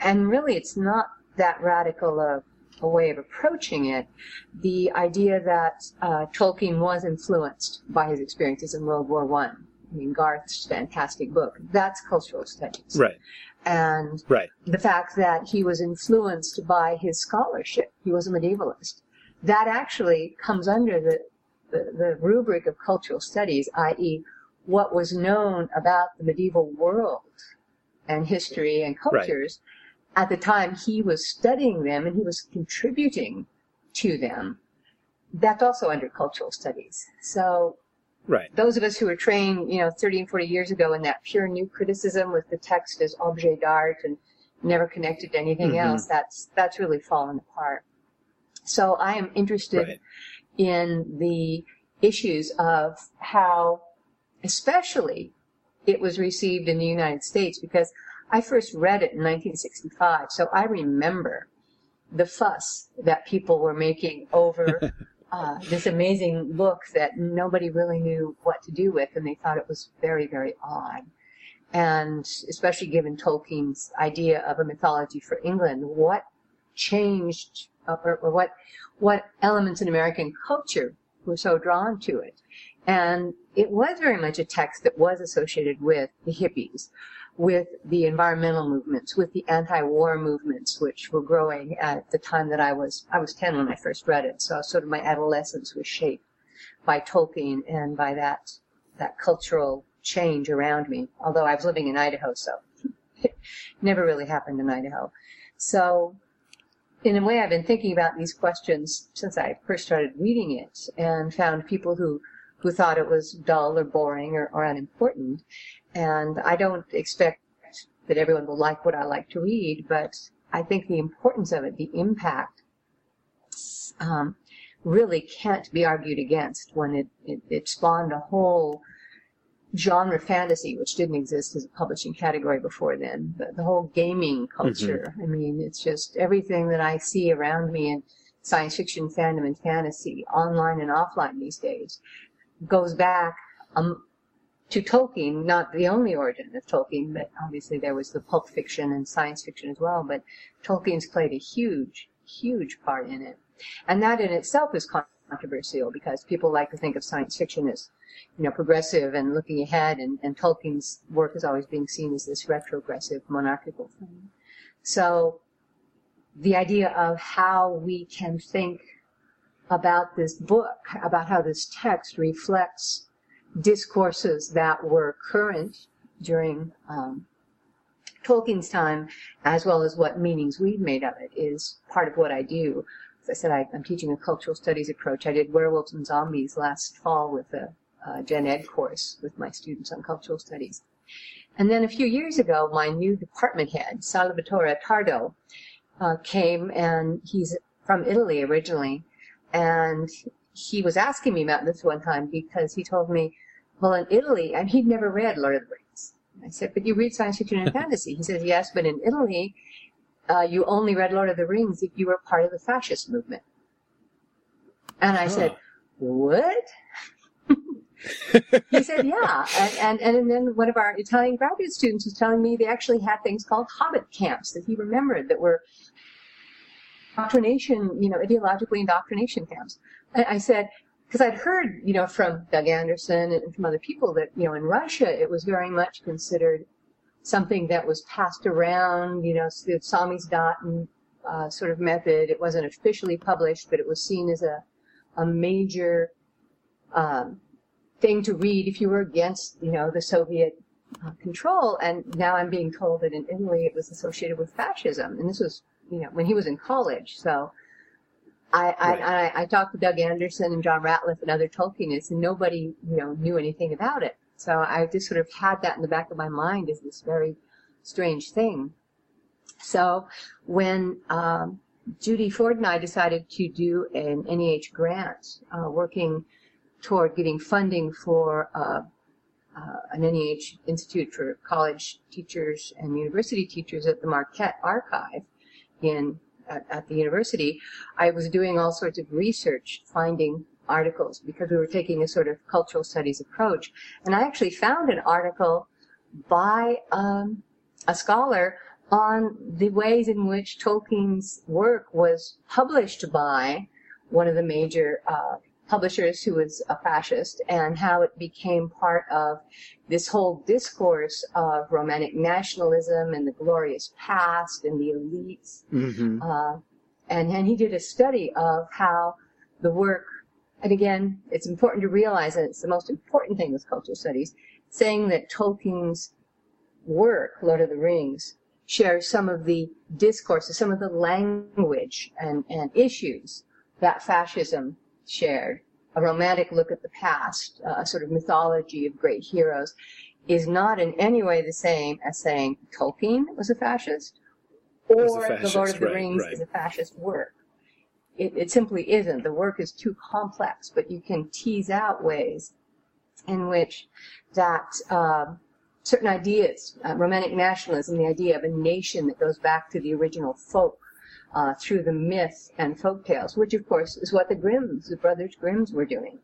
And really, it's not that radical a, a way of approaching it. The idea that uh, Tolkien was influenced by his experiences in World War One. I. Mean, Garth's fantastic book. That's cultural studies. Right. And Right. the fact that he was influenced by his scholarship. He was a medievalist. That actually comes under the, the, the rubric of cultural studies, i.e., what was known about the medieval world and history and Right. cultures at the time he was studying them and he was contributing to them. That's also under cultural studies. So Right. those of us who were trained, you know, 30 and 40 years ago in that pure new criticism with the text as objet d'art and never connected to anything Mhm. else, that's, that's really fallen apart. So I am interested Right. in the issues of how, especially, it was received in the United States because I first read it in 1965. So I remember the fuss that people were making over uh, this amazing book that nobody really knew what to do with, and they thought it was very, very odd. And especially given Tolkien's idea of a mythology for England, what changed, or, or what what elements in American culture were so drawn to it? And it was very much a text that was associated with the hippies, with the environmental movements, with the anti-war movements, which were growing at the time that I was, I was 10 when I first read it. So sort of my adolescence was shaped by Tolkien and by that, that cultural change around me. Although I was living in Idaho, so it never really happened in Idaho. So in a way, I've been thinking about these questions since I first started reading it and found people who, who thought it was dull or boring or, or unimportant. And I don't expect that everyone will like what I like to read, but I think the importance of it, the impact, um, really can't be argued against when it, it, it spawned a whole genre fantasy, which didn't exist as a publishing category before then. The, the whole gaming culture. I mean, it's just everything that I see around me in science fiction, fandom, and fantasy, online and offline these days, goes back um, to Tolkien, not the only origin of Tolkien, but obviously there was the pulp fiction and science fiction as well, but Tolkien's played a huge, huge part in it. And that in itself is controversial because people like to think of science fiction as, you know, progressive and looking ahead, and, and Tolkien's work is always being seen as this retrogressive monarchical thing. So the idea of how we can think about this book, about how this text reflects discourses that were current during um, Tolkien's time, as well as what meanings we've made of it, is part of what I do. As I said, I, I'm teaching a cultural studies approach. I did werewolves and zombies last fall with a, a gen ed course with my students on cultural studies. And then a few years ago, my new department head, Salvatore Tardo, uh, came and he's from Italy originally, and he was asking me about this one time because he told me, well, in Italy, and he'd never read Lord of the Rings. I said, but you read science fiction and fantasy. He says, yes, but in Italy, uh, you only read Lord of the Rings if you were part of the fascist movement. And I said, what? he said, yeah. And, and, and then one of our Italian graduate students was telling me they actually had things called hobbit camps that he remembered that were indoctrination, you know, ideologically indoctrination camps. And I said, because I'd heard, you know, from Doug Anderson and from other people that, you know, in Russia it was very much considered something that was passed around, you know, the Samizdat uh, sort of method. It wasn't officially published, but it was seen as a, a major um, thing to read if you were against, you know, the Soviet uh, control. And now I'm being told that in Italy it was associated with fascism. And this was, you know, when he was in college. So I, right. I, I, I, talked to Doug Anderson and John Rateliff and other Tolkienists, and nobody, you know, knew anything about it. So I just sort of had that in the back of my mind as this very strange thing. So when um, Judy Ford and I decided to do an NEH grant, uh, working toward getting funding for uh, uh, an NEH Institute for College Teachers and University Teachers at the Marquette Archive in at, at the university, I was doing all sorts of research, finding articles because we were taking a sort of cultural studies approach. And I actually found an article by um, a scholar on the ways in which Tolkien's work was published by one of the major uh, publishers who was a fascist and how it became part of this whole discourse of romantic nationalism and the glorious past and the elites. Mm-hmm. Uh, and, and he did a study of how the work, and again, it's important to realize that it's the most important thing with cultural studies, saying that Tolkien's work, Lord of the Rings, shares some of the discourses, some of the language and, and issues that fascism shared, a romantic look at the past, a sort of mythology of great heroes, is not in any way the same as saying Tolkien was a fascist or a fascist, The Lord of the right, Rings right. is a fascist work. It, it simply isn't. The work is too complex, but you can tease out ways in which that uh, certain ideas, uh, romantic nationalism, the idea of a nation that goes back to the original folk, uh, through the myths and folk tales, which of course is what the Grimms, the brothers Grimms, were doing.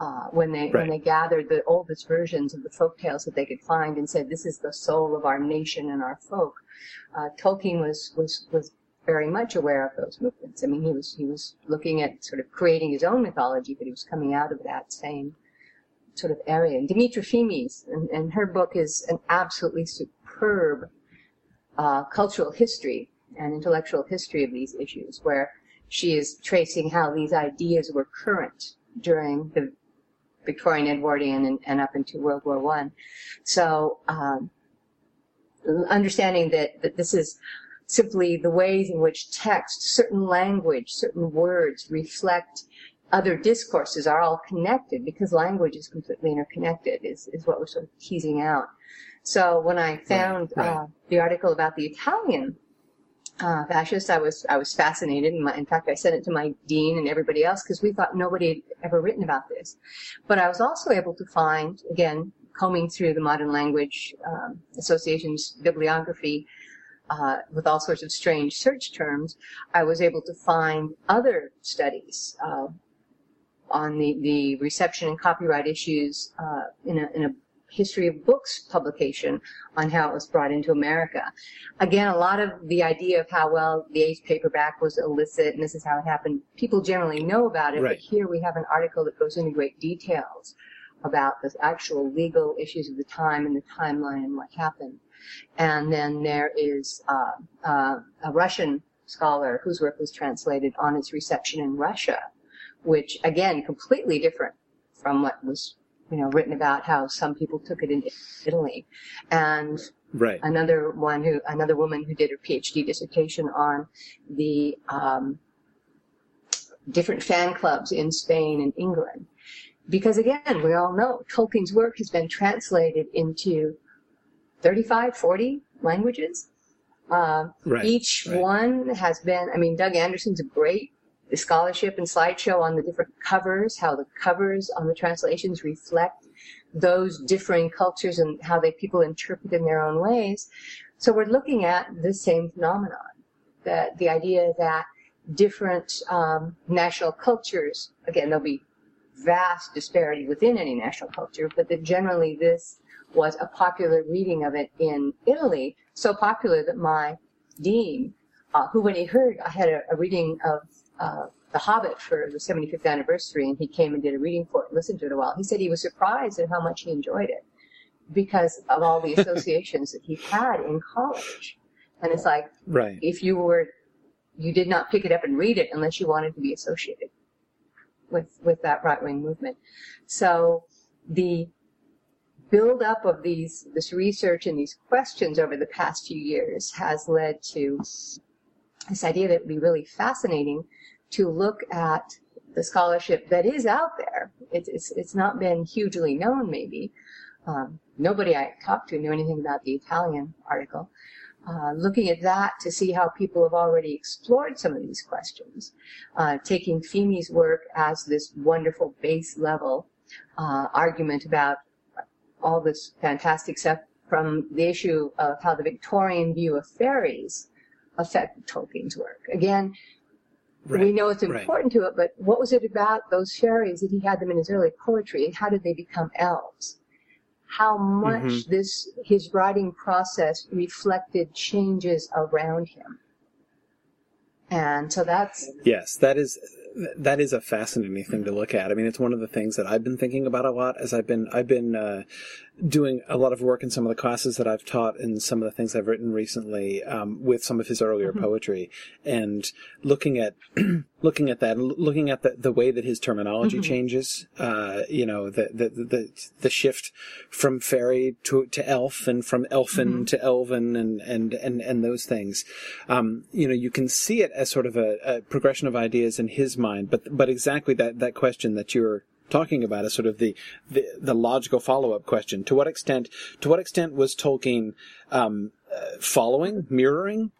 Uh, when they right. when they gathered the oldest versions of the folk tales that they could find and said this is the soul of our nation and our folk, uh, Tolkien was was was very much aware of those movements. I mean, he was he was looking at sort of creating his own mythology, but he was coming out of that same sort of area. And Dimitra and, and her book is an absolutely superb uh, cultural history and intellectual history of these issues, where she is tracing how these ideas were current during the Victorian, Edwardian, and, and up into World War One. So, um, understanding that, that this is simply the ways in which text, certain language, certain words reflect other discourses are all connected because language is completely interconnected is, is what we're sort of teasing out. So when I found right, right. Uh, the article about the Italian uh, fascist, I was I was fascinated. And my, in fact, I sent it to my dean and everybody else because we thought nobody had ever written about this. But I was also able to find, again, combing through the Modern Language um, Association's bibliography uh, with all sorts of strange search terms, I was able to find other studies uh, on the, the reception and copyright issues uh, in, a, in a history of books publication on how it was brought into America. Again, a lot of the idea of how well the Ace paperback was illicit and this is how it happened, people generally know about it, right. but here we have an article that goes into great details about the actual legal issues of the time and the timeline and what happened. And then there is uh, uh, a Russian scholar whose work was translated on its reception in Russia, which again completely different from what was you know written about how some people took it in Italy, and right. another one who another woman who did her PhD dissertation on the um, different fan clubs in Spain and England because again, we all know Tolkien's work has been translated into 35, 40 languages. Uh, right, each right. one has been, I mean, Doug Anderson's a great scholarship and slideshow on the different covers, how the covers on the translations reflect those differing cultures and how they people interpret in their own ways. So we're looking at the same phenomenon, that the idea that different um, national cultures, again, there'll be vast disparity within any national culture, but that generally this was a popular reading of it in Italy, so popular that my dean, uh, who when he heard I had a, a reading of uh, The Hobbit for the 75th anniversary, and he came and did a reading for it, and listened to it a while, he said he was surprised at how much he enjoyed it because of all the associations that he had in college. And it's like, Right. if you were, you did not pick it up and read it unless you wanted to be associated with, with that right wing movement. So the build up of these, this research and these questions over the past few years has led to this idea that would be really fascinating to look at the scholarship that is out there. It's, it's, it's not been hugely known maybe. Um, nobody I talked to knew anything about the Italian article. Uh, looking at that to see how people have already explored some of these questions, uh, taking Fimi's work as this wonderful base level uh, argument about all this fantastic stuff from the issue of how the Victorian view of fairies affect Tolkien's work. Again, we know it's Right. important to it, but what was it about those fairies that he had them in his early poetry, and how did they become elves? How much Mm-hmm. this his writing process reflected changes around him, and so that's Yes, that is that is a fascinating thing to look at. I mean, it's one of the things that I've been thinking about a lot as I've been I've been uh, doing a lot of work in some of the classes that I've taught and some of the things I've written recently um, with some of his earlier poetry, and looking at looking at that and looking at the, the way that his terminology changes. Uh, you know, the, the the the shift from fairy to to elf and from elfin to elven and and and and those things. Um, you know, you can see it as sort of a, a progression of ideas in his mind, but but exactly that that question that you're talking about is sort of the the, the logical follow up question. To what extent to what extent was Tolkien um, uh, following, mirroring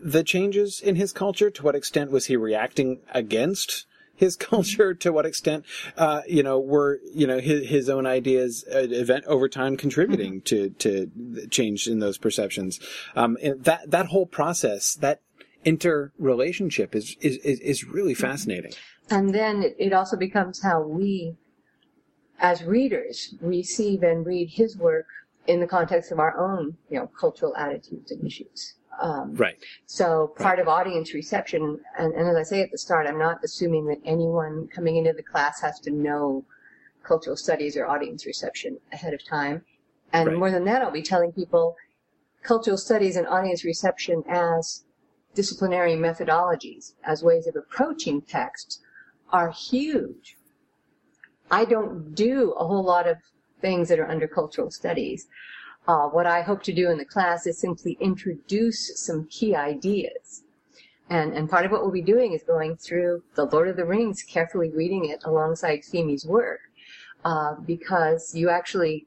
the changes in his culture? To what extent was he reacting against his culture? To what extent, uh, you know, were you know his, his own ideas uh, event over time contributing to to the change in those perceptions? Um, and that that whole process, that interrelationship, is is is, is really fascinating. and then it, it also becomes how we, as readers, receive and read his work in the context of our own, you know, cultural attitudes and issues. Um, Right. So part of audience reception, and, and as I say at the start, I'm not assuming that anyone coming into the class has to know cultural studies or audience reception ahead of time. And Right. more than that, I'll be telling people cultural studies and audience reception as disciplinary methodologies, as ways of approaching texts, are huge. I don't do a whole lot of things that are under cultural studies. Uh, what I hope to do in the class is simply introduce some key ideas. And, and part of what we'll be doing is going through The Lord of the Rings, carefully reading it alongside Fimi's work, uh, because you actually,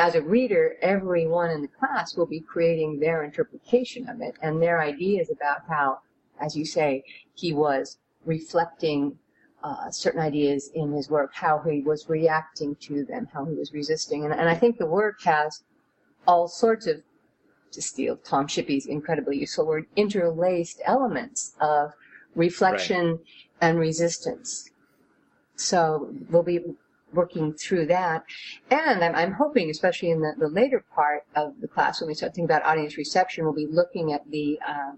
as a reader, everyone in the class will be creating their interpretation of it and their ideas about how, as you say, he was reflecting uh, certain ideas in his work, how he was reacting to them, how he was resisting. And, and I think the work has all sorts of, to steal Tom Shippey's incredibly useful word, interlaced elements of reflection and resistance. So we'll be working through that. And I'm, I'm hoping, especially in the, the later part of the class, when we start thinking about audience reception, we'll be looking at the, uh,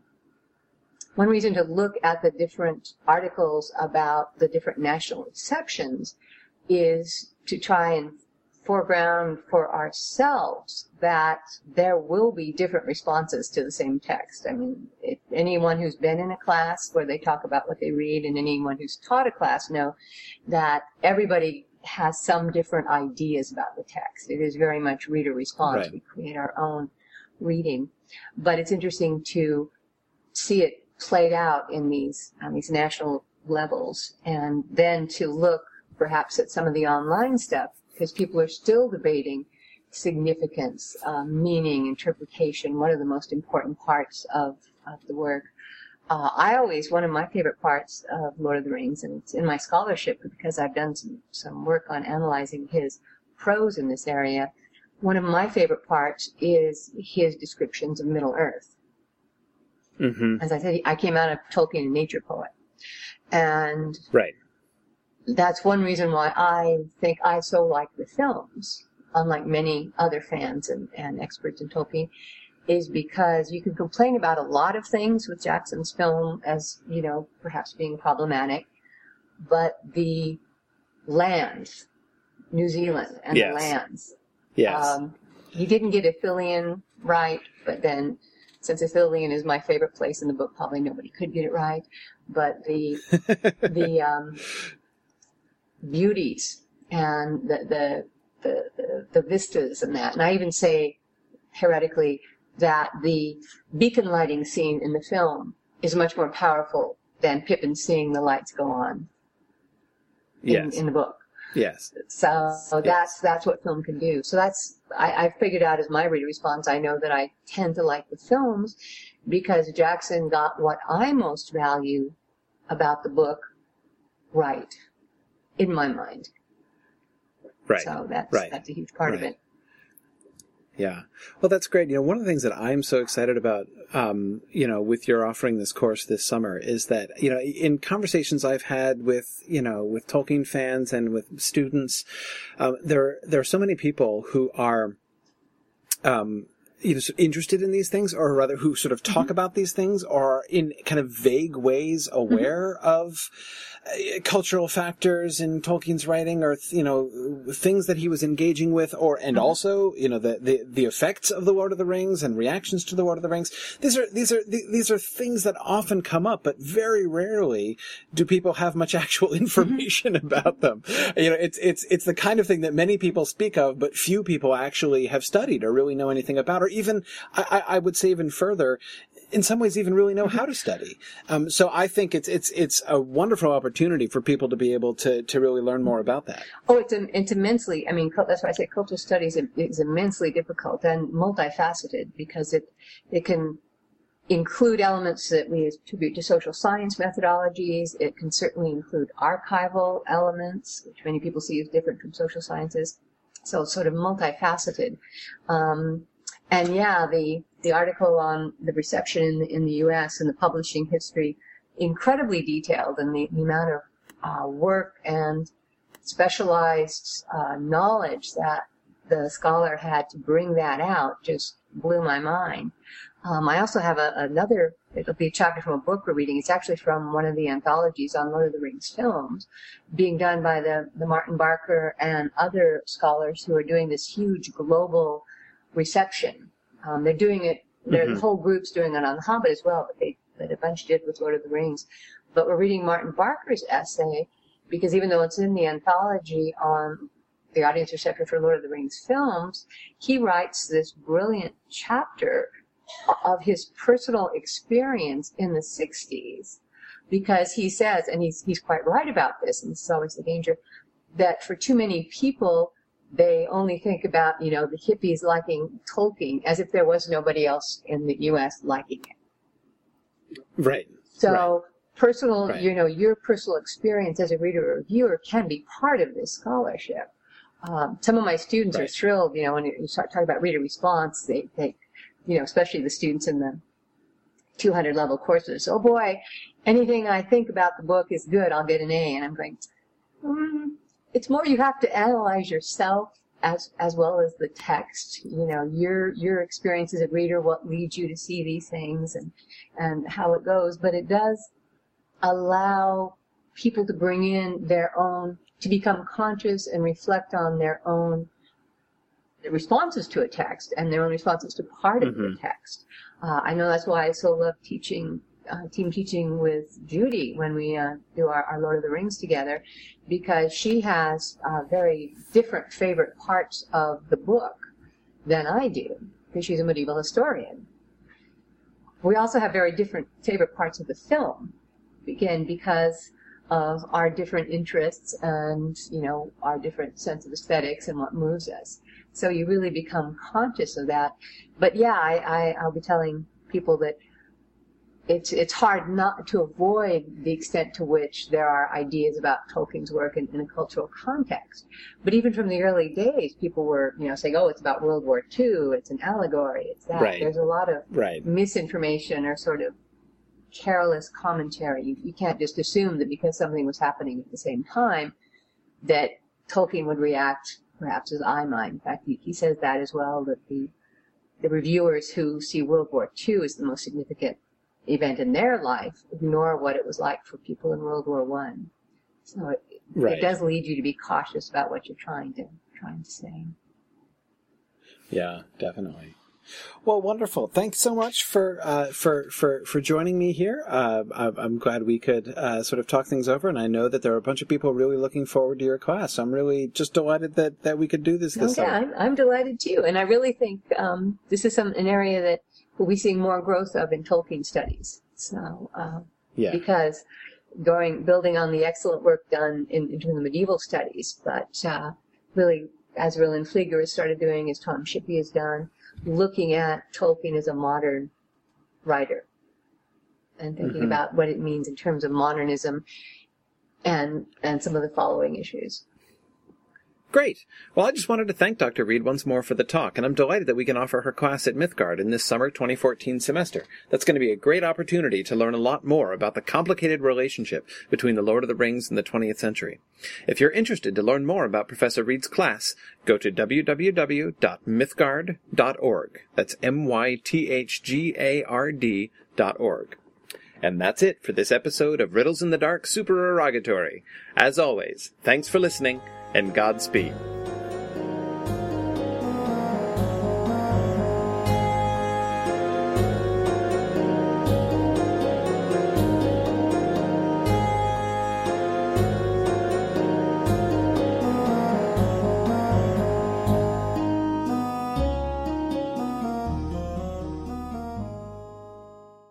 one reason to look at the different articles about the different national receptions is to try and foreground for ourselves that there will be different responses to the same text. I mean, anyone who's been in a class where they talk about what they read and anyone who's taught a class know that everybody has some different ideas about the text. It is very much reader response. Right. We create our own reading. But it's interesting to see it played out in these on these national levels and then to look perhaps at some of the online stuff because people are still debating significance, um, meaning, interpretation, what are the most important parts of, of the work. Uh, I always, one of my favorite parts of Lord of the Rings, and it's in my scholarship because I've done some, some work on analyzing his prose in this area. One of my favorite parts is his descriptions of Middle Earth. hmm As I said, I came out of Tolkien, a nature poet. And Right. that's one reason why I think I so like the films, unlike many other fans and, and experts in Tolkien, is because you can complain about a lot of things with Jackson's film as, you know, perhaps being problematic, but the lands, New Zealand and Yes. the lands, Yes. um, he didn't get Ithilien right, but then since Ithilien is my favorite place in the book, probably nobody could get it right. But the the um, beauties and the, the the the the vistas and that, and I even say heretically that the beacon lighting scene in the film is much more powerful than Pippin seeing the lights go on in, yes. in the book. yes. So that's that's what film can do. So that's I, I figured out as my reader response. I know that I tend to like the films because Jackson got what I most value about the book right in my mind. Right. So that's Right. that's a huge part of it. Yeah. Well, that's great. You know, one of the things that I'm so excited about, um, you know, with your offering this course this summer is that, you know, in conversations I've had with, you know, with Tolkien fans and with students, um, there, there are so many people who are, um, either interested in these things or rather who sort of talk mm-hmm. about these things or are in kind of vague ways mm-hmm. aware of uh, cultural factors in Tolkien's writing or you know things that he was engaging with or and mm-hmm. also you know the, the the effects of the Lord of the Rings and reactions to the Lord of the Rings. These are these are th- these are things that often come up but very rarely do people have much actual information about them. You know it's it's it's the kind of thing that many people speak of but few people actually have studied or really know anything about or even I, I would say even further in some ways even really know how to study. Um, so I think it's it's it's a wonderful opportunity for people to be able to to really learn more about that. Oh, it's it's immensely. I mean, that's why I say cultural studies is- is immensely difficult and multifaceted because it it can include elements that we attribute to social science methodologies. It can certainly include archival elements, which many people see as different from social sciences. So it's sort of multifaceted. Um, and yeah, the the article on the reception in the, in the U.S. and the publishing history, incredibly detailed, and the, the amount of uh, work and specialized uh, knowledge that the scholar had to bring that out just blew my mind. Um, I also have a, another, it'll be a chapter from a book we're reading. It's actually from one of the anthologies on Lord of the Rings films being done by the, the Martin Barker and other scholars who are doing this huge global reception. Um, they're doing it, they're, the Mhm. whole group's doing it on The Hobbit as well, but they, but a bunch did with Lord of the Rings. But we're reading Martin Barker's essay because even though it's in the anthology on the audience reception for Lord of the Rings films, he writes this brilliant chapter of his personal experience in the 60s because he says, and he's, he's quite right about this, and this is always the danger, that for too many people, they only think about, you know, the hippies liking Tolkien as if there was nobody else in the U.S. liking it. Right. So personal, Right. you know, your personal experience as a reader or reviewer can be part of this scholarship. Um, some of my students are thrilled, you know, when you start talking about reader response, they, they, you know, especially the students in the 200 level courses. Oh boy, anything I think about the book is good, I'll get an A. And I'm going, mm, it's more you have to analyze yourself as as well as the text. You know, your your experience as a reader, what leads you to see these things, and and how it goes. But it does allow people to bring in their own, to become conscious and reflect on their own responses to a text and their own responses to part of the Mhm. text. Uh, I know that's why I so love teaching, uh, team teaching with Judy when we uh, do our, our Lord of the Rings together, because she has uh, very different favorite parts of the book than I do, because she's a medieval historian. We also have very different favorite parts of the film, again, because of our different interests and, you know, our different sense of aesthetics and what moves us. So you really become conscious of that. But yeah, I, I, I'll be telling people that it's it's hard not to avoid the extent to which there are ideas about Tolkien's work in, in, a cultural context. But even from the early days, people were you know saying, "Oh, it's about World War II. It's an allegory. It's that." Right. There's a lot of right. misinformation or sort of careless commentary. You, you can't just assume that because something was happening at the same time that Tolkien would react perhaps as I might. In fact, he, he says that as well. That the the reviewers who see World War II as the most significant event in their life ignore what it was like for people in World War One. So it, Right. it does lead you to be cautious about what you're trying to trying to say. Yeah, definitely. Well, wonderful. Thanks so much for uh, for for for joining me here. Uh, I'm glad we could uh, sort of talk things over, and I know that there are a bunch of people really looking forward to your class. I'm really just delighted that that we could do this this Okay, summer. I'm, I'm delighted too, and I really think um, this is some an area that we'll be seeing more growth of in Tolkien studies. So uh, Yeah, because going building on the excellent work done in, in terms of medieval studies, but uh, really as Verlyn Flieger has started doing, as Tom Shippey has done, looking at Tolkien as a modern writer and thinking Mhm. about what it means in terms of modernism and and some of the following issues. Great. Well, I just wanted to thank Dr. Reid once more for the talk, and I'm delighted that we can offer her class at Mythgard in this summer 2014 semester. That's going to be a great opportunity to learn a lot more about the complicated relationship between the Lord of the Rings and the 20th century. If you're interested to learn more about Professor Reid's class, go to www.mythgard.org. That's M-Y-T-H-G-A-R-D dot org. And that's it for this episode of Riddles in the Dark Supererogatory. As always, thanks for listening, and Godspeed.